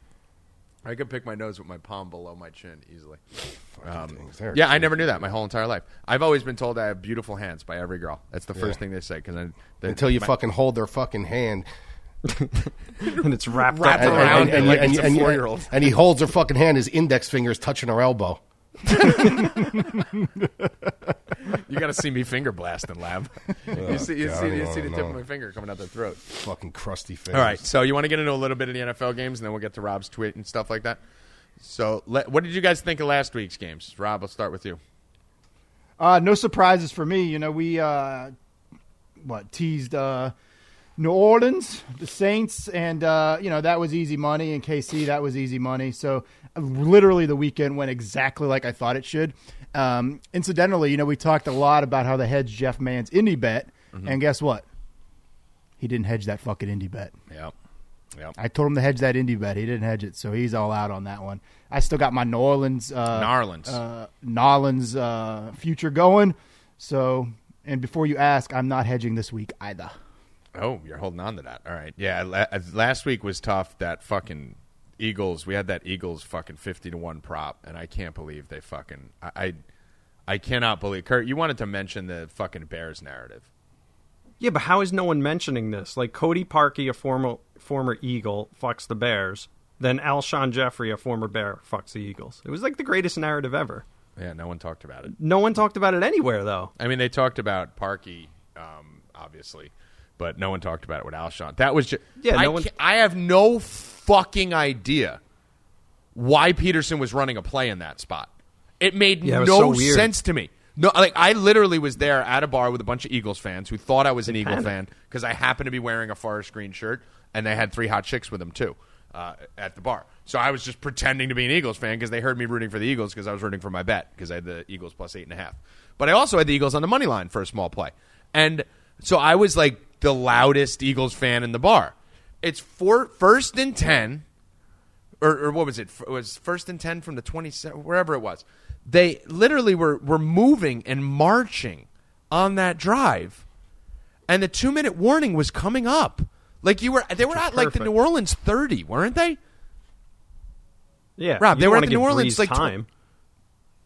A: I could pick my nose with my palm below my chin easily. Um,
C: things. They're
A: yeah, I never knew that my whole entire life. I've always been told I have beautiful hands by every girl. That's the first
C: Yeah.
A: thing they say because
C: Until you
A: my,
C: fucking hold their fucking hand
E: and it's wrapped,
A: Wrapped
E: up
A: around
E: around.
A: it
C: and,
A: like
C: and,
A: it's a
C: and,
A: four-year-old.
C: and he holds her fucking hand. His index finger is touching her elbow.
A: You got to see me finger blasting, lab. you see, you
C: God,
A: see, you see the tip
C: know.
A: of my finger coming out the throat.
C: Fucking crusty fingers.
A: All right, so you want to get into a little bit of the NFL games, and then we'll get to Rob's tweet and stuff like that. So, let, what did you guys think of last week's games? Rob, I'll start with you.
D: Uh, no surprises for me. You know, we uh, what teased uh, New Orleans, the Saints, and uh, you know that was easy money. And KC, that was easy money. So uh, literally, the weekend went exactly like I thought it should. Um, incidentally, you know, we talked a lot about how the hedged Jeff Mans' indie bet, and guess what? He didn't hedge that fucking indie bet.
A: Yeah. Yep.
D: I told him to hedge that indie bet. He didn't hedge it, so he's all out on that one. I still got my New Orleans, uh,
A: Narlands.
D: uh, Narlands uh, future going. So, and before you ask, I'm not hedging this week either.
A: Oh, you're holding on to that. All right. Yeah. La- uh, last week was tough. That fucking Eagles. We had that Eagles fucking fifty to one prop, and I can't believe they fucking. I, I, I cannot believe. Kurt, you wanted to mention the fucking Bears narrative.
E: Yeah, but how is no one mentioning this? Like Cody Parkey, a former former Eagle, fucks the Bears. Then Alshon Jeffery, a former Bear, fucks the Eagles. It was like the greatest narrative ever.
A: Yeah. No one talked about it.
E: No one talked about it anywhere, though.
A: I mean, they talked about Parkey, um, obviously, but no one talked about it with Alshon. That was just.
E: Yeah,
A: I,
E: no one-
A: I have no fucking idea why Pederson was running a play in that spot. It made
E: Yeah, it
A: no
E: so
A: sense to me. No, like I literally was there at a bar with a bunch of Eagles fans who thought I was an Eagle fan because I happened to be wearing a forest green shirt, and they had three hot chicks with them too uh, at the bar. So I was just pretending to be an Eagles fan because they heard me rooting for the Eagles because I was rooting for my bet because I had the Eagles plus eight and a half. But I also had the Eagles on the money line for a small play, and so I was like the loudest Eagles fan in the bar. It's four, first and ten or, or what was it? It was first and ten from the 27, wherever it was. They literally were were moving and marching on that drive, and the two minute warning was coming up. Like you were, they were at like the. New Orleans thirty, weren't they?
E: Yeah,
A: Rob, they were at the New Orleans,
E: Brees
A: like, tw-
E: time.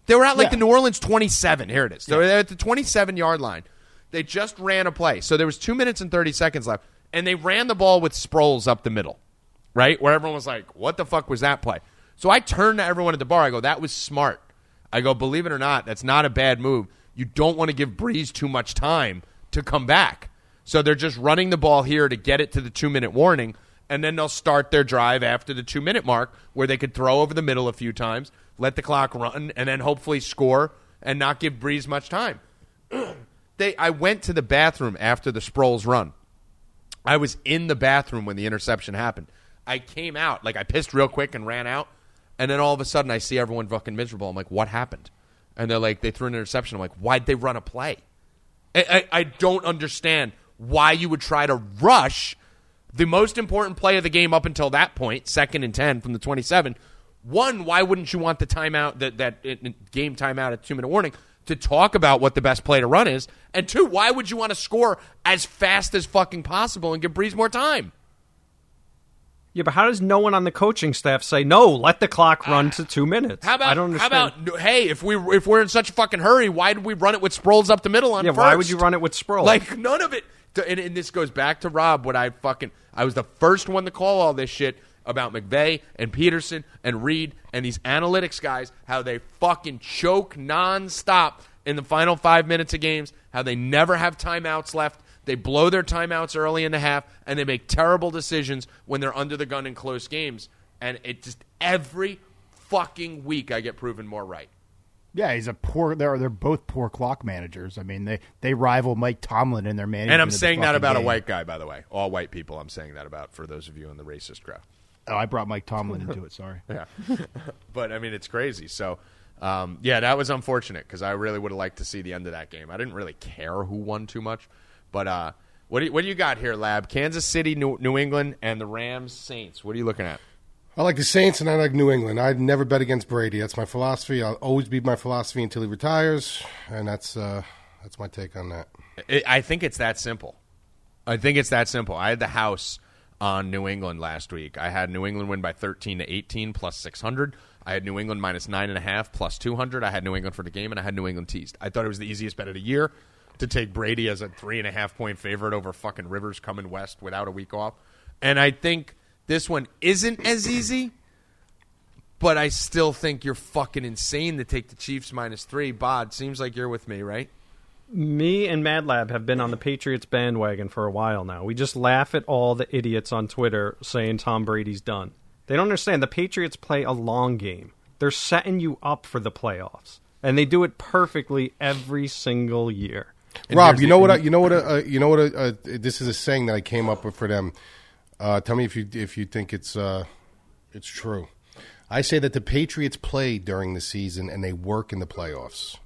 A: They were at like
D: Yeah.
A: the New Orleans 27. Here it is. They were at the 27 yard line. They just ran a play. So there was two minutes and 30 seconds left. And they ran the ball with Sproles up the middle, right? Where everyone was like, what the fuck was that play? So I turned to everyone at the bar. I go, that was smart. I go, believe it or not, that's not a bad move. You don't want to give Brees too much time to come back. So they're just running the ball here to get it to the two minute warning, and then they'll start their drive after the two minute mark where they could throw over the middle a few times, let the clock run, and then hopefully score and not give Brees much time. they I went to the bathroom after the Sproles run. I was in the bathroom when the interception happened. I came out, like I pissed real quick and ran out, and then all of a sudden I see everyone fucking miserable. I'm like, what happened? And they're like, they threw an interception. I'm like, why'd they run a play? I, I, I don't understand why you would try to rush the most important play of the game up until that point, second and 10 from the 27. One, why wouldn't you want the timeout, that, that uh, game timeout at two minute warning, to talk about what the best play to run is? And two, why would you want to score as fast as fucking possible and give Brees more time?
E: Yeah, but how does no one on the coaching staff say no? Let the clock run to two minutes.
A: How about,
E: I don't understand.
A: how about, hey, if, we, if we're in such a fucking hurry, why did we run it with Sproles up the middle on
E: yeah,
A: first?
E: why would you run it with Sproles?
A: Like none of it. And, and this goes back to Rob. What I fucking I was the first one to call all this shit about McVay and Pederson and Reid and these analytics guys. How they fucking choke nonstop in the final five minutes of games. How they never have timeouts left. They blow their timeouts early in the half, and they make terrible decisions when they're under the gun in close games. And it just every fucking week I get proven more right.
D: Yeah, he's a poor. They're they're both poor clock managers. I mean, they they rival Mike Tomlin in their management.
A: And I'm saying that about a white guy, by the way. All white people. I'm saying that about for those of you in the racist crowd.
D: Oh, I brought Mike Tomlin into it. Sorry.
A: Yeah, but I mean it's crazy. So, um, yeah, that was unfortunate because I really would have liked to see the end of that game. I didn't really care who won too much, but uh, what do you, what do you got here, Lab? Kansas City, New, New England, and the Rams Saints. What are you looking at?
C: I like the Saints and I like New England. I'd never bet against Brady. That's my philosophy. I'll always be my philosophy until he retires, and that's uh, that's my take on that.
A: I I think it's that simple. I think it's that simple. I had the house on New England last week. I had New England win by 13 to 18 plus 600. I had New England minus nine and a half plus 200. I had New England for the game, and I had New England teased. I thought it was the easiest bet of the year to take Brady as a three and a half point favorite over fucking Rivers coming west without a week off. And I think this one isn't as easy, but I still think you're fucking insane to take the Chiefs minus three. Bod, seems like you're with me, right?
E: Me and Mad Lab have been on the Patriots bandwagon for a while now. We just laugh at all the idiots on Twitter saying Tom Brady's done. They don't understand the Patriots play a long game. They're setting you up for the playoffs. and they do it perfectly every single year.
C: Rob,
A: here's
C: you
A: the-
C: know what? I, you know what? Uh, uh, you know what? Uh, uh, this is a saying that I came up with for them. Uh, tell me if you if you think it's uh, it's true. I say that the Patriots play during the season and they work in the playoffs.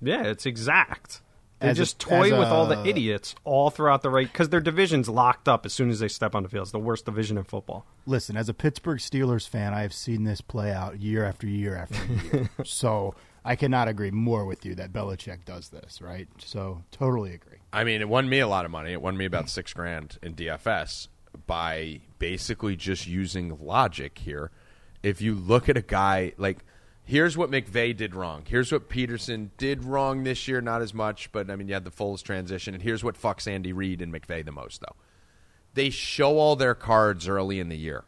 E: Yeah, it's exact. They
D: As a-
E: just toy
D: as
E: with all the idiots all throughout the right because their division's locked up as soon as they step on the field. It's the worst division in football.
D: Listen, as a Pittsburgh Steelers fan, I have seen this play out year after year after year. so I cannot agree more with you that Belichick does this, right? So totally agree.
A: I mean, it won me a lot of money. It won me about six grand in DFS by basically just using logic here. If you look at a guy like, here's what McVay did wrong. Here's what Pederson did wrong this year, not as much, but I mean, you had the Foles transition, and here's what fucks Andy Reid and McVay the most, though. They show all their cards early in the year.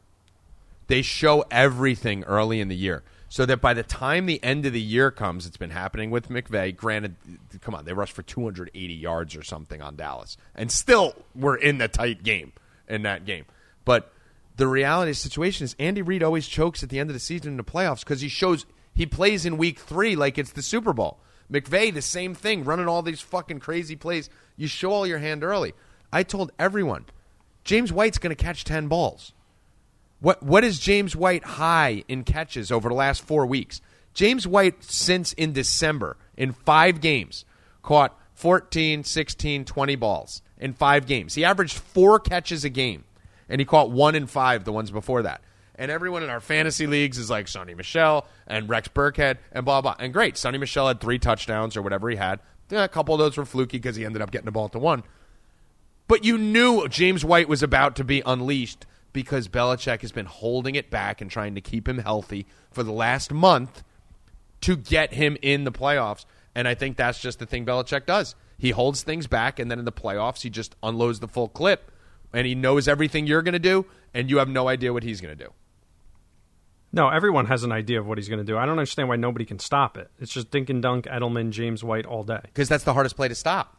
A: They show everything early in the year. So that by the time the end of the year comes, it's been happening with McVay. Granted, come on, they rushed for 280 yards or something on Dallas, and still we're in the tight game in that game. But the reality of the situation is Andy Reid always chokes at the end of the season in the playoffs because he shows he plays in week three like it's the Super Bowl. McVay, the same thing, running all these fucking crazy plays. You show all your hand early. I told everyone, James White's going to catch 10 balls. What what is James White high in catches over the last four weeks? James White since in December in five games caught 14, 16, 20 balls in five games. He averaged four catches a game, and he caught one in five the ones before that. And everyone in our fantasy leagues is like Sony Michel and Rex Burkhead and blah blah. And great, Sony Michel had three touchdowns or whatever he had. Yeah, a couple of those were fluky because he ended up getting the ball to one. But you knew James White was about to be unleashed because Belichick has been holding it back and trying to keep him healthy for the last month to get him in the playoffs. And I think that's just the thing Belichick does. He holds things back, and then in the playoffs, he just unloads the full clip, and he knows everything you're going to do, and you have no idea what he's going to do.
E: No, everyone has an idea of what he's going to do. I don't understand why nobody can stop it. It's just dink and dunk, Edelman, James White all day.
A: Because that's the hardest play to stop.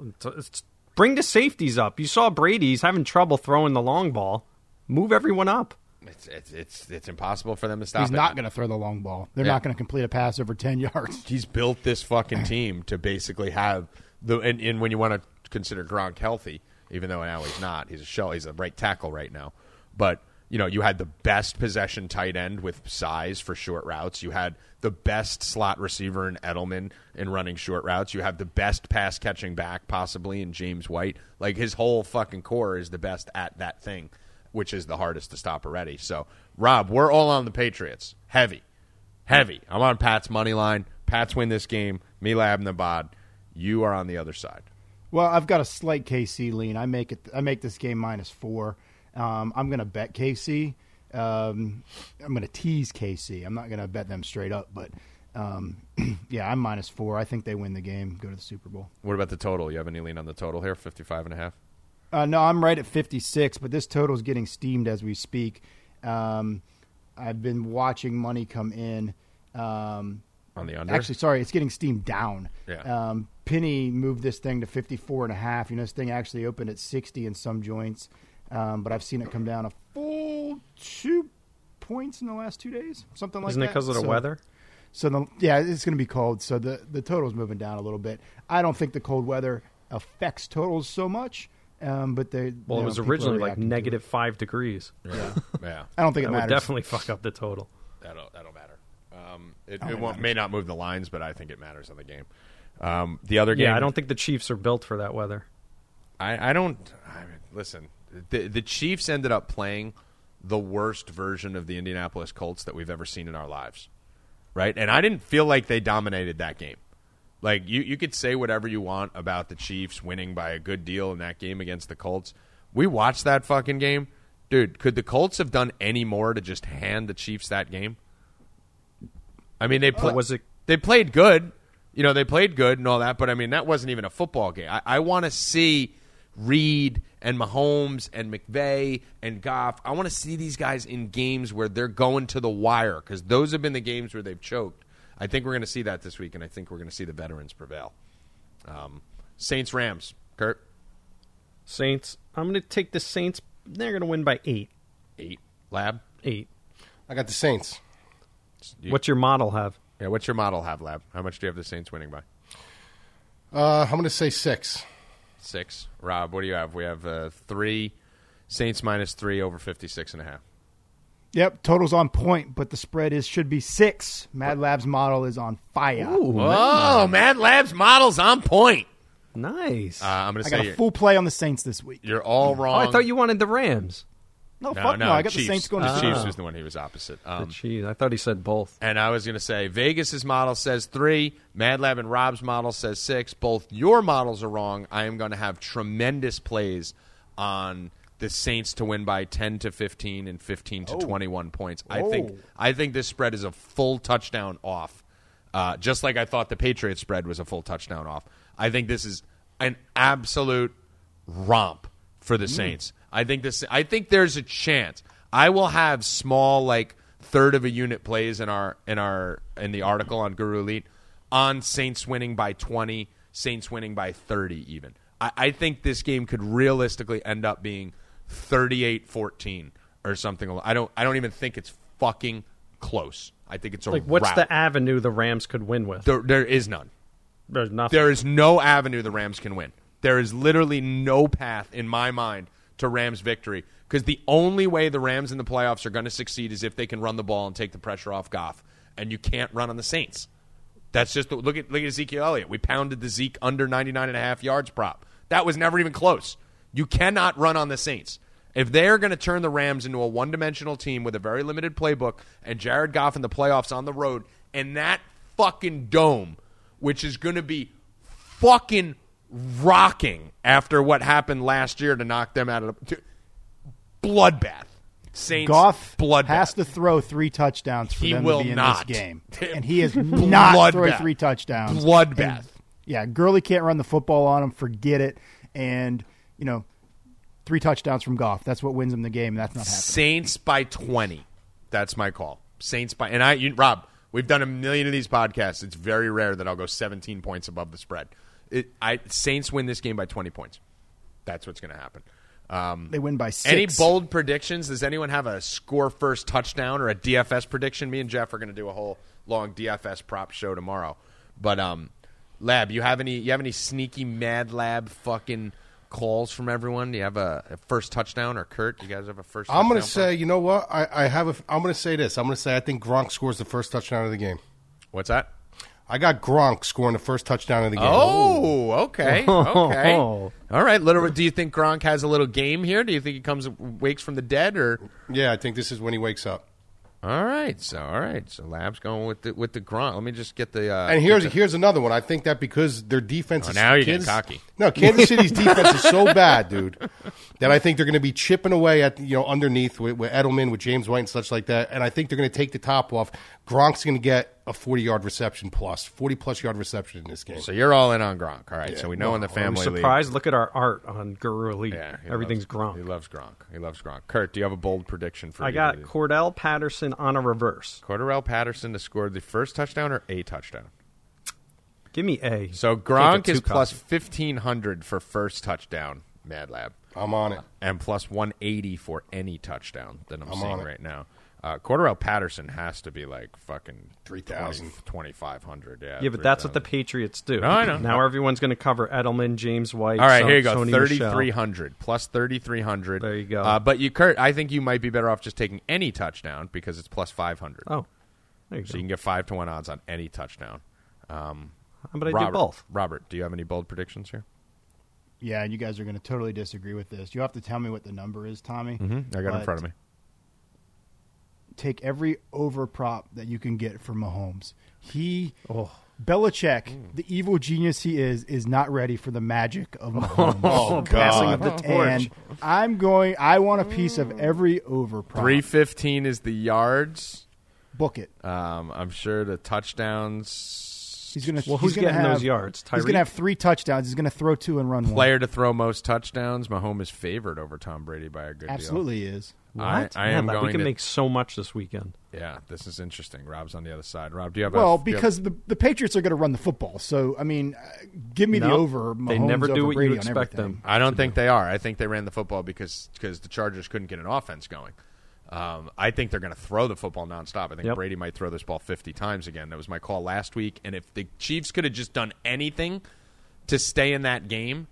E: It's, it's, bring the safeties up. You saw Brady's having trouble throwing the long ball. Move everyone up.
A: It's it's it's, it's impossible for them to stop.
D: He's
A: it.
D: not going to throw the long ball. They're
A: Yeah.
D: not going to complete a pass over 10 yards.
A: he's built this fucking team to basically have the and, and when you want to consider Gronk healthy, even though now he's not, he's a shell, he's a right tackle right now. But you know, you had the best possession tight end with size for short routes. You had the best slot receiver in Edelman in running short routes. You have the best pass catching back possibly in James White. Like his whole fucking core is the best at that thing, which is the hardest to stop already. So, Rob, we're all on the Patriots. Heavy. Heavy. I'm on Pat's money line. Pats win this game. Me lab Nabad. You are on the other side.
D: Well, I've got a slight KC lean. I make it. I make this game minus four. Um, I'm going to bet KC. Um, I'm going to tease KC. I'm not going to bet them straight up, but um, yeah, I'm minus four. I think they win the game, go to the Super Bowl.
A: What about the total? You have any lean on the total here? 55 and a half?
D: Uh, no, I'm right at 56, but this total is getting steamed as we speak. Um, I've been watching money come in. Um,
A: On the under?
D: Actually, sorry, it's getting steamed down.
A: Yeah.
D: Um, Penny moved this thing to 54 and a half. You know, this thing actually opened at 60 in some joints, um, but I've seen it come down a full two points in the last two days, something like
E: Isn't
D: that.
E: it because of the
D: So-
E: weather?
D: So the yeah, it's going to be cold. So the the total's moving down a little bit. I don't think the cold weather affects totals so much. Um, but they
E: Well,
D: you
E: it was originally like
D: reacting to it.
E: negative five degrees.
A: Yeah. yeah.
D: I don't think
E: That
D: it
E: would
D: matters.
E: definitely fuck up the total.
A: That'll, that'll matter. Um, it
D: Oh,
A: it
D: it
A: won't, may not move the lines, but I think it matters on the game. Um, the other game.
E: Yeah, I don't think the Chiefs are built for that weather.
A: I, I don't. I mean, listen, the the Chiefs ended up playing the worst version of the Indianapolis Colts that we've ever seen in our lives, right? And I didn't feel like they dominated that game. Like you, you could say whatever you want about the Chiefs winning by a good deal in that game against the Colts. We watched that fucking game, dude. Could the Colts have done any more to just hand the Chiefs that game? I mean, they uh, played.
E: was it-
A: They played good. You know, they played good and all that, but I mean, that wasn't even a football game. I, I want to see Reid and Mahomes and McVay and Goff. I want to see these guys in games where they're going to the wire because those have been the games where they've choked. I think we're going to see that this week, and I think we're going to see the veterans prevail. Um, Saints Rams, Kurt
E: Saints. I'm going to take the Saints. They're going to win by eight.
A: eight, Lab.
E: Eight.
C: I got the Saints.
E: What's your model have?
A: Yeah, what's your model have, Lab? How much do you have the Saints winning by?
C: Uh, I'm going to say six.
A: Six. Rob, what do you have? We have uh, three. Saints minus three over 56 and a half.
D: Yep, totals on point, but the spread is should be six. Mad Lab's model is on fire.
A: Oh, Mad Labs models on point.
E: Nice.
A: Uh, I'm going to
D: I
A: say
D: got a
A: you're,
D: full play on the Saints this week.
A: you're all
E: oh,
A: wrong.
E: I thought you wanted the Rams.
D: No,
A: No,
D: fuck
A: no,
D: no. I got
A: Chiefs.
D: the Saints going to
A: the
D: Super
A: Chiefs was the one he was opposite. Um,
E: Jeez, I thought he said both.
A: And I was going to say Vegas's model says three, Mad Lab and Rob's model says six. Both your models are wrong. I am going to have tremendous plays on the Saints to win by ten to fifteen and fifteen to twenty-one points. I think I think this spread is a full touchdown off. Uh, just like I thought the Patriots spread was a full touchdown off. I think this is an absolute romp for the Saints. I think this. I think there's a chance. I will have small, like third of a unit plays in our in our in the article on Guru Elite on Saints winning by twenty, Saints winning by thirty. Even I, I think this game could realistically end up being 38-14 or something. I don't. I don't even think it's fucking close. I think it's a
E: Like, what's
A: rout.
E: the avenue the Rams could win with?
A: There, there is none.
E: There's nothing.
A: There is no avenue the Rams can win. There is literally no path in my mind to Rams victory because the only way the Rams in the playoffs are going to succeed is if they can run the ball and take the pressure off Goff, and you can't run on the Saints. That's just look at look at Ezekiel Elliott. We pounded the Zeke under 99 and a half yards prop. That was never even close. You cannot run on the Saints. If they're going to turn the Rams into a one-dimensional team with a very limited playbook and Jared Goff in the playoffs on the road and that fucking dome which is going to be fucking rocking after what happened last year to knock them out of the bloodbath. Saints
D: Goff
A: bloodbath.
D: has to throw three touchdowns for
A: He
D: them
A: will
D: to be in
A: not.
D: this game, and he is not throwing three touchdowns.
A: Bloodbath.
D: And, yeah, Gurley can't run the football on him. Forget it. And you know, three touchdowns from Goff. That's what wins him the game. That's not happening.
A: Saints by 20. That's my call. Saints by and I you, Rob, we've done a million of these podcasts. It's very rare that I'll go 17 points above the spread. It, I Saints win this game by 20 points. That's what's going to happen. Um,
D: They win by six.
A: Any bold predictions? Does anyone have a score first touchdown or a DFS prediction? Me and Jeff are going to do a whole long DFS prop show tomorrow. But um, Lab, you have any? You have any sneaky Mad Lab fucking calls from everyone? Do you have a, a first touchdown or Kurt? You guys have a first?
C: I'm going to
A: touchdown
C: say, you know what? I, I have. A, I'm going to say this. I'm going to say I think Gronk scores the first touchdown of the game.
A: What's that?
C: I got Gronk scoring the first touchdown of the game.
A: Oh, okay, okay.
E: Oh.
A: All right. Little. Do you think Gronk has a little game here? Do you think he comes wakes from the dead, or?
C: yeah, I think this is when he wakes up.
A: All right. So all right. So Lab's going with the with the Gronk. Let me just get the. Uh,
C: And here's
A: the-
C: here's another one. I think that because their defense
A: Oh,
C: is
A: now you're getting
C: Kansas-
A: cocky.
C: No, Kansas City's defense is so bad, dude, that I think they're going to be chipping away at you know underneath with, with Edelman, with James White, and such like that. And I think they're going to take the top off. Gronk's going to get a 40 yard reception plus, 40 plus yard reception in this game.
A: So you're all in on Gronk. All right. so we know in the
E: Are
A: family
E: we
A: league-
E: surprised? Look at our art on Guru Elite.
A: Yeah,
E: Everything's
A: loves,
E: Gronk.
A: He loves Gronk. He loves Gronk. Kurt, do you have a bold prediction for?
E: Me?
A: I
E: got? Cordarrelle Patterson on a reverse.
A: Cordarrelle Patterson to score the first touchdown or a touchdown.
E: Give me A.
A: So
E: Can't
A: Gronk
E: get
A: is
E: too
A: plus
E: cocky.
A: fifteen hundred for first touchdown. Mad Lab.
C: I'm on it.
A: and plus 180 for any touchdown that I'm,
C: I'm
A: seeing
C: on
A: right now. Uh, Cordarrelle Patterson has to be like fucking
C: 3,000.
A: 2,500. Yeah,
E: Yeah, but that's what the Patriots do.
A: No, I know.
E: Now everyone's going to cover Edelman, James White.
A: All right,
E: Son-
A: here you go. 3,300 plus 3,300.
E: There you go.
A: Uh, but you, Kurt, I think you might be better off just taking any touchdown because it's plus 500.
E: Oh, there you
A: So
E: go.
A: you can get 5 to 1 odds on any touchdown. Um,
E: How about I
A: Robert,
E: do both?
A: Robert, do you have any bold predictions here?
D: Yeah, and you guys are going to totally disagree with this. You have to tell me what the number is, Tommy.
A: Mm-hmm. I got it in front of me.
D: Take every over prop that you can get for Mahomes. He,
E: Oh.
D: Belichick,
A: Mm.
D: the evil genius he is, is not ready for the magic of Mahomes.
C: Oh, God.
E: of the torch.
D: and I'm going. I want a piece of every over prop.
A: 315 is the yards.
D: Book it.
A: Um, I'm sure the touchdowns.
D: He's going to.
E: Well,
D: he's
E: who's
D: gonna
E: getting
D: have,
E: those yards?
D: He's gonna have three touchdowns. He's going to throw two and run one.
A: player to throw most touchdowns. Mahomes is favored over Tom Brady by a good deal.
D: Absolutely is.
A: deal. I,
E: What?
A: I
E: Man,
A: am
E: like,
A: going
E: we can
A: to,
E: make so much this weekend.
A: Yeah, this is interesting. Rob's on the other side. Rob, do you have
D: Well,
A: a, do you have-
D: because the the Patriots are going to run the football. So I mean, uh, give me the
E: No,
D: over.
E: they never do what you
D: Brady on
E: expect them.
A: I don't think they are. I think they ran the football because because the Chargers couldn't get an offense going. Um, I think they're going to throw the football nonstop. I think
E: Yep.
A: Brady might throw this ball 50 times again. That was my call last week. And if the Chiefs could have just done anything to stay in that game,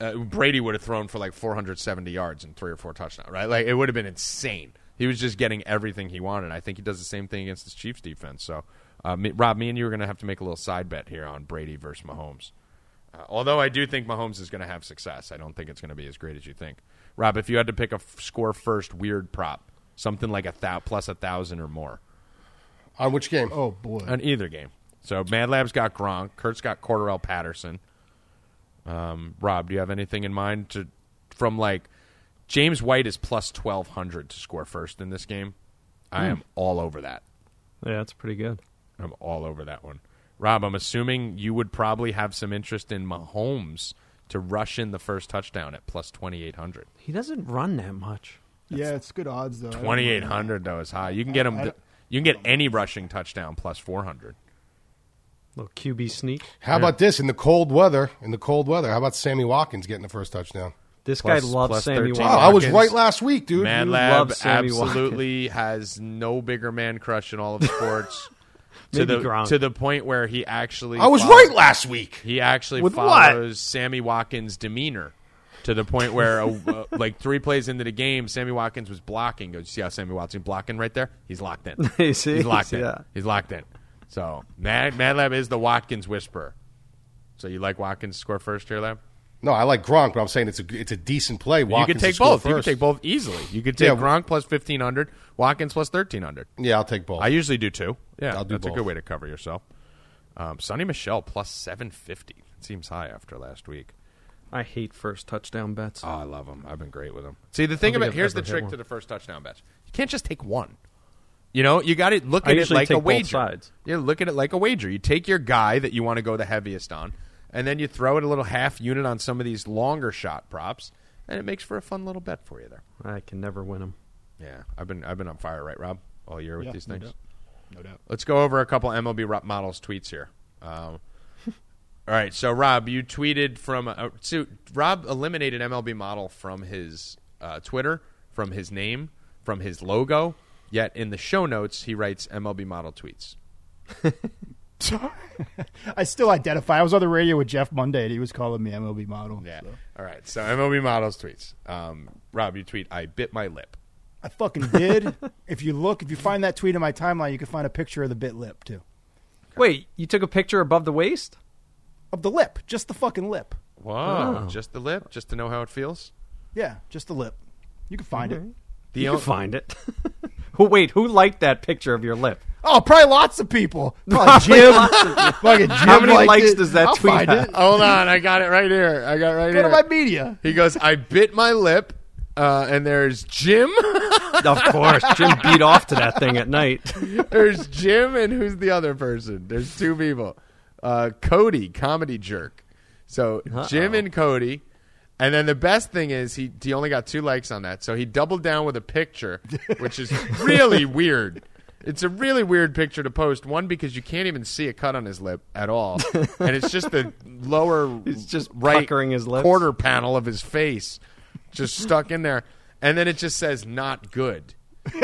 A: uh, Brady would have thrown for like 470 yards and three or four touchdowns, right? Like it would have been insane. He was just getting everything he wanted. I think he does the same thing against this Chiefs defense. So, uh, me, Rob, me and you are going to have to make a little side bet here on Brady versus Mahomes. Uh, although I do think Mahomes is going to have success, I don't think it's going to be as great as you think. Rob, if you had to pick a f- score first weird prop, something like a thou- plus a thousand or more
C: On which game?
D: Oh boy.
A: on either game. So Mad Lab's got Gronk, Kurt's got Cordarrelle Patterson. Um, Rob, do you have anything in mind to from like James White is plus twelve hundred to score first in this game? I am all over that.
E: Yeah, that's pretty good.
A: I'm all over that one. Rob, I'm assuming you would probably have some interest in Mahomes to rush in the first touchdown at plus twenty eight hundred.
E: He doesn't run that much.
D: yeah, it's good odds though. I don't know.
A: Twenty eight hundred though is high. You can get him. You can get any rushing touchdown plus four hundred.
E: Little QB sneak.
C: How about this in the cold weather? In the cold weather, how about Sammy Watkins getting the first touchdown?
E: This
A: Plus-
E: guy loves
A: plus
E: Sammy
A: 13.
C: Oh,
E: Watkins.
C: I was right last week, dude.
A: Mad Lab
E: love Sammy
A: absolutely has no bigger man crush in all of sports. to
E: Maybe
A: the
E: Gronk.
A: to the point where he actually
C: I was
A: follow-
C: right last week.
A: He actually
E: With what?
A: follows Sammy Watkins' demeanor to the point where, uh, uh, like three plays into the game, Sammy Watkins was blocking. Goes, see how Sammy Watkins blocking right there? He's locked in.
E: You see?
A: He's locked
E: See
A: in.
E: that?
A: He's locked in. So Mad Mad Lab is the Watkins whisperer. So you like Watkins to score first here, Lab?
C: No, I like Gronk, but I'm saying it's a it's a decent play.
A: you
C: Watkins
A: could take
C: score
A: both. You could take both easily. You could take
C: Yeah.
A: Gronk plus fifteen hundred, Watkins plus thirteen hundred.
C: Yeah, I'll take both.
A: I usually do too. Yeah,
C: I'll do
A: that's a good way to cover yourself. Um, Sony Michel plus seven fifty. It seems high after last week.
E: I hate first touchdown bets.
A: Oh, I love them. I've been great with them. See, the thing about
E: I've
A: here's the trick
E: one.
A: to the first touchdown bet. You can't just take one. You know, you got to look at it
E: usually
A: like a
E: take both
A: wager.
E: sides.
A: Yeah, look at it like a wager. You take your guy that you want to go the heaviest on, and then you throw it a little half unit on some of these longer shot props, and it makes for a fun little bet for you there.
E: I can never win them.
A: Yeah, I've been I've been on fire, right, Rob, all year with
D: Yeah,
A: these
D: no
A: things.
D: doubt. No doubt.
A: Let's go over a couple MLB Ro- models tweets here. Um, all right, so Rob, you tweeted from uh, so Rob eliminated MLB model from his uh, Twitter, from his name, from his logo. Yet in the show notes, he writes MLB model tweets.
D: I still identify. I was on the radio with Jeff Monday, and he was calling me MLB model.
A: Yeah.
D: so.
A: All right, so MLB models tweets. Um, Rob, you tweet, "I bit my lip."
D: I fucking did. if you look, if you find that tweet in my timeline, you can find a picture of the bit lip too.
E: Wait, you took a picture above the waist?
D: Of the lip, just the fucking lip.
A: Whoa, just the lip, just to know how it feels.
D: Yeah, just the lip. You can find it.
A: The
E: You
A: on-
E: can find it. who? Wait, who liked that picture of your lip?
D: Oh, probably lots of people. Probably Jim. fucking Jim
E: How many
D: liked
E: likes
D: it.
E: does that
D: I'll
E: tweet
D: find
E: have?
D: it.
A: Hold on, I got it right here. I got it right
D: Go to
A: here.
D: my media.
A: He goes, I bit my lip, uh, and there's Jim.
E: of course, Jim beat off to that thing at night.
A: there's Jim, and who's the other person? There's two people. Uh, Cody, comedy jerk. So Jim and Cody. And then the best thing is he he only got two likes on that. So he doubled down with a picture, which is really weird. It's a really weird picture to post. One because you can't even see a cut on his lip at all, and it's just the lower
E: it's just
A: right
E: his lips.
A: quarter panel of his face, just stuck in there. And then it just says "not good," and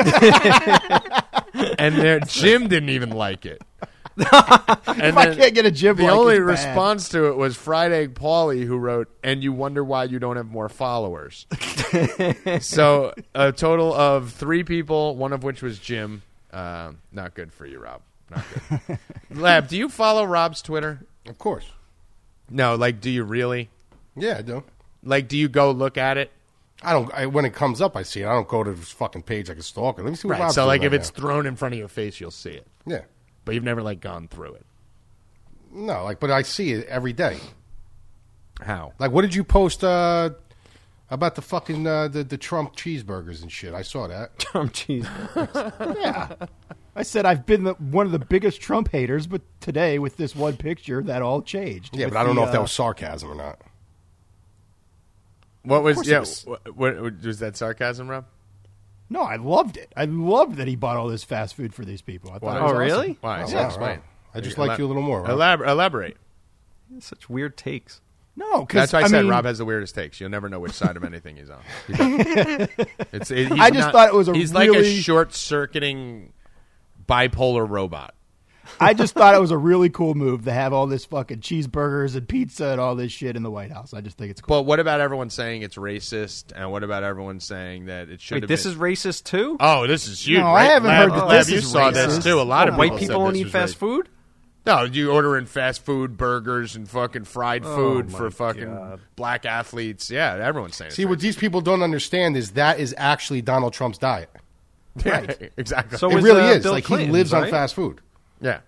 A: there Jim didn't even like it. And
D: If I can't get a Jim,
A: the
D: like,
A: only
D: it's bad.
A: response to it was Fried Egg Paulie, who wrote, "And you wonder why you don't have more followers." so a total of three people, one of which was Jim. Uh, not good for you, Rob. Not good. Lab, do you follow Rob's Twitter?
C: Of course.
A: No, like, do you really?
C: Yeah, I do.
A: Like, do you go look at it?
C: I don't. I, when it comes up, I see it. I don't go to this fucking page like a stalker. Let me see what Rob's
A: So,
C: doing
A: like, if
C: right
A: it's
C: now.
A: thrown in front of your face, you'll see it.
C: yeah,
A: But you've never like gone through it.
C: no, like, but I see it every day.
A: How?
C: Like, what did you post uh, about the fucking uh, the the Trump cheeseburgers and shit? I saw that.
E: Trump cheese.
D: Yeah. I said I've been the, one of the biggest Trump haters, but today with this one picture, that all changed.
C: Yeah, but I don't
D: the,
C: know if that
D: uh,
C: was sarcasm or not.
A: What was
D: course
A: yeah?
D: was.
A: What, what was that sarcasm, Rob?
D: No, I loved it. I loved that he bought all this fast food for these people. I thought
A: Why?
D: it was
E: Oh,
D: awesome.
E: really?
A: Why?
C: Oh,
A: So
C: wow,
A: explain.
C: I just like you a little more. Rob.
A: Elabor- elaborate.
E: Such weird takes.
D: No, because
A: That's why I,
D: I
A: said
D: mean,
A: Rob has the weirdest takes. You'll never know which side of anything he's on. It's, it- he's
D: I just
A: not-
D: thought it was a
A: He's like a
D: really-
A: short-circuiting bipolar robot.
D: I just thought it was a really cool move to have all this fucking cheeseburgers and pizza and all this shit in the White House. I just think it's cool.
A: But what about everyone saying it's racist? And what about everyone saying that it should
E: Wait,
A: have
E: this
A: been?
E: is racist too?
A: Oh, this is huge.
D: No, I haven't
A: Lab,
D: heard that
A: Lab,
D: this
A: you
D: is
A: saw this too. A lot of
E: White
A: people
E: people
A: said
E: don't eat fast
A: racist.
E: food.
A: No, you order in fast food burgers and fucking fried food
E: my
A: for fucking
E: God.
A: black athletes. Yeah, everyone's saying.
C: See, what these people don't understand is that is actually Donald Trump's diet.
A: Right. Exactly.
E: So
C: It really
E: uh,
C: is.
E: Bill
C: like he
E: Clinton's,
C: lives on fast food.
A: yeah,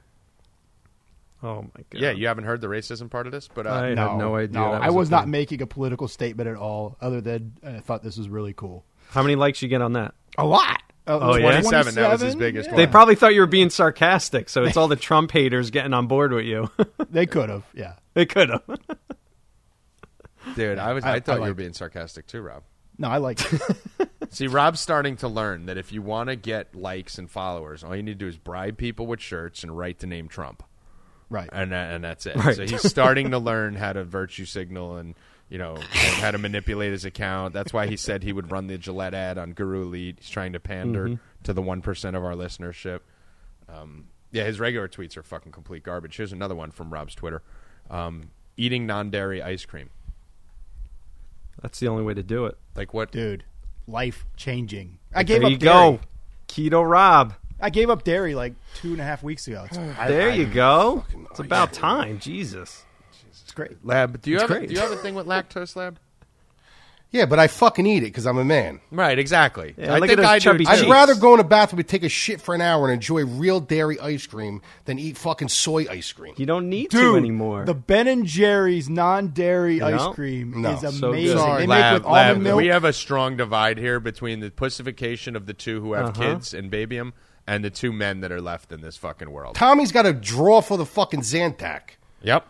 E: Oh my god.
A: yeah. You haven't heard the racism part of this, but uh,
E: I had no idea.
D: No,
E: that
D: I
E: a
D: was not
E: thing.
D: making a political statement at all, other than I thought this was really cool.
E: How many likes you get on that?
D: A lot. Uh,
E: Oh, yeah?
A: 27, that was his
D: 27?
A: biggest
D: Yeah.
E: They probably thought you were being sarcastic, so it's all the Trump haters getting on board with you.
D: They could have. Yeah.
E: they could have.
A: dude, I was.
D: I-
A: I, thought
D: I
A: you were
D: like-
A: being sarcastic too, Rob.
D: No, I like.
A: See, Rob's starting to learn that if you want to get likes and followers, all you need to do is bribe people with shirts and write the name Trump.
D: Right.
A: and that, and that's it.
E: Right.
A: So he's starting to learn how to virtue signal and you know how to manipulate his account. That's why he said he would run the Gillette ad on Guru Elite. He's trying to pander
E: Mm-hmm.
A: to the one percent of our listenership. Um, yeah, his regular tweets are fucking complete garbage. Here's another one from Rob's Twitter: um, eating non-dairy ice cream.
E: That's the only way to do it.
A: Like what?
D: Dude, life changing. I gave
E: There
D: up
E: you
D: dairy.
E: go, Keto Rob.
D: I gave up dairy like two and a half weeks ago. It's,
E: There you go. It's about time. Jesus.
D: it's great.
A: Lab, do you
E: It's
A: have a,
E: great.
A: do you have a thing with lactose, Lab?
C: Yeah, but I fucking eat it because I'm a man.
A: Right, exactly.
E: Yeah,
A: I think I do.
C: I'd
E: cheeks.
C: rather go in a bathroom and take a shit for an hour and enjoy real dairy ice cream than eat fucking soy ice cream.
E: You don't need
D: Dude,
E: to anymore.
D: The Ben and Jerry's non-dairy
E: know?
D: ice cream
C: No.
D: is
E: So
D: amazing.
E: good.
D: They
A: Lab,
D: make with
A: lab,
D: almond milk.
A: We have a strong divide here between the pussification of the two who have
E: Uh-huh.
A: kids and baby 'em and the two men that are left in this fucking world.
C: Tommy's got a draw for the fucking Zantac.
A: Yep,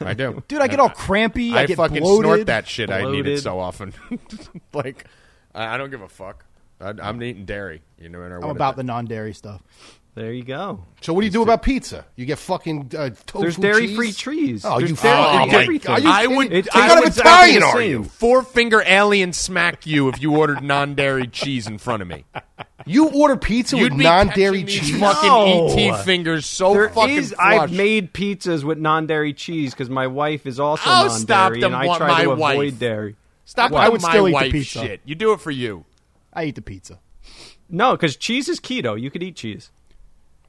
A: I do.
D: Dude, I get all crampy. I,
A: I
D: get
A: fucking
D: bloated.
A: snort that shit. I need it so often. like, I I don't give a fuck. I, I'm eating dairy. You know, no matter
D: I'm about the non-dairy stuff.
E: There you go.
C: So what do you do about pizza? You get fucking uh, tofu
E: There's dairy-free
C: cheese?
E: trees.
C: Oh,
E: There's
C: you
E: dairy-free
C: fucking-
A: Oh my
E: everything.
C: Are you
A: I
C: kidding?
A: would.
E: It-
C: What kind of
A: would
C: Italian
E: the
C: are
E: same.
C: you?
A: Four finger alien smack you if you ordered non-dairy cheese in front of me.
C: You order pizza
A: You'd
C: with
A: be
C: non-dairy
A: catching these
C: cheese?
A: fucking
E: No.
A: ET fingers so
E: There
A: fucking
E: is-
A: flush.
E: I've made pizzas with non-dairy cheese because my wife is also
A: Oh,
E: non-dairy,
A: stop
E: and I
A: wa-
E: try
A: my
E: to avoid dairy.
A: Stop
D: I
A: with
D: would
A: my
D: still eat the
A: wife
D: pizza.
A: shit. You do it for you.
D: I eat the pizza.
E: No, because cheese is keto. You could eat cheese.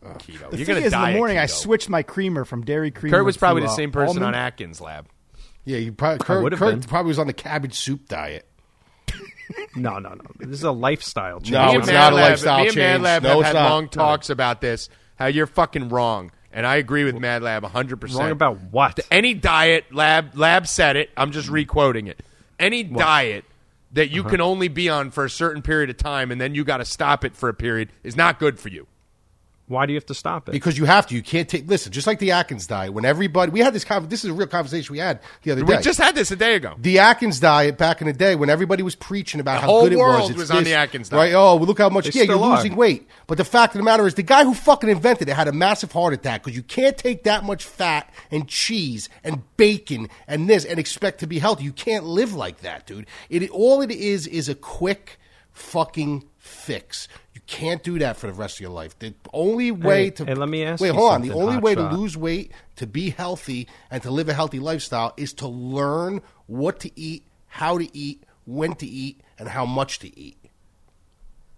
A: Keto.
D: The
A: You're
D: thing
A: gonna
D: is, in
A: die
D: the
A: at
D: morning, I
A: keto.
D: switched my creamer from dairy creamer.
A: Kurt was probably
D: to,
A: the
D: uh,
A: same person on. Atkins Lab.
C: Yeah, you probably Kurt,
E: would've
C: Kurt
E: been.
C: probably was on the cabbage soup diet.
E: No, no, no. This is a lifestyle change.
C: No,
A: me
C: it's
A: and
C: not a
A: Mad Lab-
C: lifestyle
A: Me and Mad
C: change.
A: Lab
C: No,
A: have
C: it's
A: had
C: not.
A: long talks about this. How you're fucking wrong, and I agree with Mad Lab 100. percent
E: Wrong about what?
A: any diet. Lab Lab said it. I'm just requoting it. Any diet that
E: Uh-huh.
A: you can only be on for a certain period of time, and then you got to stop it for a period, is not good for you.
E: Why do you have to stop it?
C: Because you have to. You can't take. Listen, just like the Atkins diet. When everybody, we had this. Con- this is a real conversation we had the other day.
A: We just had this a day ago.
C: the Atkins diet back in the day when everybody was preaching about
A: The
C: how
A: whole
C: good it
A: world
C: was. It's
A: was on
C: this,
A: the Atkins diet. Right?
C: Oh, well, look how much.
E: They
C: yeah, you're
E: still are.
C: losing weight. But the fact of the matter is, the guy who fucking invented it had a massive heart attack because you can't take that much fat and cheese and bacon and this and expect to be healthy. You can't live like that, dude. It all it is is a quick fucking fix. Can't do that for the rest of your life. The only way
E: Hey,
C: to
E: hey, let me ask
C: wait,
E: you
C: hold on. The only way to lose weight, to be healthy, and to live a healthy lifestyle is to learn what to eat, how to eat, when to eat, and how much to eat.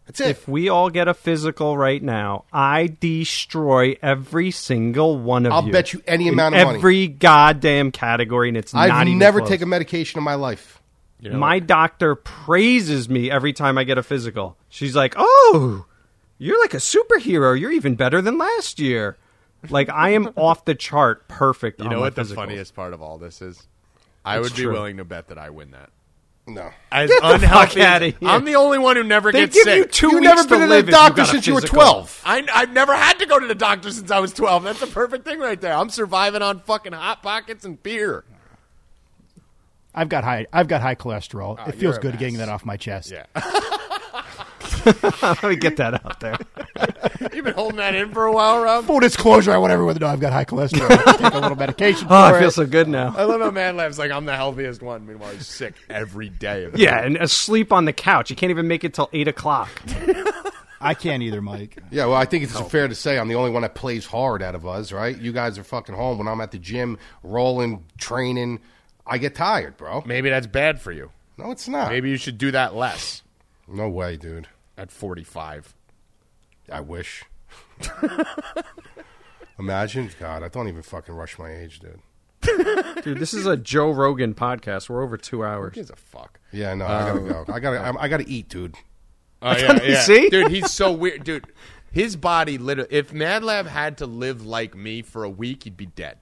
C: That's it.
E: if we all get a physical right now, I destroy every single one of
C: I'll
E: you.
C: bet you any amount of money.
E: every goddamn category, and it's
C: I've
E: not even
C: never taken medication in my life.
A: You know,
E: My doctor praises me every time I get a physical. She's like, "Oh, you're like a superhero. You're even better than last year." Like I am off the chart, perfect.
A: you
E: on
A: know
E: my
A: what the funniest part of all this is? I
E: It's
A: would be
E: true.
A: willing to bet that I win that.
C: No.
A: As
E: Get the fuck
A: unhealthy,
E: outta here.
A: I'm the only one who never
E: They
A: gets
E: give
A: sick.
E: you 2
C: You've
E: weeks
C: never been to
E: live
C: the
E: if you
C: doctor since you were 12.
A: I, I've never had to go to the doctor since I was 12. That's the perfect thing right there. I'm surviving on fucking hot pockets and beer.
D: I've got high. I've got high cholesterol. Oh,
A: it
D: feels good
A: mess.
D: getting that off my chest.
A: Yeah.
E: Let me get that out there.
A: You've been holding that in for a while, Rob.
D: Full disclosure, I want everyone to know I've got high cholesterol. I take a little medication for
E: Oh, I
D: it.
E: feel so good now.
A: I love how Mad Lab's like, I'm the healthiest one. Meanwhile, he's sick every day. Of
E: Yeah, and asleep on the couch. You can't even make it till eight o'clock.
D: I can't either, Mike.
C: Yeah, well, I think it's fair to say I'm the only one that plays hard out of us, right? You guys are fucking home when I'm at the gym, rolling, training. I get tired, bro.
A: Maybe that's bad for you.
C: No, it's not.
A: Maybe you should do that less
C: No way, dude.
A: at 45.
C: I wish. Imagine, God, I don't even fucking rush my age, dude.
E: Dude, this is a Joe Rogan podcast. We're over two
A: Who
E: hours.
A: gives a fuck?
C: Yeah, no, I gotta go. I gotta, I, I gotta eat, dude.
A: Oh, yeah, yeah.
E: See?
A: Dude, he's so weird. Dude, his body literally, if Mad Lab had to live like me for a week, he'd be dead.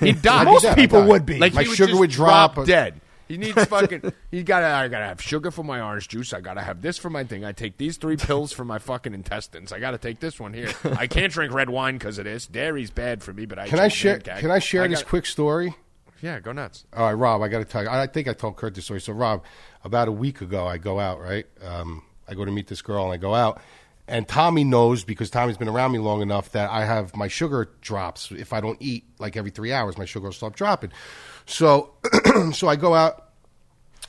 A: He'd die.
D: Most people would be.
A: Like
C: My
A: he
C: sugar
A: just
C: would drop.
A: dead. He needs fucking. He gotta. I gotta have sugar for my orange juice. I gotta have this for my thing. I take these three pills for my fucking intestines. I gotta take this one here. I can't drink red wine because of this. Dairy's bad for me, but I
C: Can I
A: drink
C: share? Can I share this
A: gotta-
C: quick story?
A: Yeah, go nuts.
C: All right, Rob, I got to tell you. I think I told Kurt this story. So, Rob, about a week ago, I go out, right? Um, I go to meet this girl, and I go out. And Tommy knows because Tommy's been around me long enough that I have my sugar drops. If I don't eat like every three hours, my sugar will stop dropping. So, so I go out.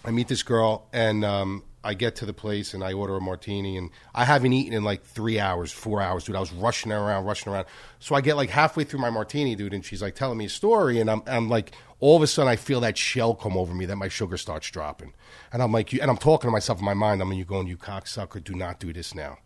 C: I meet this girl, and um, I get to the place, and I order a martini, and I haven't eaten in like three hours, four hours, dude. I was rushing around, rushing around. So I get like halfway through my martini, dude, and she's like telling me a story, and I'm, I'm like, all of a sudden, I feel that shell come over me that my sugar starts dropping, and I'm like, you, and I'm talking to myself in my mind. I'm like, you going, you cocksucker, do not do this now.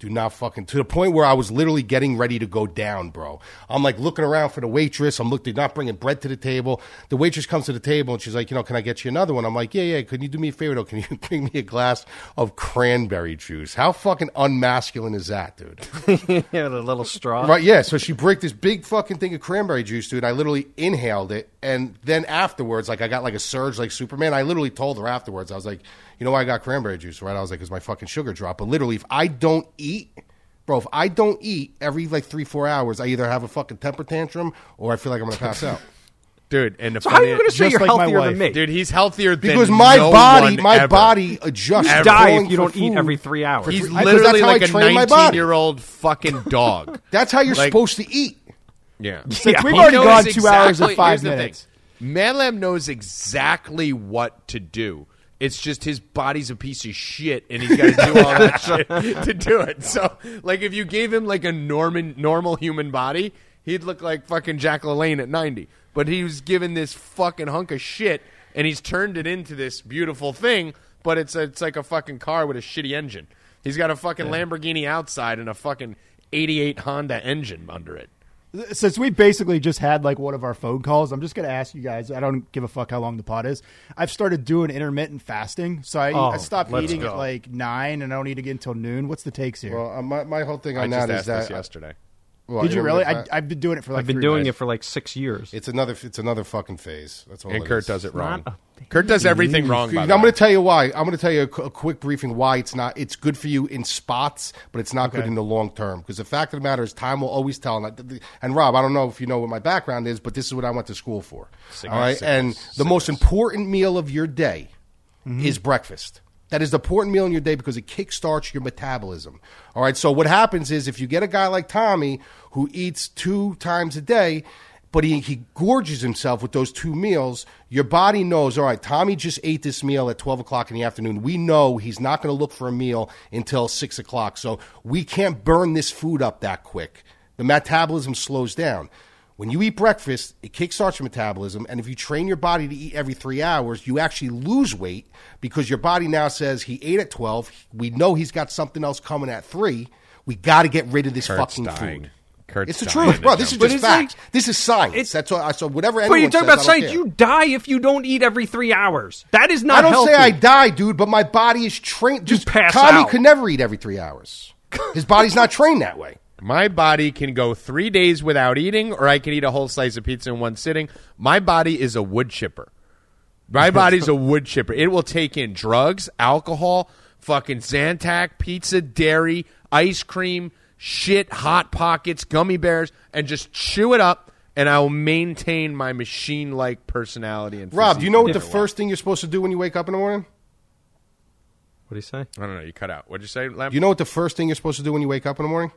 C: Do not fucking to the point where I was literally getting ready to go down, bro. I'm like looking around for the waitress. I'm looking, not bringing bread to the table. The waitress comes to the table and she's like, you know, can I get you another one? I'm like, yeah, yeah. Can you do me a favor though? Can you bring me a glass of cranberry juice? How fucking unmasculine is that, dude?
E: yeah, the little straw.
C: Right, yeah. So she bricked this big fucking thing of cranberry juice, dude. I literally inhaled it, and then afterwards, like I got like a surge, like Superman. I literally told her afterwards, I was like, you know why I got cranberry juice, right? I was like, because my fucking sugar dropped. But literally, if I don't eat, bro, if I don't eat every like three, four hours, I either have a fucking temper tantrum or I feel like I'm gonna pass out.
A: Dude, and the
E: So how are you going to say
D: Just
E: you're
D: like my
E: healthier
D: wife.
E: than me?
A: Dude, he's healthier than
C: Because my
A: no
C: body,
A: one
C: my
A: ever.
C: body adjusts.
E: you die if you don't eat every three hours.
A: He's
C: I- 'cause
A: literally
C: that's how I
A: like a
C: train my body.
A: 19 year old fucking dog.
C: That's how you're
A: Like-
C: supposed to eat.
A: Yeah.
D: Since we've
A: He
D: already gone two hours and five
A: here's thing.
D: minutes.
A: Mad Lab knows exactly what to do. It's just his body's a piece of shit, and he's got to do all that shit to do it. So, like, if you gave him like a Norman, normal human body, he'd look like fucking Jack LaLanne at ninety. But he was given this fucking hunk of shit, and he's turned it into this beautiful thing. But it's a, it's like a fucking car with a shitty engine. He's got a fucking Lamborghini outside and a fucking '88 Honda engine under it.
D: Since we basically just had like one of our phone calls, I'm just going to ask you guys. I don't give a fuck how long the pot is. I've started doing intermittent fasting, so I,
E: Oh,
D: I stopped eating
E: go.
D: at like nine, and I don't eat again until noon. What's the takes here?
C: Well, uh, my my whole thing
A: I
C: on
A: just
C: that is
A: asked
C: that
A: this yesterday.
C: Well,
D: Did you really? I, I've been doing it for like
E: I've been
D: three
E: doing
D: months.
E: it for like six years.
C: It's another. It's another fucking phase. That's all.
A: And
C: it
A: Kurt
C: is.
A: does it wrong. Kurt does everything wrong. By
C: I'm going to tell you why. I'm going to tell you a, a quick briefing why it's not. It's good for you in spots, but it's not good in the long term. Because the fact of the matter is, time will always tell. And, I- and Rob, I don't know if you know what my background is, but this is what I went to school for. all right,
A: sickness,
C: and the most important meal of your day mm-hmm. is breakfast. That is the important meal in your day because it kickstarts your metabolism. All right. So what happens is if you get a guy like Tommy who eats two times a day, but he, he gorges himself with those two meals, your body knows, all right, Tommy just ate this meal at 12 o'clock in the afternoon. We know he's not going to look for a meal until 6 o'clock. So we can't burn this food up that quick. The metabolism slows down. When you eat breakfast, it kickstarts your metabolism, and if you train your body to eat every three hours, you actually lose weight because your body now says he ate at twelve. We know he's got something else coming at three. We got to get rid of this
A: Kurt's
C: fucking
A: dying.
C: food.
A: Kurt's
C: it's the
A: dying
C: truth,
A: to
C: bro. This is just
E: it's like-
C: facts. this is science.
E: it's-
C: That's what. I So whatever
E: But
C: anyone
E: you're talking
C: says,
E: about science.
C: care.
E: You die if you don't eat every three hours. That is not
C: I don't
E: healthy.
C: say I die, dude, but my body is trained. Just
E: pass
C: Tommy
E: out.
C: could never eat every three hours. His body's not trained that way.
A: My body can go three days without eating, or I can eat a whole slice of pizza in one sitting. My body is a wood chipper. My body's a wood chipper. It will take in drugs, alcohol, fucking Zantac, pizza, dairy, ice cream, shit, hot pockets, gummy bears, and just chew it up. And I will maintain my machine-like personality and.
C: Rob, do you know what the
A: physique.
C: first thing you're supposed to do when you wake up in the morning?
E: What do you say?
A: I don't know. You cut out. What'd you say, Lamp?
C: You know what the first thing you're supposed to do when you wake up in the morning?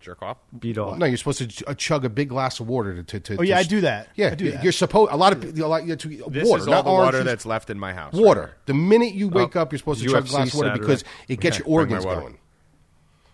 A: jerk off.
E: Beat off.
C: No, you're supposed to ch- uh, chug a big glass of water to. to, to
D: Oh yeah,
C: to
D: I do that.
C: Yeah,
D: I do that.
C: you're supposed. A lot of a lot. To,
A: This
C: water,
A: is all
C: not
A: the water
C: juice.
A: that's left in my house.
C: water. The minute you wake
E: Oh,
C: up, you're supposed to chug a
E: UFC
C: glass of water
E: Saturday.
C: because it gets
A: Okay,
C: your
A: bring my
C: organs
A: water.
C: going.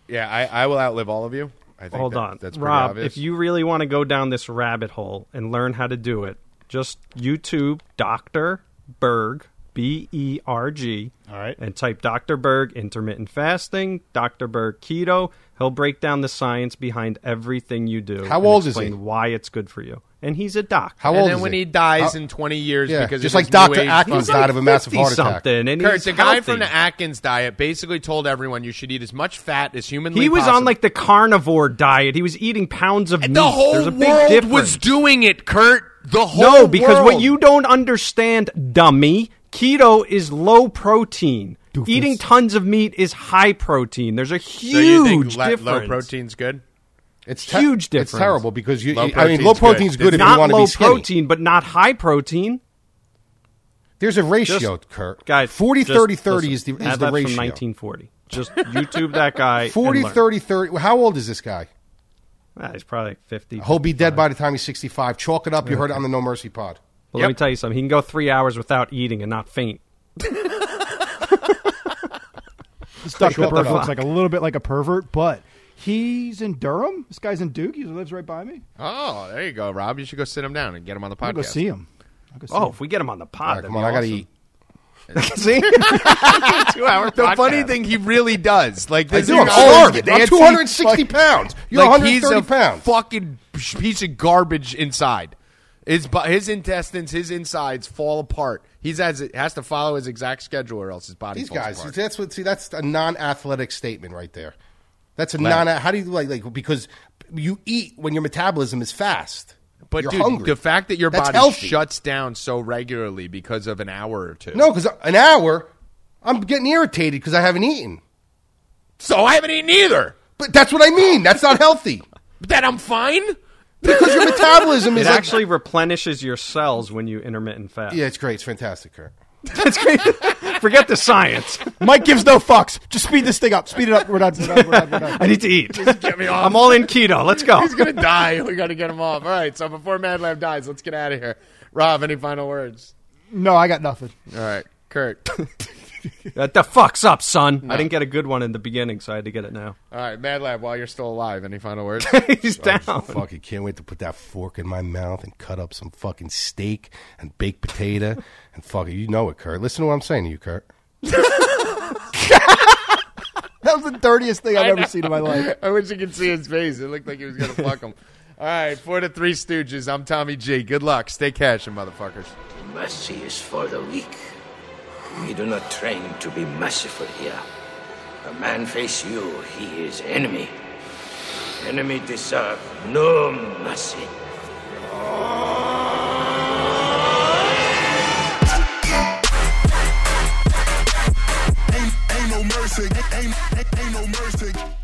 A: Yeah, I, I will outlive all of you. I think
E: Hold
A: that-
E: on,
A: That's pretty
E: Rob.
A: obvious.
E: If you really want to go down this rabbit hole and learn how to do it, just YouTube Doctor Berg B E R G.
D: All right.
E: And type Dr. Berg intermittent fasting, Dr. Berg keto. He'll break down the science behind everything you do.
C: How
E: and
C: old is he?
E: Why it's good for you. And he's a doc.
C: How
A: and
C: old
A: then
C: is
A: when
C: he?
A: he dies
C: How-
A: in 20 years
C: Yeah,
A: because
C: just
A: of
C: like
A: his
C: Dr.
A: age
C: Atkins
A: fucking-
C: died of a massive heart attack.
E: something, and
A: Kurt,
E: he's
A: the guy
E: healthy.
A: from the Atkins diet basically told everyone you should eat as much fat as humanly
E: He was
A: possible.
E: on like the carnivore diet. He was eating pounds of meat.
A: the whole
E: a big
A: world
E: difference.
A: was doing it, Kurt. The whole
E: No, because what
A: world.
E: you don't understand, dummy, keto is low protein.
D: Doofus.
E: Eating tons of meat is high protein. There's a
A: so you think
E: huge
A: le-
E: difference.
A: low protein's good?
C: It's
E: Huge difference.
C: It's terrible because you.
A: Low
C: I mean, low
A: protein
C: is good,
A: It's
C: if you
E: Not
C: want to
E: low
C: be skinny.
E: Not low protein, but not high protein.
C: There's a ratio,
E: Just-
C: Kurt.
E: Guys,
C: 40,
E: just
C: 30, 30 is the,
E: listen,
C: is
E: add
C: the
E: that
C: ratio.
E: from 1940. Just YouTube that guy.
C: 40,
E: and learn.
C: 30, 30. How old is this guy?
E: Ah, he's probably like 50.
C: He'll be dead by the time he's 65. Chalk it up. You heard it on the No Mercy pod.
E: Well, let me tell you something. He can go three hours without eating and not faint.
D: This Dr.
C: Shut
D: Berg
C: up.
D: looks like a little bit like a pervert, but he's in Durham. This guy's in Duke. He lives right by me.
A: Oh, there you go, Rob. You should go sit him down and get him on the
D: I'll
A: podcast.
D: go see him. I'll go see
E: Oh,
D: him.
E: if we get him on the pod,
C: All right,
E: that'd
C: come on.
E: be
C: I got to
E: awesome.
C: eat.
E: See? Two hour
A: The funny thing, he really does. Like
C: I
A: this
C: do.
A: is
C: I'm
A: all
C: starving. I'm
A: Nancy-
C: 260 pounds. You're
A: like
C: 130
A: he's a
C: pounds.
A: fucking piece of garbage inside. His bu- his intestines, his insides fall apart. He's has has to follow his exact schedule, or else his body.
C: These
A: falls
C: guys.
A: apart.
C: That's what. See, that's a non-athletic statement right there. That's a non. How do you like like because you eat when your metabolism is fast.
A: But
C: you're
A: dude,
C: hungry.
A: the fact that your
C: That's
A: body
C: healthy.
A: shuts down so regularly because of an hour or two.
C: No, because an hour, I'm getting irritated because I haven't eaten.
A: so I haven't eaten either.
C: But that's what I mean. That's not healthy
A: That I'm fine.
C: because your metabolism
E: It
C: is like-
E: actually replenishes your cells when you intermittent fast.
C: Yeah, it's great. It's fantastic, Kurt.
E: That's great. Forget the science.
D: Mike gives no fucks. Just speed this thing up. Speed it up. We're done. We're done. We're done. We're done.
E: I need to eat.
A: Get me off.
E: I'm all in keto. Let's go.
A: He's gonna die. We got to get him off. All right. So before Mad Lab dies, let's get out of here. Rob, any final words?
D: No, I got nothing.
A: All right, Kurt.
E: What the fuck's up, son? I didn't get a good one in the beginning, so I had to get it now.
A: All right, Mad Lab. While you're still alive, any final words?
E: He's down.
C: Fucking can't wait to put that fork in my mouth and cut up some fucking steak and baked potato and fucking you know it, Kurt. Listen to what I'm saying to you, Kurt.
D: That was the dirtiest thing I've
A: I
D: ever
A: know.
D: seen in my life.
A: I wish you could see his face. It looked like he was gonna fuck him. All right, for the Three Stooges, I'm Tommy G. Good luck. Stay cashing, motherfuckers.
B: Mercy is for the weak. We do not train to be merciful here. A man face you, he is enemy. Enemy deserve no mercy.
H: Ain't, ain't no mercy. Ain't, ain't, ain't no mercy.